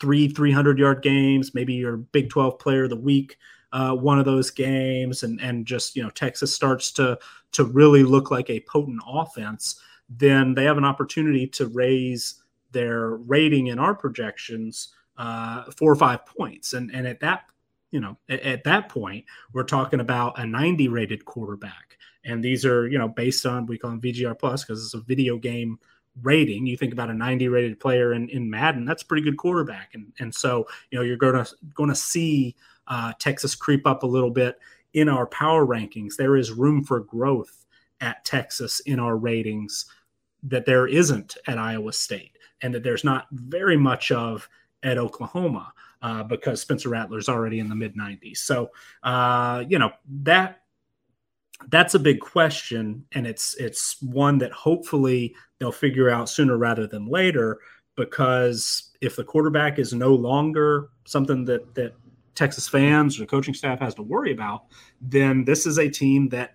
three 300 yard games, maybe your Big 12 player of the week uh, one of those games, and and just you know Texas starts to to really look like a potent offense, then they have an opportunity to raise their rating in our projections uh, four or five points, and and at that you know at, at that point we're talking about a 90 rated quarterback, and these are you know based on we call them VGR plus because it's a video game rating. You think about a 90 rated player in, in Madden, that's pretty good quarterback. And and so, you know, you're gonna gonna see uh, Texas creep up a little bit in our power rankings. There is room for growth at Texas in our ratings that there isn't at Iowa State, and that there's not very much of at Oklahoma uh, because Spencer Rattler's already in the mid 90s. So, uh, you know that that's a big question, and it's it's one that hopefully they'll figure out sooner rather than later. Because if the quarterback is no longer something that that Texas fans or the coaching staff has to worry about, then this is a team that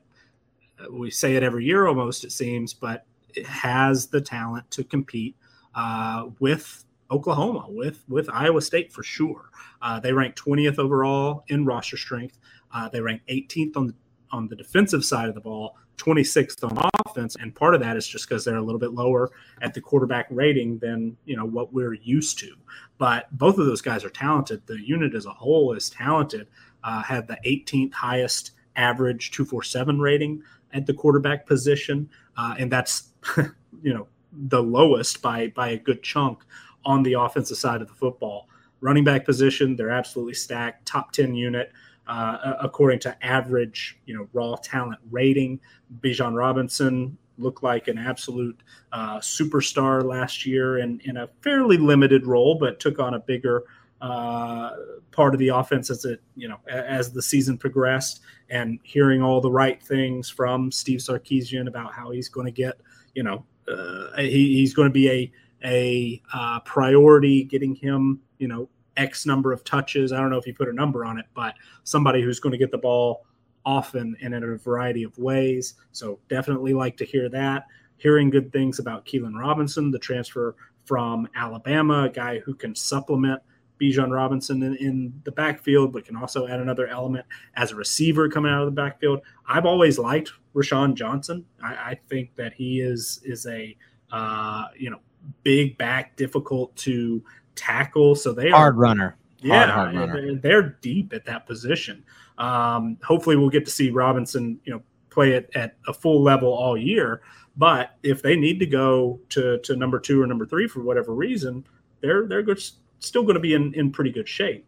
uh, we say it every year almost, it seems, but it has the talent to compete uh, with Oklahoma, with with Iowa State for sure. Uh, they rank 20th overall in roster strength. Uh, they rank 18th on the on the defensive side of the ball, 26th on offense, and part of that is just because they're a little bit lower at the quarterback rating than you know what we're used to. But both of those guys are talented. The unit as a whole is talented. Uh, the 18th highest average 247 rating at the quarterback position, uh, and that's *laughs* you know the lowest by by a good chunk on the offensive side of the football. Running back position, they're absolutely stacked. Top 10 unit uh, according to average, you know, raw talent rating. Bijan Robinson looked like an absolute uh, superstar last year in, in a fairly limited role, but took on a bigger uh, part of the offense as it, you know, as the season progressed. And hearing all the right things from Steve Sarkisian about how he's going to get, you know, uh, he, he's going to be a a uh, priority, getting him, you know, X number of touches. I don't know if you put a number on it, but somebody who's going to get the ball often and in a variety of ways. So definitely like to hear that. Hearing good things about Keilan Robinson, the transfer from Alabama, a guy who can supplement Bijan Robinson in, in, the backfield, but can also add another element as a receiver coming out of the backfield. I've always liked Roschon Johnson. I, I think that he is is a uh, you know big back, difficult to tackle. So they are hard are, runner. Yeah, hard, hard runner. They're deep at that position. Um, hopefully, we'll get to see Robinson, you know, play it at a full level all year. But if they need to go to, to number two or number three for whatever reason, they're they're good, still going to be in, in pretty good shape.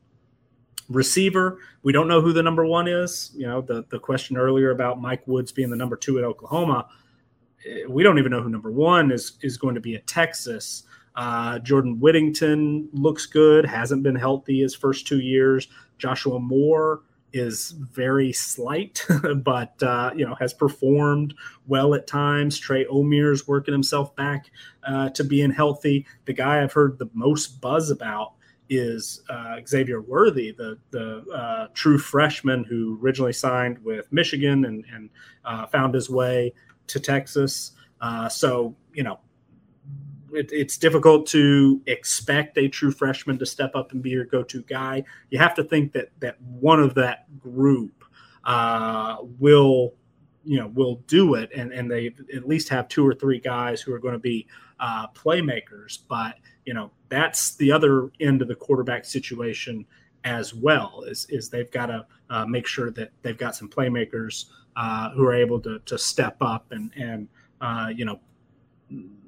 Receiver, we don't know who the number one is. You know, the, the question earlier about Mike Woods being the number two at Oklahoma, eh, we don't even know who number one is is going to be at Texas. Uh, Jordan Whittington looks good, hasn't been healthy his first two years. Joshua Moore is very slight, *laughs* but uh, you know has performed well at times. Troy Omeire's is working himself back uh, to being healthy. The guy I've heard the most buzz about is uh, Xavier Worthy, the the uh, true freshman who originally signed with Michigan and and uh, found his way to Texas. Uh, so you know it, it's difficult to expect a true freshman to step up and be your go-to guy. You have to think that that one of that group uh, will, you know, will do it, and and they at least have two or three guys who are going to be uh, playmakers. But you know, that's the other end of the quarterback situation as well. Is is they've got to uh, make sure that they've got some playmakers uh, who are able to to step up and and uh, you know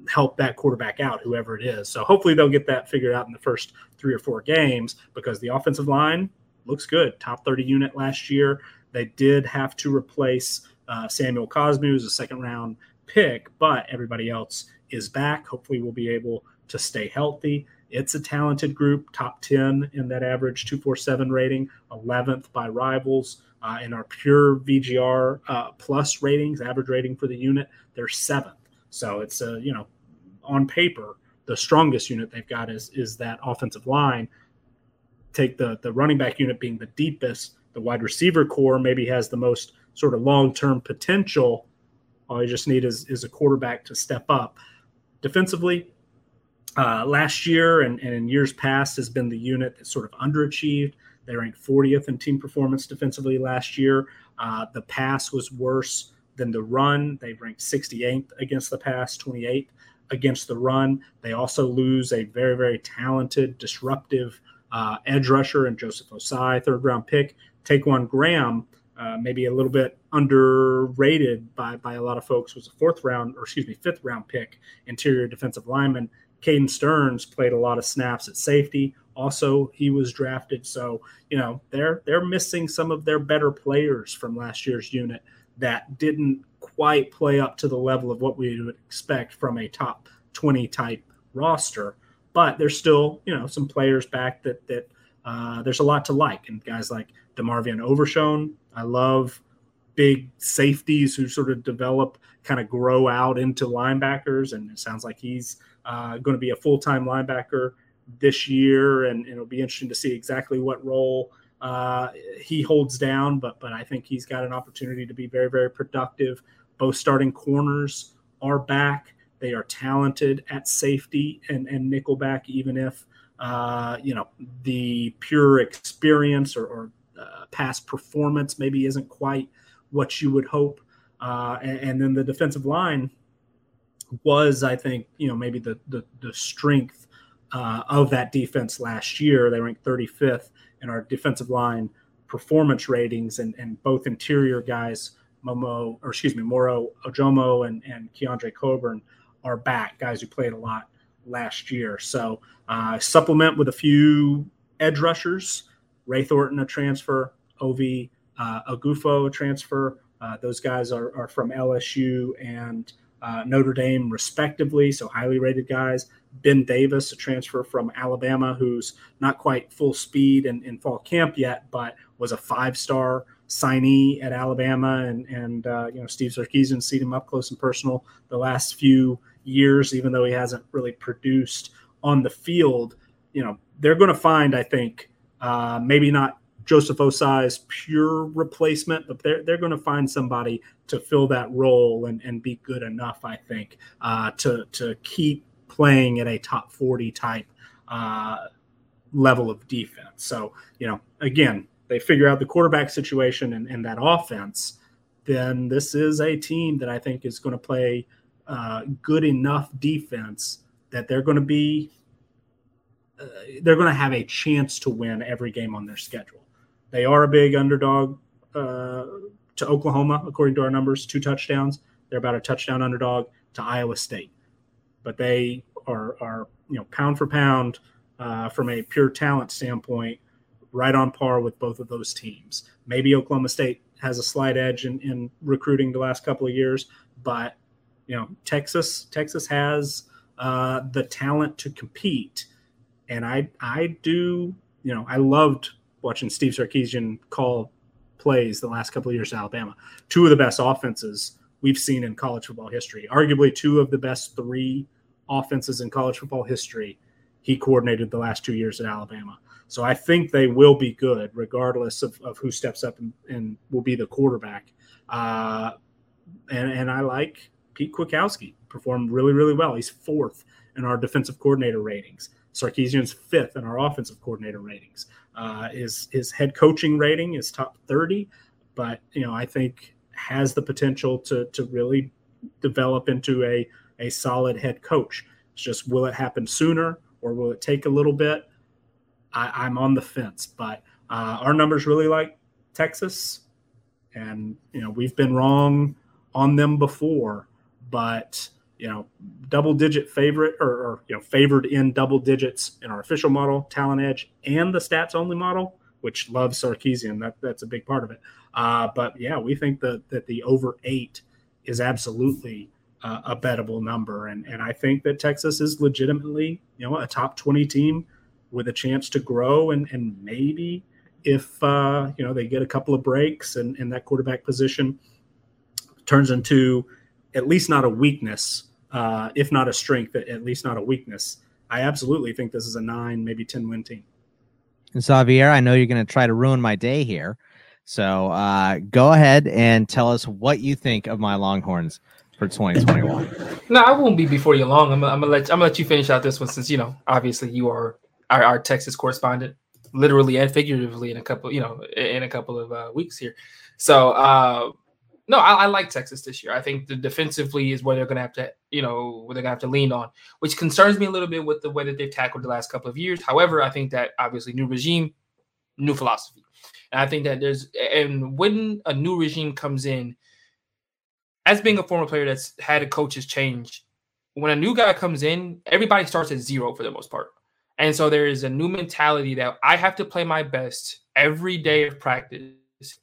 help that quarterback out, whoever it is. So hopefully they'll get that figured out in the first three or four games because the offensive line looks good. Top 30 unit last year. They did have to replace uh, Samuel Cosmi, who's a second round pick, but everybody else is back. Hopefully we'll be able to stay healthy. It's a talented group, top 10 in that average 247 rating, 11th by rivals. Uh, in our pure VGR uh, plus ratings, average rating for the unit, they're seventh. So it's a you know, on paper, the strongest unit they've got is is that offensive line. Take the the running back unit being the deepest, the wide receiver core maybe has the most sort of long term potential. All you just need is is a quarterback to step up. Defensively, uh, last year and, and in years past has been the unit that sort of underachieved. They ranked 40th in team performance defensively last year. Uh, the pass was worse than the run. They ranked 68th against the pass, 28th against the run. They also lose a very, very talented, disruptive uh, edge rusher and Joseph Ossai, third round pick. Ta'Quon Graham, uh, maybe a little bit underrated by, by a lot of folks, was a fourth round, or excuse me, fifth round pick, interior defensive lineman. Caden Sterns played a lot of snaps at safety. Also, he was drafted. So, you know, they're they're missing some of their better players from last year's unit that didn't quite play up to the level of what we would expect from a top 20 type roster. But there's still, you know, some players back that that uh, there's a lot to like, and guys like DeMarvion Overshown. I love big safeties who sort of develop, kind of grow out into linebackers, and it sounds like he's uh, going to be a full time linebacker this year, and, and, it'll be interesting to see exactly what role uh, he holds down, but but I think he's got an opportunity to be very very productive. Both starting corners are back. They are talented at safety and and nickelback, even if uh, you know the pure experience or, or uh, past performance maybe isn't quite what you would hope. Uh, and, and, then the defensive line was, I think, you know, maybe the the, the strength uh, of that defense last year. They ranked 35th in our defensive line performance ratings, and, and both interior guys, Momo, or excuse me, Moro Ojomo and, and Keondre Coburn are back, guys who played a lot last year. So uh, supplement with a few edge rushers, Ray Thornton a transfer, Ov uh, Oghoufo a transfer. Uh, those guys are, are from LSU and uh, Notre Dame, respectively. So highly rated guys. Ben Davis, a transfer from Alabama, who's not quite full speed in, in fall camp yet, but was a five star signee at Alabama. And, and uh, you know, Steve Sarkisian seen him up close and personal the last few years, even though he hasn't really produced on the field. You know, they're going to find, I think, uh, maybe not Joseph Ossai's pure replacement, but they're, they're going to find somebody to fill that role and, and be good enough, I think, uh, to, to keep playing at a top 40 type uh, level of defense. So, you know, again, they figure out the quarterback situation and, and that offense, then this is a team that I think is going to play uh, good enough defense that they're going to be uh, they're going to have a chance to win every game on their schedule. They are a big underdog uh, to Oklahoma, according to our numbers, two touchdowns. They're about a touchdown underdog to Iowa State but they are are you know pound for pound uh, from a pure talent standpoint, right on par with both of those teams. Maybe Oklahoma State has a slight edge in, in recruiting the last couple of years, but you know Texas Texas has uh, the talent to compete, and I I do you know I loved watching Steve Sarkisian call plays the last couple of years at Alabama. Two of the best offenses we've seen in college football history, arguably two of the best three offenses in college football history. He coordinated the last two years at Alabama. So I think they will be good regardless of, of who steps up and, and will be the quarterback. Uh, and, and I like Pete Kwiatkowski, performed really, really well. He's fourth in our defensive coordinator ratings. Sarkisian's fifth in our offensive coordinator ratings. Uh, his his head coaching rating is top 30, but you know I think has the potential to to really develop into a a solid head coach. It's just will it happen sooner or will it take a little bit? I, am on the fence, but uh, our numbers really like Texas, and you know we've been wrong on them before, but you know double digit favorite or, or, you know favored in double digits in our official model, Talent Edge, and the stats only model, which loves Sarkisian. That that's a big part of it. Uh, but yeah, we think that that the over eight is absolutely uh, a bettable number, and and I think that Texas is legitimately you know a top twenty team with a chance to grow and and maybe if uh, you know they get a couple of breaks and, and that quarterback position turns into at least not a weakness, uh, if not a strength, at least not a weakness. I absolutely think this is a nine, maybe 10 win team. Xavier, I know you're going to try to ruin my day here. So uh, go ahead and tell us what you think of my Longhorns for 2021. no, I won't be before you long. I'm, I'm, gonna let I'm gonna let you finish out this one since you know obviously you are our, our Texas correspondent, literally and figuratively in a couple you know in a couple of uh, weeks here. So uh, no, I, I, like Texas this year. I think the defensively is where they're going to have to, you know, where they're going to have to lean on, which concerns me a little bit with the way that they've tackled the last couple of years. However, I think that obviously new regime, new philosophy, and I think that there's and when a new regime comes in, as being a former player that's had a coach's change, when a new guy comes in, everybody starts at zero for the most part. And so there is a new mentality that I have to play my best every day of practice,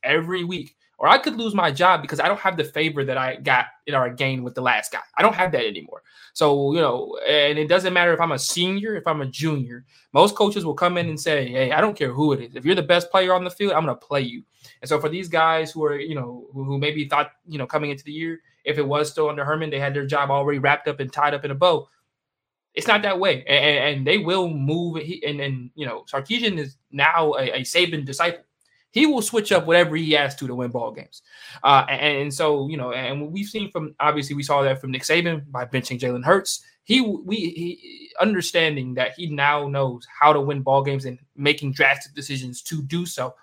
every week or I could lose my job because I don't have the favor that I got in our game with the last guy. I don't have that anymore. So, you know, and it doesn't matter if I'm a senior, if I'm a junior. Most coaches will come in and say, Hey, I don't care who it is. If you're the best player on the field, I'm going to play you. And so for these guys who are, you know, who, maybe thought, you know, coming into the year, if it was still under Herman, they had their job already wrapped up and tied up in a bow. It's not that way. And, and they will move. And, and, you know, Sarkisian is now a, a Saban disciple he will switch up whatever he has to to win ball games. Uh, and, and, so, you know, and we've seen from obviously we saw that from Nick Saban by benching Jalen Hurts. He we he understanding that he now knows how to win ball games and making drastic decisions to do so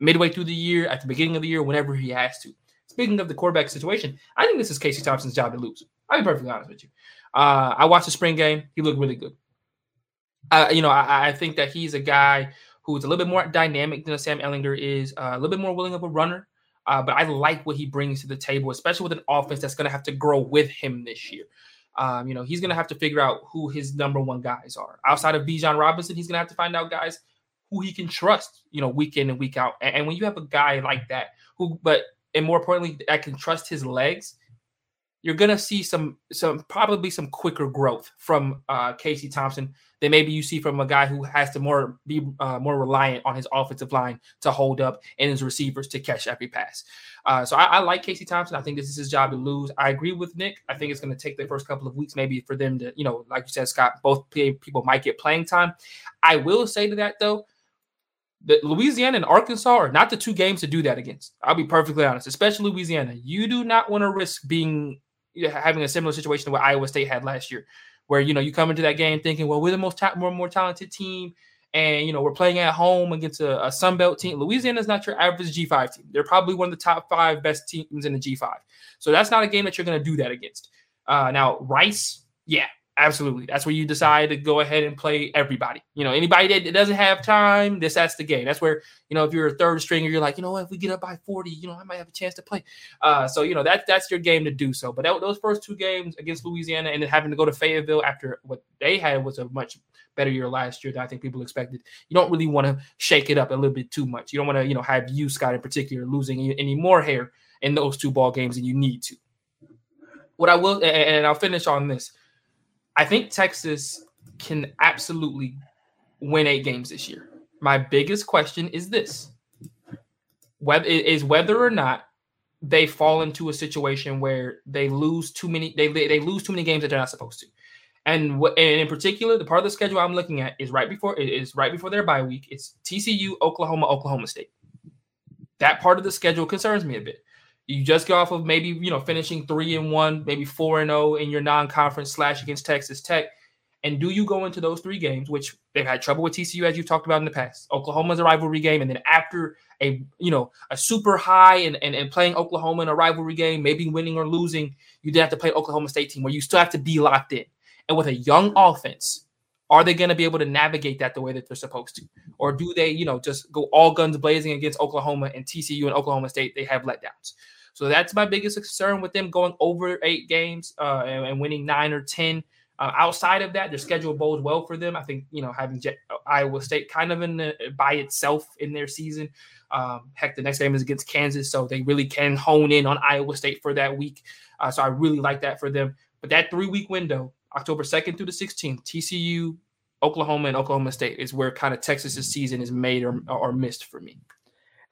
midway through the year, at the beginning of the year, whenever he has to. Speaking of the quarterback situation, I think this is Casey Thompson's job to lose. I'll be perfectly honest with you. Uh, I watched the spring game. He looked really good. Uh, you know, I, I think that he's a guy who's a little bit more dynamic than Sam Ehlinger is, uh, a little bit more willing of a runner. Uh, but I like what he brings to the table, especially with an offense that's going to have to grow with him this year. Um, you know, he's going to have to figure out who his number one guys are. Outside of Bijan Robinson, he's going to have to find out guys who he can trust, you know, week in and week out. And, and when you have a guy like that, who, but and more importantly, that can trust his legs, you're gonna see some some probably some quicker growth from uh, Casey Thompson than maybe you see from a guy who has to more be uh, more reliant on his offensive line to hold up and his receivers to catch every pass. Uh, so I, I, like Casey Thompson. I think this is his job to lose. I agree with Nick. I think it's going to take the first couple of weeks maybe for them to, you know, like you said, Scott, both people might get playing time. I will say to that though, that Louisiana and Arkansas are not the two games to do that against. I'll be perfectly honest, especially Louisiana. You do not want to risk being having a similar situation to what Iowa State had last year, where you know you come into that game thinking, well, we're the most more more talented team, and you know we're playing at home against a, a Sun Belt team. Louisiana is not your average G5 team. They're probably one of the top five best teams in the G5. So that's not a game that you're going to do that against. Uh, now Rice, yeah, Absolutely. That's where you decide to go ahead and play everybody. You know, anybody that doesn't have time, this that's the game. That's where, you know, if you're a third stringer, you're like, you know what, if we get up by 40, you know, I might have a chance to play. Uh, so, you know, that, that's your game to do so. But that, those first two games against Louisiana and then having to go to Fayetteville after what they had was a much better year last year than I think people expected. You don't really want to shake it up a little bit too much. You don't want to, you know, have you, Scott, in particular, losing any, more hair in those two ball games than you need to. What I will, and I'll finish on this I think Texas can absolutely win eight games this year. My biggest question is this whether is whether or not they fall into a situation where they lose too many they they lose too many games that they're not supposed to. And what and in particular, the part of the schedule I'm looking at is right before it is right before their bye week. It's TCU, Oklahoma, Oklahoma State. That part of the schedule concerns me a bit. You just go off of maybe you know finishing three and one, maybe four and zero oh in your non-conference slash against Texas Tech. And do you go into those three games, which they've had trouble with TCU as you've talked about in the past? Oklahoma's a rivalry game, and then after a you know a super high and, and, and playing Oklahoma in a rivalry game, maybe winning or losing, you then have to play Oklahoma State team where you still have to be locked in. And with a young offense, are they going to be able to navigate that the way that they're supposed to? Or do they, you know, just go all guns blazing against Oklahoma and TCU and Oklahoma State? They have letdowns. So that's my biggest concern with them going over eight games uh, and, and, winning nine or 10. Uh, outside of that, their schedule bodes well for them. I think, you know, having uh, Iowa State kind of in the, by itself in their season. Um, heck, the next game is against Kansas. So they really can hone in on Iowa State for that week. Uh, so I really like that for them. But that three week window, October 2nd through the 16th, TCU, Oklahoma, and Oklahoma State is where kind of Texas's season is made or, or missed for me.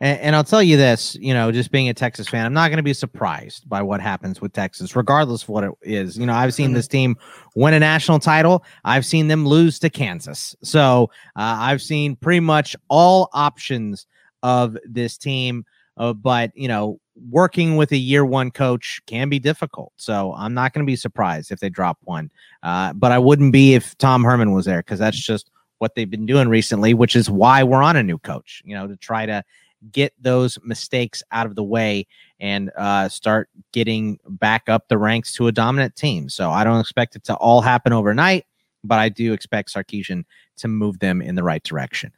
And, and, I'll tell you this, you know, just being a Texas fan, I'm not going to be surprised by what happens with Texas, regardless of what it is. You know, I've seen this team win a national title. I've seen them lose to Kansas. So uh, I've seen pretty much all options of this team. Uh, but, you know, working with a year one coach can be difficult. So I'm not going to be surprised if they drop one. Uh, but I wouldn't be if Tom Herman was there because that's just what they've been doing recently, which is why we're on a new coach, you know, to try to get those mistakes out of the way and uh, start getting back up the ranks to a dominant team. So I don't expect it to all happen overnight, but I do expect Sarkisian to move them in the right direction.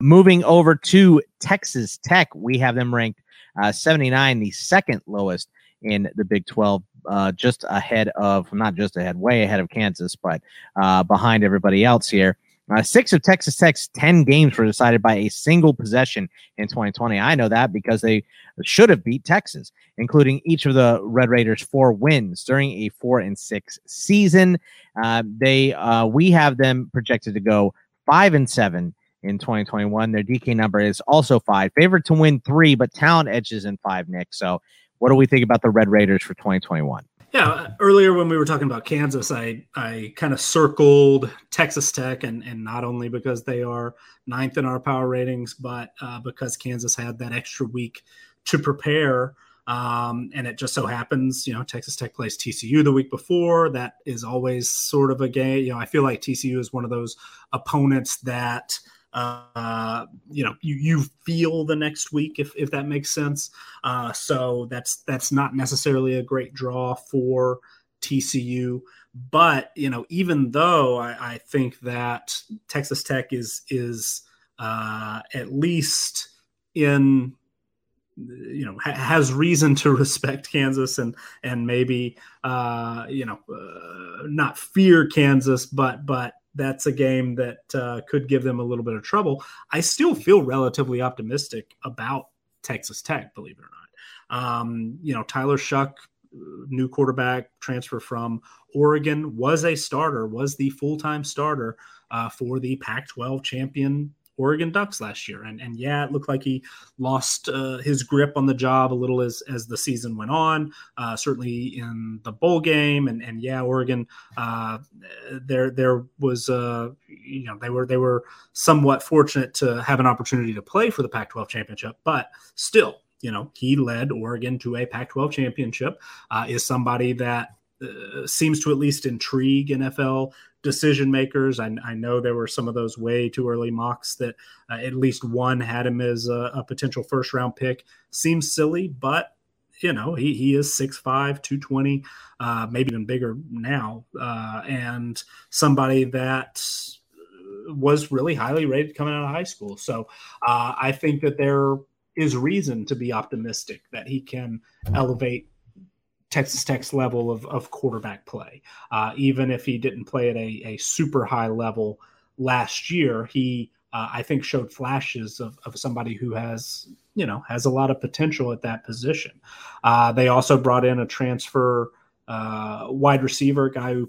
Moving over to Texas Tech, we have them ranked uh, 79, the second lowest in the Big 12, uh, just ahead of, not just ahead, way ahead of Kansas, but uh, behind everybody else here. Uh, six of Texas Tech's 10 games were decided by a single possession in 2020. I know that because they should have beat Texas, including each of the Red Raiders' four wins during a four and six season. Uh, they uh, we have them projected to go five and seven in 2021. Their DK number is also five, favored to win three, but talent edges in five. Nick, so what do we think about the Red Raiders for 2021? Yeah, earlier when we were talking about Kansas, I I kind of circled Texas Tech, and and not only because they are ninth in our power ratings, but uh, because Kansas had that extra week to prepare. Um, and it just so happens, you know, Texas Tech plays TCU the week before. That is always sort of a game. You know, I feel like TCU is one of those opponents that uh, you know you, you feel the next week if, if that makes sense. Uh, so that's that's not necessarily a great draw for tcu but you know even though i, I think that texas tech is is uh, at least in you know ha- has reason to *laughs* respect Kansas and and maybe uh, you know uh, not fear Kansas, but but that's a game that uh, could give them a little bit of trouble. I still feel relatively optimistic about Texas Tech, believe it or not. Um, you know, Tyler Shough, new quarterback, transfer from Oregon, was a starter, was the full time starter uh, for the Pac 12 champion Oregon Ducks last year. And and yeah, it looked like he lost uh, his grip on the job a little as as the season went on. Uh, certainly in the bowl game, and and yeah, Oregon uh, there there was uh, you know they were they were somewhat fortunate to have an opportunity to play for the Pac-12 championship, but still. You know, he led Oregon to a Pac 12 championship, uh, is somebody that uh, seems to at least intrigue NFL decision makers. I, I, know there were some of those way too early mocks that uh, at least one had him as a, a, potential first round pick. Seems silly, but you know he he is 6'5", 220, uh, maybe even bigger now, uh, and somebody that was really highly rated coming out of high school. So uh, I think that there is reason to be optimistic that he can elevate Texas Tech's level of, of quarterback play. Uh, even if he didn't play at a, a super high level last year, he uh, I think showed flashes of, of somebody who has you know has a lot of potential at that position. Uh, they also brought in a transfer uh, wide receiver guy who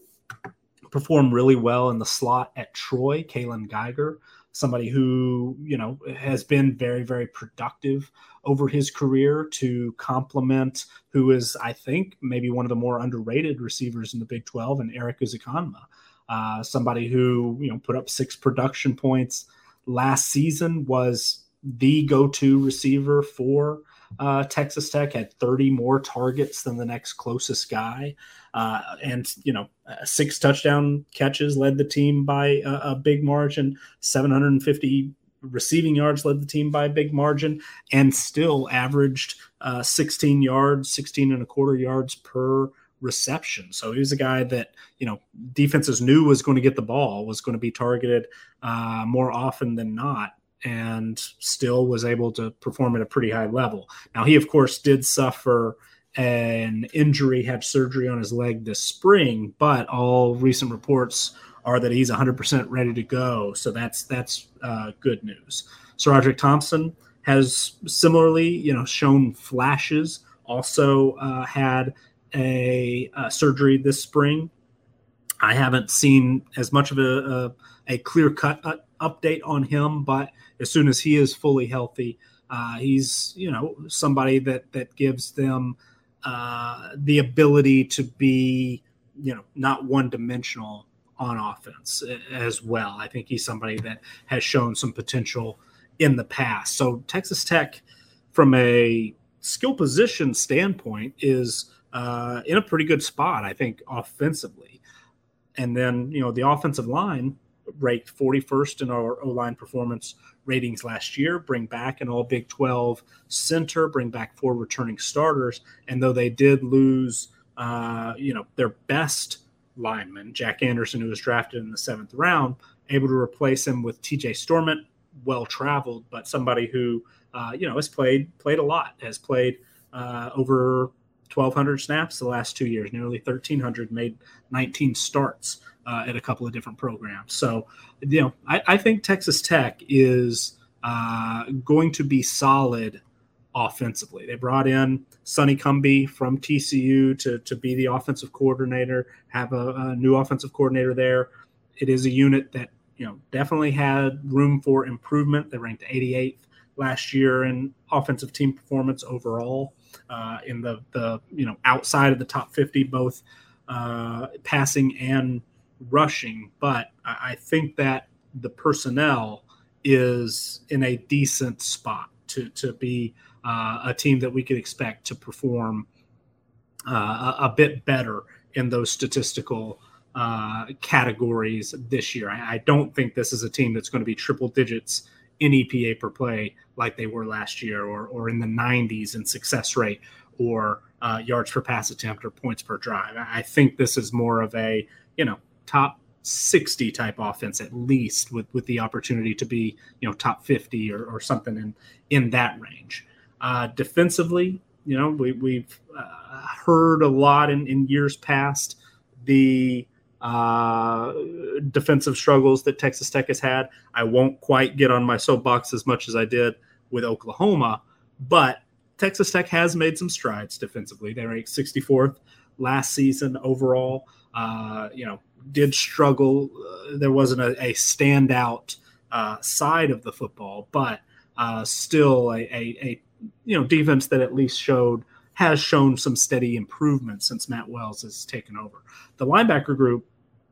performed really well in the slot at Troy, Kaylon Geiger. somebody who you know has been very very productive over his career to complement who is I think maybe one of the more underrated receivers in the Big 12 and Erik Ezukanma. Uh, somebody who you know put up six production points last season was the go-to receiver for uh, Texas Tech had 30 more targets than the next closest guy. Uh, and, you know, six touchdown catches led the team by a, a, big margin, 750 receiving yards led the team by a big margin, and still averaged uh, 16 yards, 16 and a quarter yards per reception. So he was a guy that, you know, defenses knew was going to get the ball, was going to be targeted uh, more often than not and still was able to perform at a pretty high level. Now, he, of course, did suffer an injury, had surgery on his leg this spring, but all recent reports are that he's 100% ready to go. So that's that's uh, good news. SaRodorick Thompson has similarly, you know, shown flashes. Also uh, had a, a, surgery this spring. I haven't seen as much of a, a, a clear cut uh, update on him, but as soon as he is fully healthy, uh, he's you know somebody that that gives them uh, the ability to be you know not one dimensional on offense as well. I think he's somebody that has shown some potential in the past. So Texas Tech, from a skill position standpoint, is uh, in a pretty good spot. I think offensively, and then you know the offensive line ranked 41st in our O line performance ratings last year, bring back an all Big 12 center, bring back four returning starters. And though they did lose, uh, you know, their best lineman, Jack Anderson, who was drafted in the seventh round, able to replace him with TJ Storment, well traveled, but somebody who, uh, you know, has played played a lot, has played uh, over 1,200 snaps the last two years, nearly 1,300, made 19 starts uh, at a couple of different programs. So, you know, I, I think Texas Tech is uh, going to be solid offensively. They brought in Sonny Cumbie from TCU to, to be the offensive coordinator, have a, a new offensive coordinator there. It is a unit that, you know, definitely had room for improvement. They ranked 88th last year in offensive team performance overall. Uh, in the the you know outside of the top 50, both uh, passing and rushing, but I think that the personnel is in a decent spot to to be uh, a team that we could expect to perform uh, a, bit better in those statistical uh, categories this year. I, I, don't think this is a team that's going to be triple digits in EPA per play like they were last year, or or in the 90s in success rate, or uh, yards per pass attempt, or points per drive. I think this is more of a you know top 60 type offense at least with with the opportunity to be you know top 50 or, or something in in that range uh, defensively. You know we, we've uh, heard a lot in, in years past the uh, defensive struggles that texas tech has had. I won't quite get on my soapbox as much as i did with oklahoma but texas tech has made some strides defensively. They ranked 64th last season overall. Uh, you know did struggle. Uh, there wasn't a, a standout uh, side of the football, but uh, still a, a, a, you know defense that at least showed has shown some steady improvement since Matt Wells has taken over. The linebacker group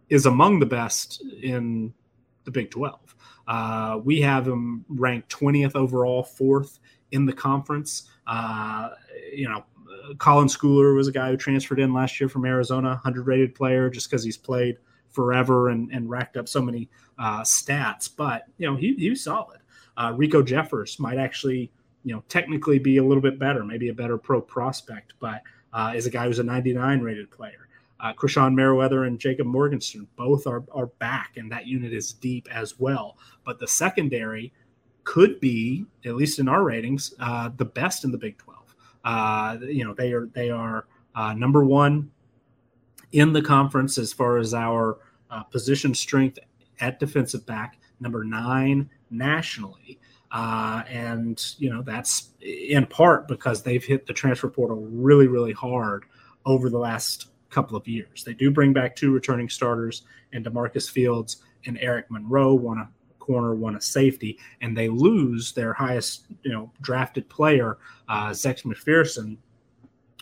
is among the best in the Big 12. Uh, we have them ranked 20th overall, fourth in the conference. Uh, you know, Colin Schooler was a guy who transferred in last year from Arizona, 100 rated player, just because he's played forever and, and racked up so many uh, stats. But, you know, he, he was solid. Uh, Riko Jeffers might actually, you know, technically be a little bit better, maybe a better pro prospect, but uh, is a guy who's a 99 rated player. Uh, Krishon Merriweather and Jacob Morgenstern both are, are back, and that unit is deep as well. But the secondary could be, at least in our ratings, uh, the best in the Big 12. Uh, you know, they are they are uh, number one in the conference as far as our uh, position strength at defensive back, number nine nationally. Uh, and you know that's in part because they've hit the transfer portal really, really hard over the last couple of years. They do bring back two returning starters, and DaMarcus Fields and Eric Monroe, one a corner, one a safety, and they lose their highest, you know, drafted player, uh, Zech McPhearson,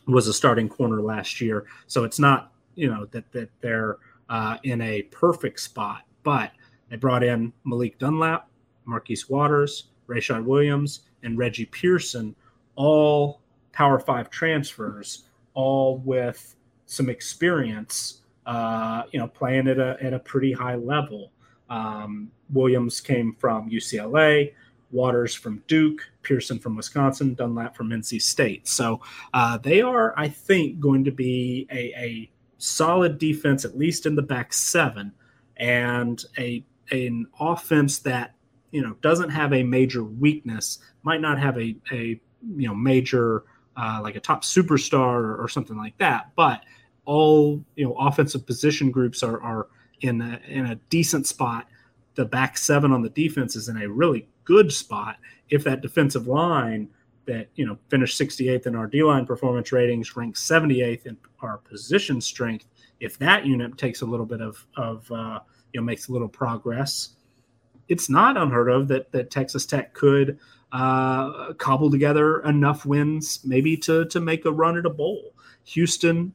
was a starting corner last year. So it's not, you know, that that they're uh, in a perfect spot, but they brought in Malik Dunlap, Marquise Waters, Rayshad Williams, and Reggie Pearson, all Power Five transfers, all with some experience, uh, you know, playing at a at a pretty high level. Um, Williams came from UCLA, Waters from Duke, Pearson from Wisconsin, Dunlap from NC State. So uh, they are, I think, going to be a, a solid defense, at least in the back seven, and a an offense that you know doesn't have a major weakness, might not have a a you know major uh, like a top superstar or, or, something like that, but all you know offensive position groups are are in a, in a decent spot. The back seven on the defense is in a really good spot. If that defensive line that you know finished 68th in our D line performance ratings, ranked 78th in our position strength, if that unit takes a little bit of of uh, you know makes a little progress, it's not unheard of that that Texas Tech could uh, cobble together enough wins maybe to to make a run at a bowl. Houston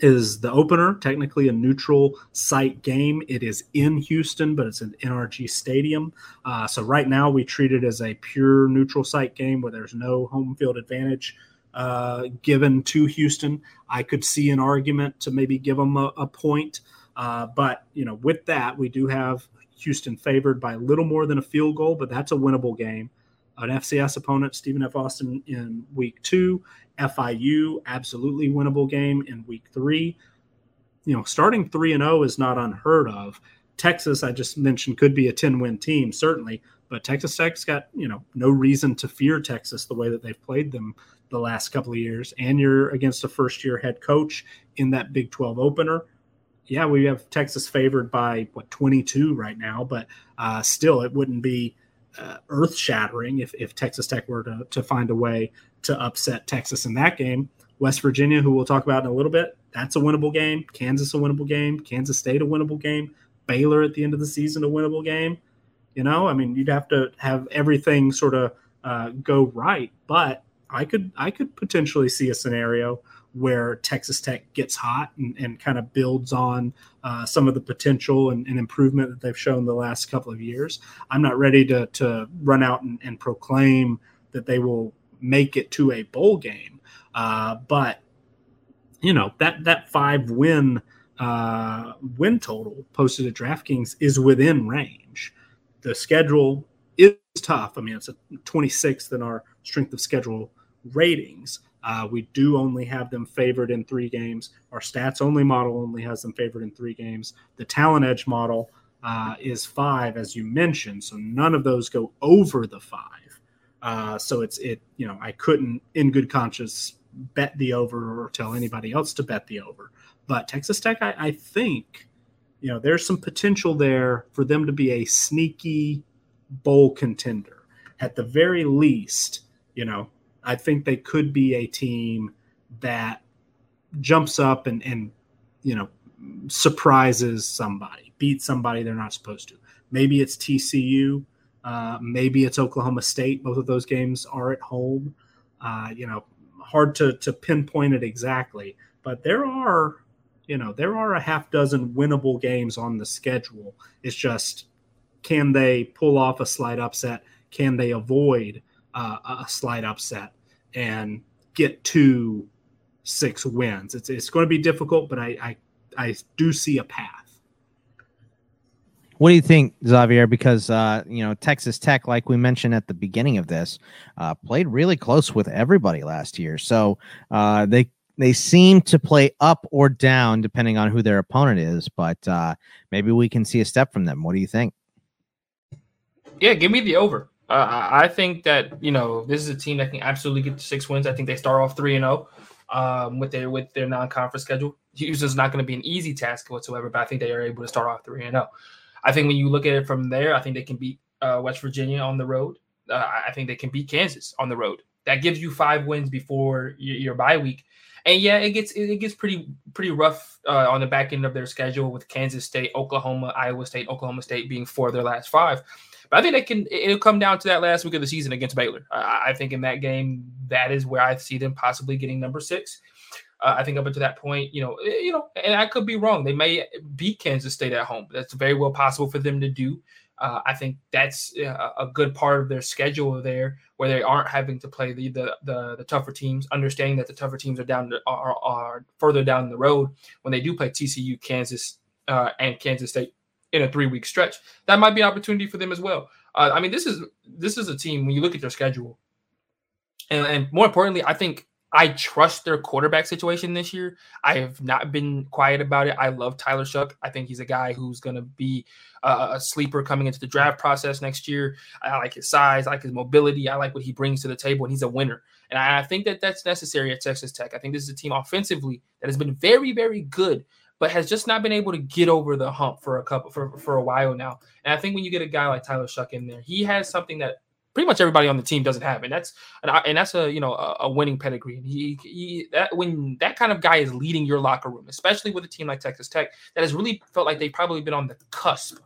is the opener, technically a neutral site game. It is in Houston, but it's an NRG stadium. Uh, so right now we treat it as a pure neutral site game where there's no home field advantage uh, given to Houston. I could see an argument to maybe give them a, a point. Uh, but, you know, with that, we do have Houston favored by a little more than a field goal, but that's a winnable game. An FCS opponent, Stephen F. Austin, in week two, FIU, absolutely winnable game in week three. You know, starting 3 and 0 is not unheard of. Texas, I just mentioned, could be a 10 win team, certainly, but Texas Tech's got, you know, no reason to fear Texas the way that they've played them the last couple of years. And you're against a first year head coach in that Big 12 opener. Yeah, we have Texas favored by what 22 right now, but uh, still, it wouldn't be uh, earth shattering if, if Texas Tech were to, to find a way to upset Texas in that game. West Virginia, who we'll talk about in a little bit, that's a winnable game. Kansas, a winnable game. Kansas State, a winnable game. Baylor at the end of the season, a winnable game. You know, I mean, you'd have to have everything sort of uh, go right, but I could I could potentially see a scenario where Texas Tech gets hot and, and kind of builds on uh, some of the potential and, and, improvement that they've shown the last couple of years. I'm not ready to, to run out and, and proclaim that they will make it to a bowl game, uh, but you know that that five win uh, win total posted at DraftKings is within range. The schedule is tough. I mean, it's a 26th in our strength of schedule ratings. Uh, we do only have them favored in three games. Our stats only model only has them favored in three games. The talent edge model uh, is five, as you mentioned. So none of those go over the five. Uh, so it's it. You know, I couldn't, in good conscience, bet the over or tell anybody else to bet the over. But Texas Tech, I, I think, you know, there's some potential there for them to be a sneaky bowl contender. At the very least, you know, I think they could be a team that jumps up and, and you know surprises somebody, beats somebody they're not supposed to. Maybe it's TCU, uh, maybe it's Oklahoma State. Both of those games are at home. Uh, you know, hard to to pinpoint it exactly, but there are you know there are a half dozen winnable games on the schedule. It's just can they pull off a slight upset? Can they avoid uh, a slight upset and get to six wins. It's it's going to be difficult, but I I, I do see a path. What do you think, Xavier? Because uh, you know Texas Tech, like we mentioned at the beginning of this, uh, played really close with everybody last year. So uh, they they seem to play up or down depending on who their opponent is. But uh, maybe we can see a step from them. What do you think? Yeah, give me the over. Uh, I think that you know this is a team that can absolutely get to six wins. I think they start off three and zero oh, um, with their with their non conference schedule. Houston's not going to be an easy task whatsoever, but I think they are able to start off three and zero. Oh. I think when you look at it from there, I think they can beat uh, West Virginia on the road. Uh, I think they can beat Kansas on the road. That gives you five wins before your, your bye week. And yeah, it gets it gets pretty pretty rough uh, on the back end of their schedule with Kansas State, Oklahoma, Iowa State, Oklahoma State being four of their last five. But I think they can. It'll come down to that last week of the season against Baylor. I, I think in that game, that is where I see them possibly getting number six. Uh, I think up until that point, you know, eh, you know, and I could be wrong. They may beat Kansas State at home. That's very well possible for them to do. Uh, I think that's a, a good part of their schedule there, where they aren't having to play the the the, the tougher teams, understanding that the tougher teams are down are, are further down the road when they do play TCU, Kansas, uh, and Kansas State in a three week stretch. That might be an opportunity for them as well. Uh, I mean, this is this is a team when you look at their schedule, and, and more importantly, I think I trust their quarterback situation this year. I have not been quiet about it. I love Tyler Shough. I think he's a guy who's going to be a, a sleeper coming into the draft process next year. I like his size, I like his mobility, I like what he brings to the table, and he's a winner. And I think that that's necessary at Texas Tech. I think this is a team offensively that has been very, very good, but has just not been able to get over the hump for a couple for, for a while now. And I think when you get a guy like Tyler Shough in there, he has something that pretty much everybody on the team doesn't have, and that's and that's a you know a, a winning pedigree. And he, he that when that kind of guy is leading your locker room, especially with a team like Texas Tech that has really felt like they've probably been on the cusp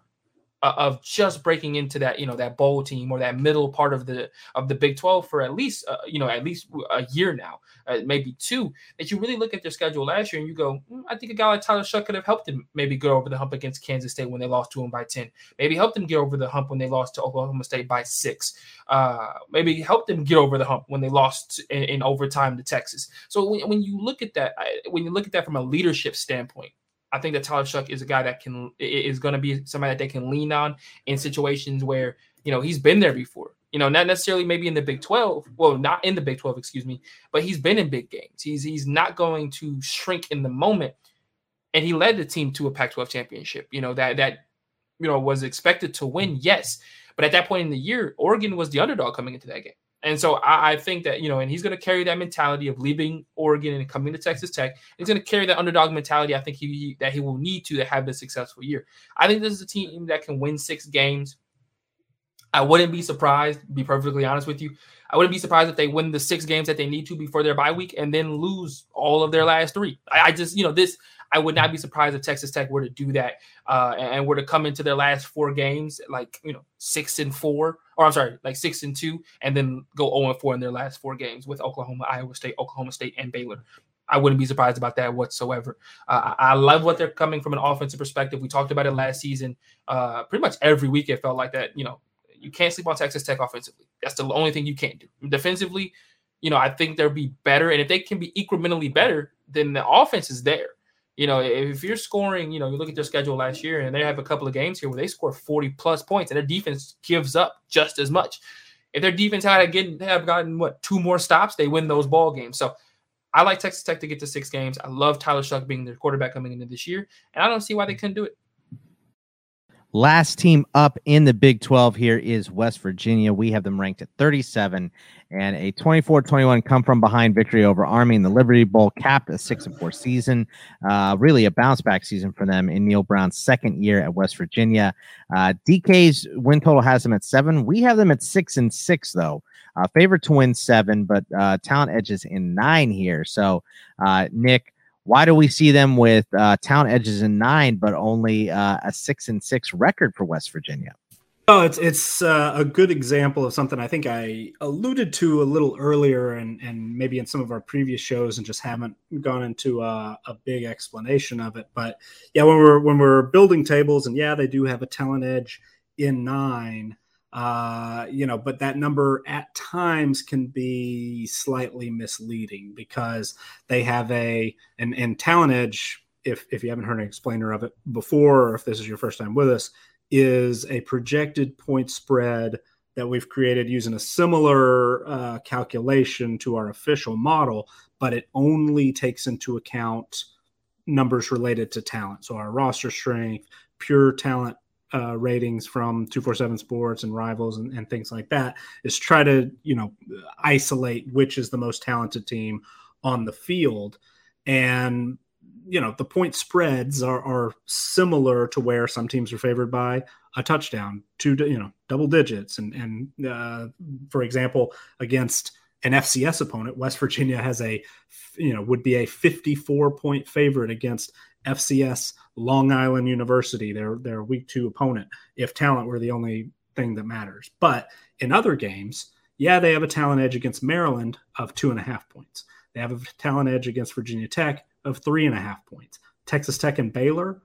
of just breaking into that you know that bowl team or that middle part of the of the Big 12 for at least uh, you know at least a year now, uh, maybe two. That you really look at their schedule last year and you go, mm, I think a guy like Tyler Shough could have helped him maybe go over the hump against Kansas State when they lost to him by 10. Maybe helped him get over the hump when they lost to Oklahoma State by six. Uh, maybe helped them get over the hump when they lost in, in overtime to Texas. So when, when you look at that, when you look at that from a leadership standpoint, I think that Tyler Shough is a guy that can is going to be somebody that they can lean on in situations where you know he's been there before. You know, not necessarily maybe in the Big 12. Well, not in the Big 12, excuse me, but he's been in big games. He's he's not going to shrink in the moment. And he led the team to a Pac-12 championship. You know, that that you know was expected to win, yes. But at that point in the year, Oregon was the underdog coming into that game. And so I, I, think that, you know, and he's going to carry that mentality of leaving Oregon and coming to Texas Tech. He's going to carry that underdog mentality. I think he, he, that he will need to to have a successful year. I think this is a team that can win six games. I wouldn't be surprised, be perfectly honest with you. I wouldn't be surprised if they win the six games that they need to before their bye week and then lose all of their last three. I, I just, you know, this I would not be surprised if Texas Tech were to do that uh, and were to come into their last four games like you know six and four, or I'm sorry, like six and two, and then go 0 and four in their last four games with Oklahoma, Iowa State, Oklahoma State, and Baylor. I wouldn't be surprised about that whatsoever. Uh, I love what they're coming from an offensive perspective. We talked about it last season. Uh, pretty much every week it felt like that. You know, you can't sleep on Texas Tech offensively. That's the only thing you can't do. Defensively, you know, I think they'll be better. And if they can be incrementally better, then the offense is there you know, if you're scoring, you know, you look at their schedule last year and they have a couple of games here where they score 40 plus points and their defense gives up just as much. If their defense had again have gotten what two more stops, they win those ball games. So I like Texas Tech to get to six games. I love Tyler Shough being their quarterback coming into this year, and I don't see why they couldn't do it. Last team up in the Big 12 here is West Virginia. We have them ranked at 37 and a 24 21 come from behind victory over Army in the Liberty Bowl, capped a 6 and 4 season. Uh, really a bounce back season for them in Neal Brown's second year at West Virginia. Uh, DK's win total has them at seven. We have them at 6 and 6, though. Uh, favorite to win seven, but uh, talent edges in nine here. So, uh, Nick, why do we see them with uh, talent edges in nine, but only uh, a six and six record for West Virginia? Oh, it's it's uh, a good example of something I think I alluded to a little earlier, and and maybe in some of our previous shows, and just haven't gone into a, a big explanation of it. But yeah, when we're when we're building tables, and yeah, they do have a talent edge in nine uh, you know, but that number at times can be slightly misleading because they have a and and Talent Edge. If if you haven't heard an explainer of it before, or if this is your first time with us, is a projected point spread that we've created using a similar uh, calculation to our official model, but it only takes into account numbers related to talent. So our roster strength, pure talent uh, ratings from 247 sports and rivals and, and, things like that is try to you know isolate which is the most talented team on the field and you know the point spreads are, are similar to where some teams are favored by a touchdown two you know double digits and and uh, for example against an FCS opponent. West Virginia has a, you know, would be a 54 point favorite against FCS Long Island University, their their week two opponent, if talent were the only thing that matters. But in other games, yeah, they have a talent edge against Maryland of two and a half points. They have a talent edge against Virginia Tech of three and a half points. Texas Tech and Baylor,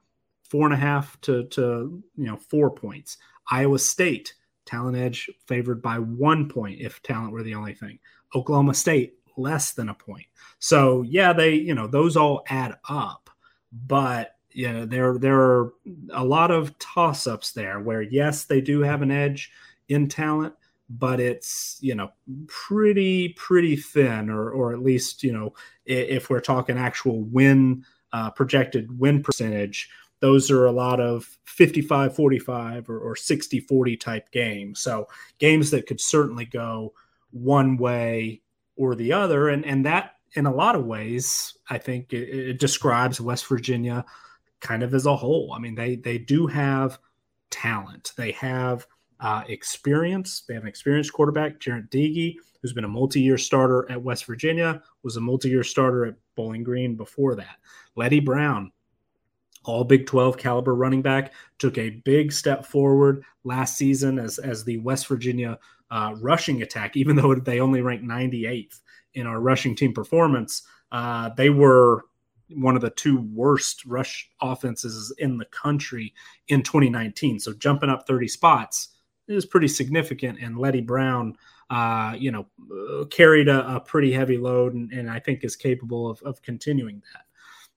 four and a half to, to you know four points. Iowa State, talent edge favored by one point if talent were the only thing. Oklahoma State, less than a point. So yeah, they you know those all add up, but you know there there are a lot of toss ups there where yes they do have an edge in talent, but it's you know pretty pretty thin or or at least you know if we're talking actual win uh, projected win percentage those are a lot of 55 45 or, or 60 40 type games. So games that could certainly go one way or the other and and that in a lot of ways i think it, it describes west virginia kind of as a whole. I mean they they do have talent. They have uh, experience. They have an experienced quarterback, Jarret Doege, who's been a multi-year starter at West Virginia, was a multi-year starter at Bowling Green before that. Leddie Brown, all Big 12 caliber running back, took a big step forward last season as, as the West Virginia uh, rushing attack, even though they only ranked 98th in our rushing team performance. Uh, they were one of the two worst rush offenses in the country in 2019. So jumping up 30 spots is pretty significant. And Leddie Brown, uh, you know, carried a, a, pretty heavy load and, and I think is capable of, of continuing that.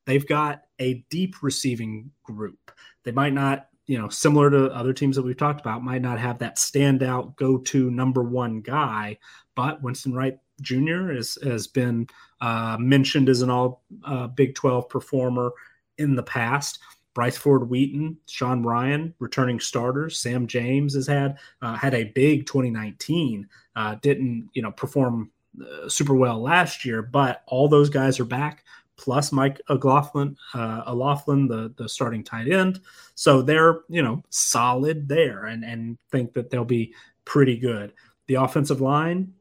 They've got a deep receiving group. They might not, you know, similar to other teams that we've talked about, might not have that standout go to number one guy, but Winston Wright Jr. has, has been uh, mentioned as an all uh, Big 12 performer in the past. Bryce Ford Wheaton, Sean Ryan, returning starters. Sam James has had uh, had a big 2019. Uh, didn't you know perform uh, super well last year, but all those guys are back. Plus Mike O'Laughlin, uh, O'Laughlin, the the starting tight end. So they're you know solid there, and and think that they'll be pretty good. The offensive line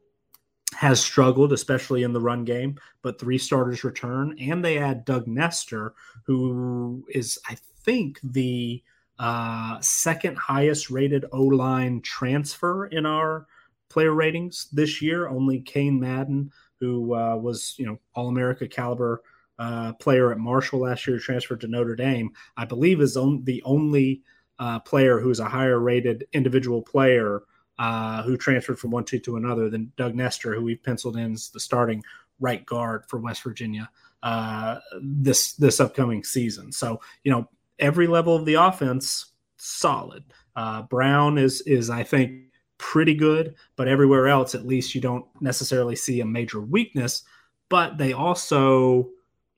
has struggled, especially in the run game, but three starters return, and they add Doug Nester, who is, I think, the uh, second highest rated O line transfer in our player ratings this year. Only Cain Madden, who uh, was, you know, All America caliber uh, player at Marshall last year, transferred to Notre Dame, I believe is on, the only uh, player who's a higher rated individual player uh, who transferred from one team to another than Doug Nester, who we've penciled in as the starting right guard for West Virginia uh, this this upcoming season. So you know every level of the offense solid. Uh, Brown is is I think pretty good, but everywhere else at least you don't necessarily see a major weakness. But they also,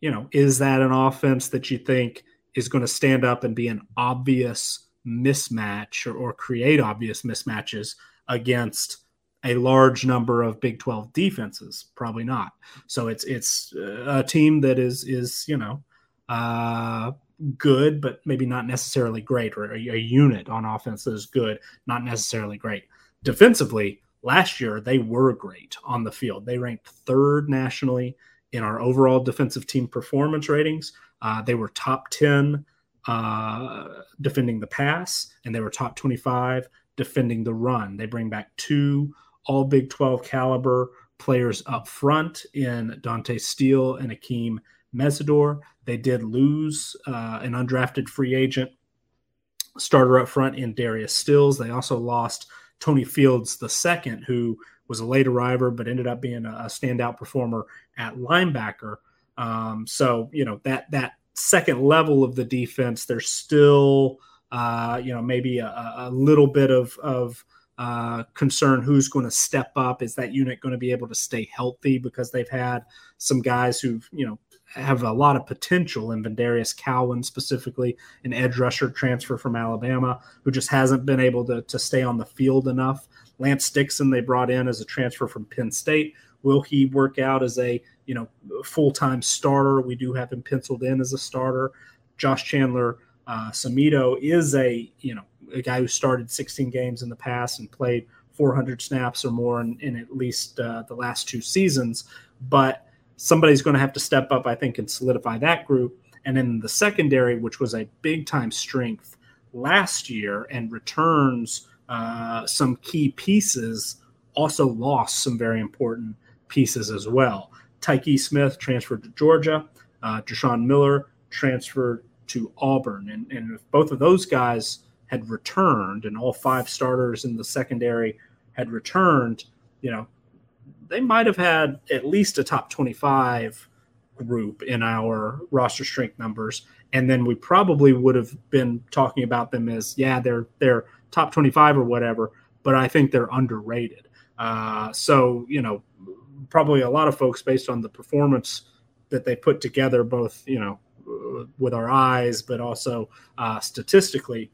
you know, is that an offense that you think is going to stand up and be an obvious mismatch or, or create obvious mismatches against a large number of Big 12 defenses? Probably not. So it's it's a team that is is you know uh, good, but maybe not necessarily great, or a, a, unit on offense is good, not necessarily great. Defensively, last year they were great on the field. They ranked third nationally in our overall defensive team performance ratings. Uh, they were top 10 uh, defending the pass, and they were top 25 defending the run. They bring back two all Big 12 caliber players up front in Dante Stills and Akeem Mesidor. They did lose uh, an undrafted free agent starter up front in Darius Stills. They also lost Tony Fields II, who was a late arriver but ended up being a, standout performer at linebacker. Um, so you know that that second level of the defense, there's still uh, you know maybe a, a little bit of of uh, concern who's going to step up. Is that unit going to be able to stay healthy? Because they've had some guys who've, you know, have a lot of potential in Vandarius Cowan, specifically an edge rusher transfer from Alabama, who just hasn't been able to, to stay on the field enough. Lance Dixon, they brought in as a transfer from Penn State. Will he work out as a you know full time starter? We do have him penciled in as a starter. Josh Chandler uh, Semedo is a you know a guy who started 16 games in the past and played 400 snaps or more in, in at least uh, the last two seasons. But somebody's going to have to step up, I think, and solidify that group. And in the secondary, which was a big time strength last year and returns uh, some key pieces, also lost some very important pieces as well. Tykee Smith transferred to Georgia. Uh, Dreshun Miller transferred to Auburn. And, and if both of those guys had returned and all five starters in the secondary had returned, you know, they might have had at least a top 25 group in our roster strength numbers. And then we probably would have been talking about them as, yeah, they're they're top 25 or whatever, but I think they're underrated. Uh, so, you know, probably a lot of folks based on the performance that they put together, both, you know, with our eyes, but also uh, statistically,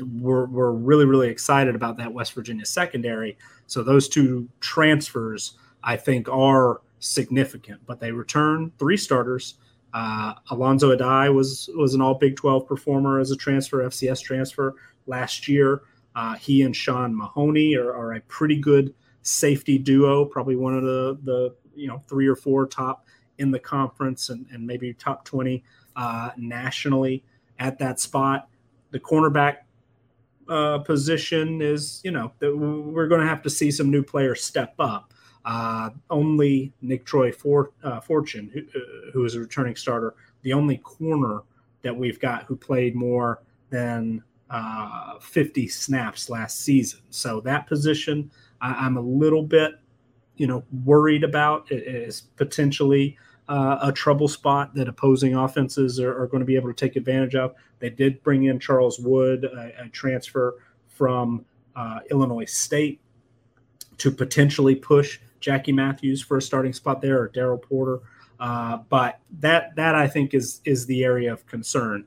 we're, we're really, really excited about that West Virginia secondary. So those two transfers, I think, are significant. But they return three starters. Uh, Alonzo Addae was was an All Big 12 performer as a transfer, FCS transfer last year. Uh, he and Sean Mahone are, are, a pretty good safety duo, probably one of the the you know three or four top in the conference and, and maybe top 20 uh, nationally at that spot. The cornerback uh, position is, you know, we're going to have to see some new players step up. Uh, only Nicktroy For, uh, Fortune, who, uh, who is a returning starter, the only corner that we've got who played more than uh, 50 snaps last season. So that position, I, am a little bit, you know, worried about is potentially uh, a trouble spot that opposing offenses are, are, going to be able to take advantage of. They did bring in Charles Wood, a, a transfer from uh, Illinois State, to potentially push Jackie Matthews for a starting spot there, or Daryl Porter. Uh, but that that I think is is the area of concern.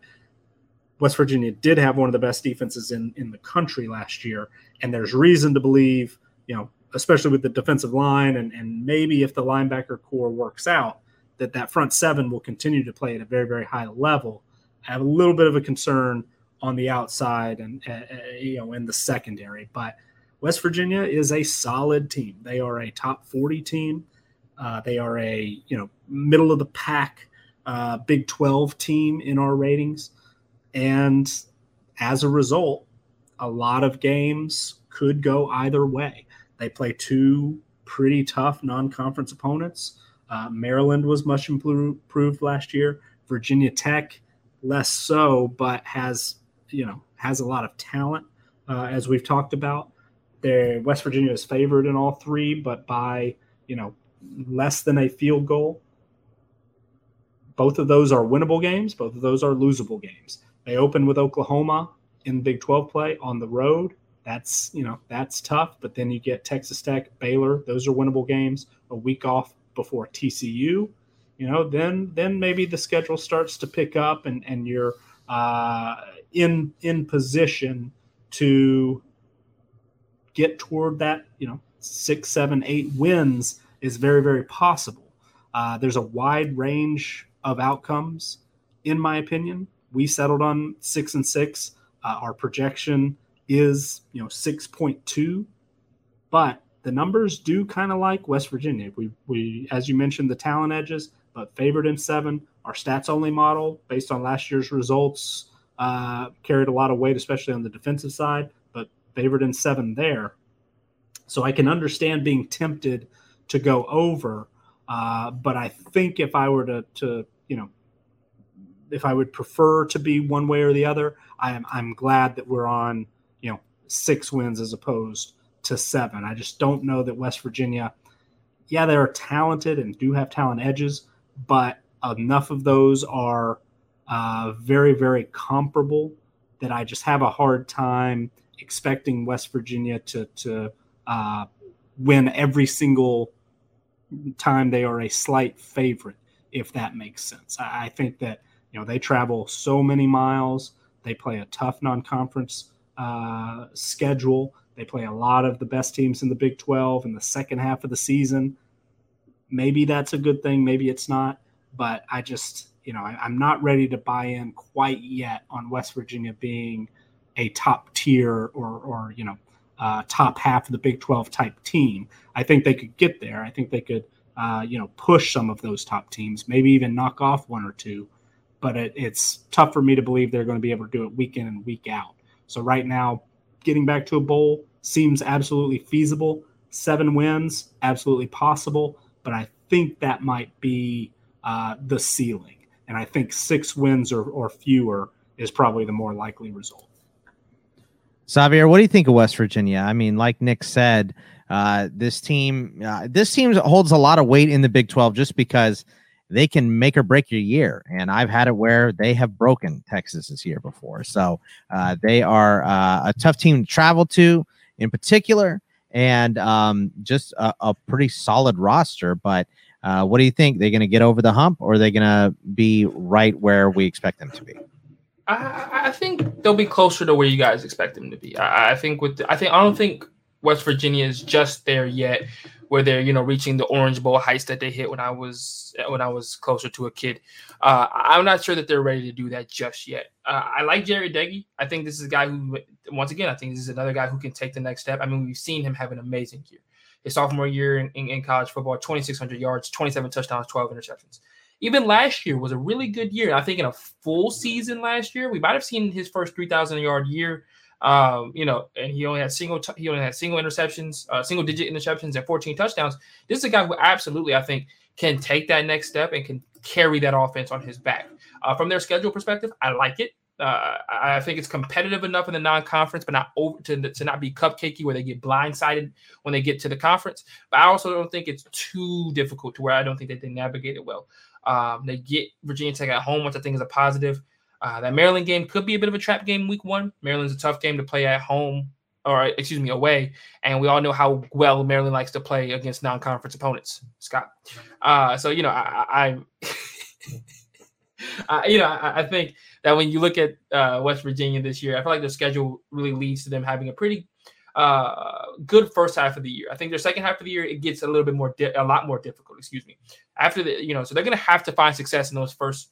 West Virginia did have one of the best defenses in in the country last year, and there's reason to believe, you know, especially with the defensive line and and maybe if the linebacker corps works out, that that front seven will continue to play at a very very high level. I have a little bit of a concern on the outside and uh, uh, you know in the secondary, but West Virginia is a solid team. They are a top 40 team. Uh, they are a you know middle of the pack uh, Big 12 team in our ratings, and as a result, a lot of games could go either way. They play two pretty tough non-conference opponents. Uh, Maryland was much improved last year. Virginia Tech, less so, but has you know has a lot of talent, uh, as we've talked about. There, West Virginia is favored in all three, but by you know less than a field goal. Both of those are winnable games. Both of those are losable games. They open with Oklahoma in Big 12 play on the road. That's you know that's tough. But then you get Texas Tech, Baylor. Those are winnable games. A week off before TCU, you know, then then maybe the schedule starts to pick up and and you're uh, in in position to get toward that, you know, six, seven, eight wins is very very possible. Uh, there's a wide range of outcomes, in my opinion. We settled on six and six. Uh, our projection is you know six point two, but the numbers do kind of like West Virginia. We we as you mentioned the talent edges, but favored in seven. Our stats only model based on last year's results uh, carried a lot of weight, especially on the defensive side, but favored in seven there. So I can understand being tempted to go over, uh, but I think if I were to to you know if I would prefer to be one way or the other, I am I'm glad that we're on six wins as opposed to seven. I just don't know that West Virginia, yeah, they're talented and do have talent edges, but enough of those are uh, very, very comparable that I just have a hard time expecting West Virginia to, to uh, win every single time they are a slight favorite, if that makes sense. I, I think that, you know, they travel so many miles, they play a tough non conference uh, schedule they play a lot of the best teams in the Big 12 in the second half of the season. Maybe that's a good thing. Maybe it's not. But I just, you know, I, am not ready to buy in quite yet on West Virginia being a top tier or, or you know, uh, top half of the Big 12 type team. I think they could get there. I think they could, uh, you know, push some of those top teams, maybe even knock off one or two. But it, it's tough for me to believe they're going to be able to do it week in and week out. So right now, getting back to a bowl seems absolutely feasible. Seven wins, absolutely possible. But I think that might be uh, the ceiling. And I think six wins or, or fewer is probably the more likely result. Xavier, what do you think of West Virginia? I mean, like Nick said, uh, this team, uh, this team holds a lot of weight in the Big 12 just because they can make or break your year. And I've had it where they have broken Texas this year before. So uh, they are uh, a tough team to travel to in particular, and um, just a, a, pretty solid roster. But uh, what do you think? They're going to get over the hump, or are they going to be right where we expect them to be? I, I, think they'll be closer to where you guys expect them to be. I, I think with the, I think I don't think West Virginia is just there yet, where they're you know reaching the Orange Bowl heights that they hit when I was when I was closer to a kid. Uh, I'm not sure that they're ready to do that just yet. Uh, I like Jarret Doege. I think this is a guy who, once again, I think this is another guy who can take the next step. I mean, we've seen him have an amazing year. His sophomore year in, in, in college football, 2,600 yards, 27 touchdowns, 12 interceptions even last year was a really good year. I think in a full season last year, we might have seen his first 3,000 yard year. Um, you know, and he only had single t- he only had single interceptions, uh, single digit interceptions, and 14 touchdowns. This is a guy who absolutely, I think, can take that next step and can carry that offense on his back. Uh, from their schedule perspective, I like it. Uh, I think it's competitive enough in the non-conference, but not over to, to not be cupcakey where they get blindsided when they get to the conference. But I also don't think it's too difficult to where I don't think that they navigate it well. Um, they get Virginia Tech at home, which I think is a positive. Uh, that Maryland game could be a bit of a trap game week one. Maryland's a tough game to play at home, or excuse me, away. And we all know how well Maryland likes to play against non-conference opponents. Scott, uh, so you know, I, *laughs* I you know, I, I, think that when you look at uh, West Virginia this year, I feel like their schedule really leads to them having a pretty uh, good first half of the year. I think their second half of the year it gets a little bit more, di- a lot more difficult. Excuse me. After the, you know, so they're going to have to find success in those first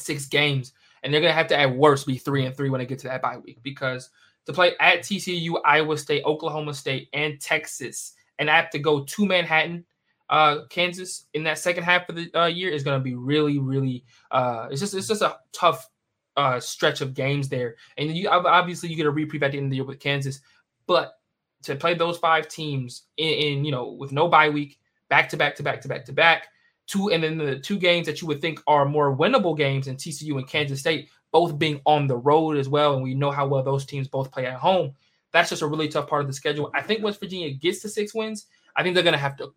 six games, and they're to have to at worst be three and three when they get to that bye week because to play at TCU, Iowa State, Oklahoma State, and Texas, and have to go to Manhattan, uh, Kansas in that second half of the uh, year is to be really, really. Uh, it's just it's just a tough uh, stretch of games there, and you obviously you get a reprieve at the end of the year with Kansas, but to play those five teams in, in you know with no bye week, back to back to back to back to back, two and then the two games that you would think are more winnable games in TCU and Kansas State, both being on the road as well, and we know how well those teams both play at home. That's just a really tough part of the schedule. I think West Virginia gets to six wins. I think they're going to have to.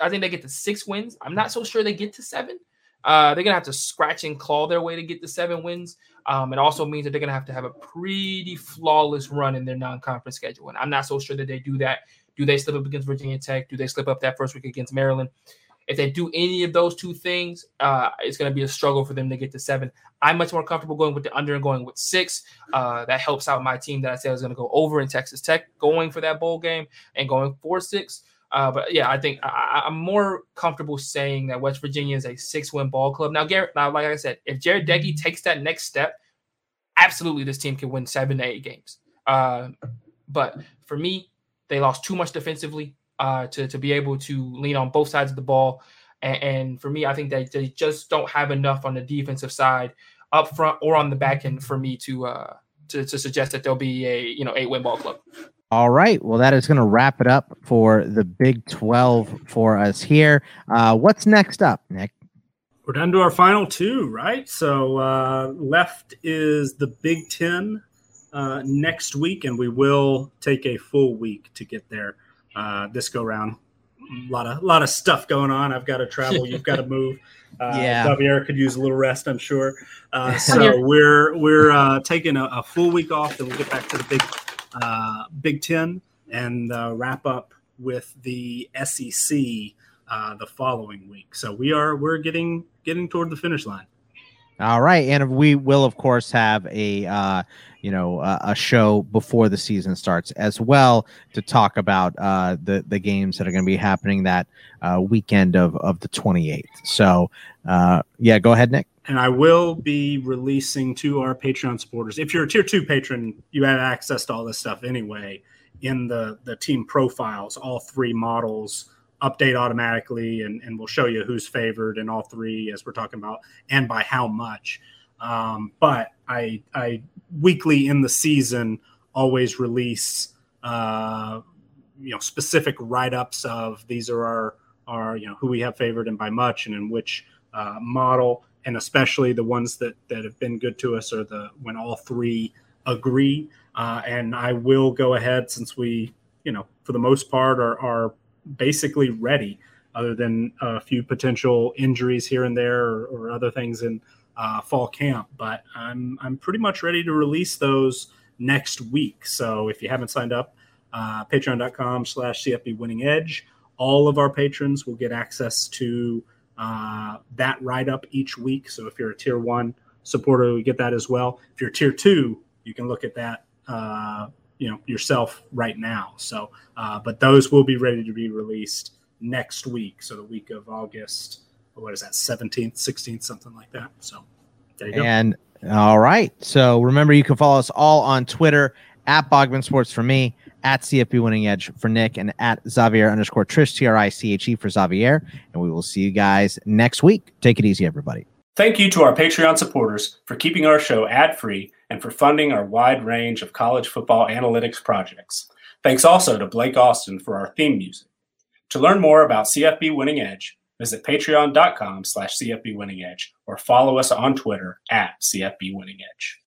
I think they get to six wins. I'm not so sure they get to seven. Uh, they're gonna have to scratch and claw their way to get the seven wins. Um, it also means that they're gonna have to have a pretty flawless run in their non-conference schedule, and I'm not so sure that they do that. Do they slip up against Virginia Tech? Do they slip up that first week against Maryland? If they do any of those two things, uh, it's going to be a struggle for them to get to seven. I'm much more comfortable going with the under and going with six. Uh, that helps out my team that I said was going to go over in Texas Tech, going for that bowl game and going for six. Uh, but yeah, I think I, am more comfortable saying that West Virginia is a six-win ball club. Now, Garrett, now like I said, if Jarret Doege takes that next step, absolutely this team can win seven to eight games. Uh, but for me, they lost too much defensively uh, to to be able to lean on both sides of the ball. And, and for me, I think that they just don't have enough on the defensive side, up front or on the back end, for me to uh, to, to suggest that they'll be a you know eight-win ball club. All right. Well, that is going to wrap it up for the Big 12 for us here. Uh, what's next up, Nick? We're down to our final two, right? So uh, left is the Big 10 uh, next week, and we will take a full week to get there uh, this go round. A lot of a lot of stuff going on. I've got to travel. You've got to *laughs* move. Uh, yeah, Xavier could use a little rest, I'm sure. Uh, *laughs* so we're we're uh, taking a, a, full week off, and we'll get back to the big uh, Big Ten and uh, wrap up with the SEC uh, the following week. So we are we're getting getting toward the finish line. All right, and we will of course have a uh, you know uh, a show before the season starts as well to talk about uh, the the games that are going to be happening that uh, weekend of of the 28th. So uh, yeah, go ahead, Nick and I will be releasing to our Patreon supporters. If you're a tier two patron, you have access to all this stuff anyway. in the the team profiles, all three models update automatically, and and we'll show you who's favored in all three as we're talking about, and by how much. Um, but I I weekly in the season always release uh, you know specific write ups of these are our are you know who we have favored and by much and in which uh, model. And especially the ones that that have been good to us are the when all three agree. Uh, and i will go ahead since we you know for the most part are, are basically ready other than a few potential injuries here and there or, or other things in uh, fall camp but i'm i'm pretty much ready to release those next week so if you haven't signed up uh, patreon.com slash cfb winning edge all of our patrons will get access to uh, that write up each week. So if you're a tier one supporter, you get that as well. If you're tier two, you can look at that, uh, you know, yourself right now. So, uh, but those will be ready to be released next week. So the week of August, what is that, 17th, 16th, something like that. So there you go. And all right. So remember, you can follow us all on Twitter at Bogman Sports for me at CFB Winning Edge for Nick, and at Xavier underscore Triche, T R I C H E for Xavier. And we will see you guys next week. Take it easy, everybody. Thank you to our Patreon supporters for keeping our show ad free and for funding our wide range of college football analytics projects. Thanks also to Blake Austin for our theme music. To learn more about CFB Winning Edge, visit patreon.com slash CFB Winning Edge or follow us on Twitter at CFB Winning Edge.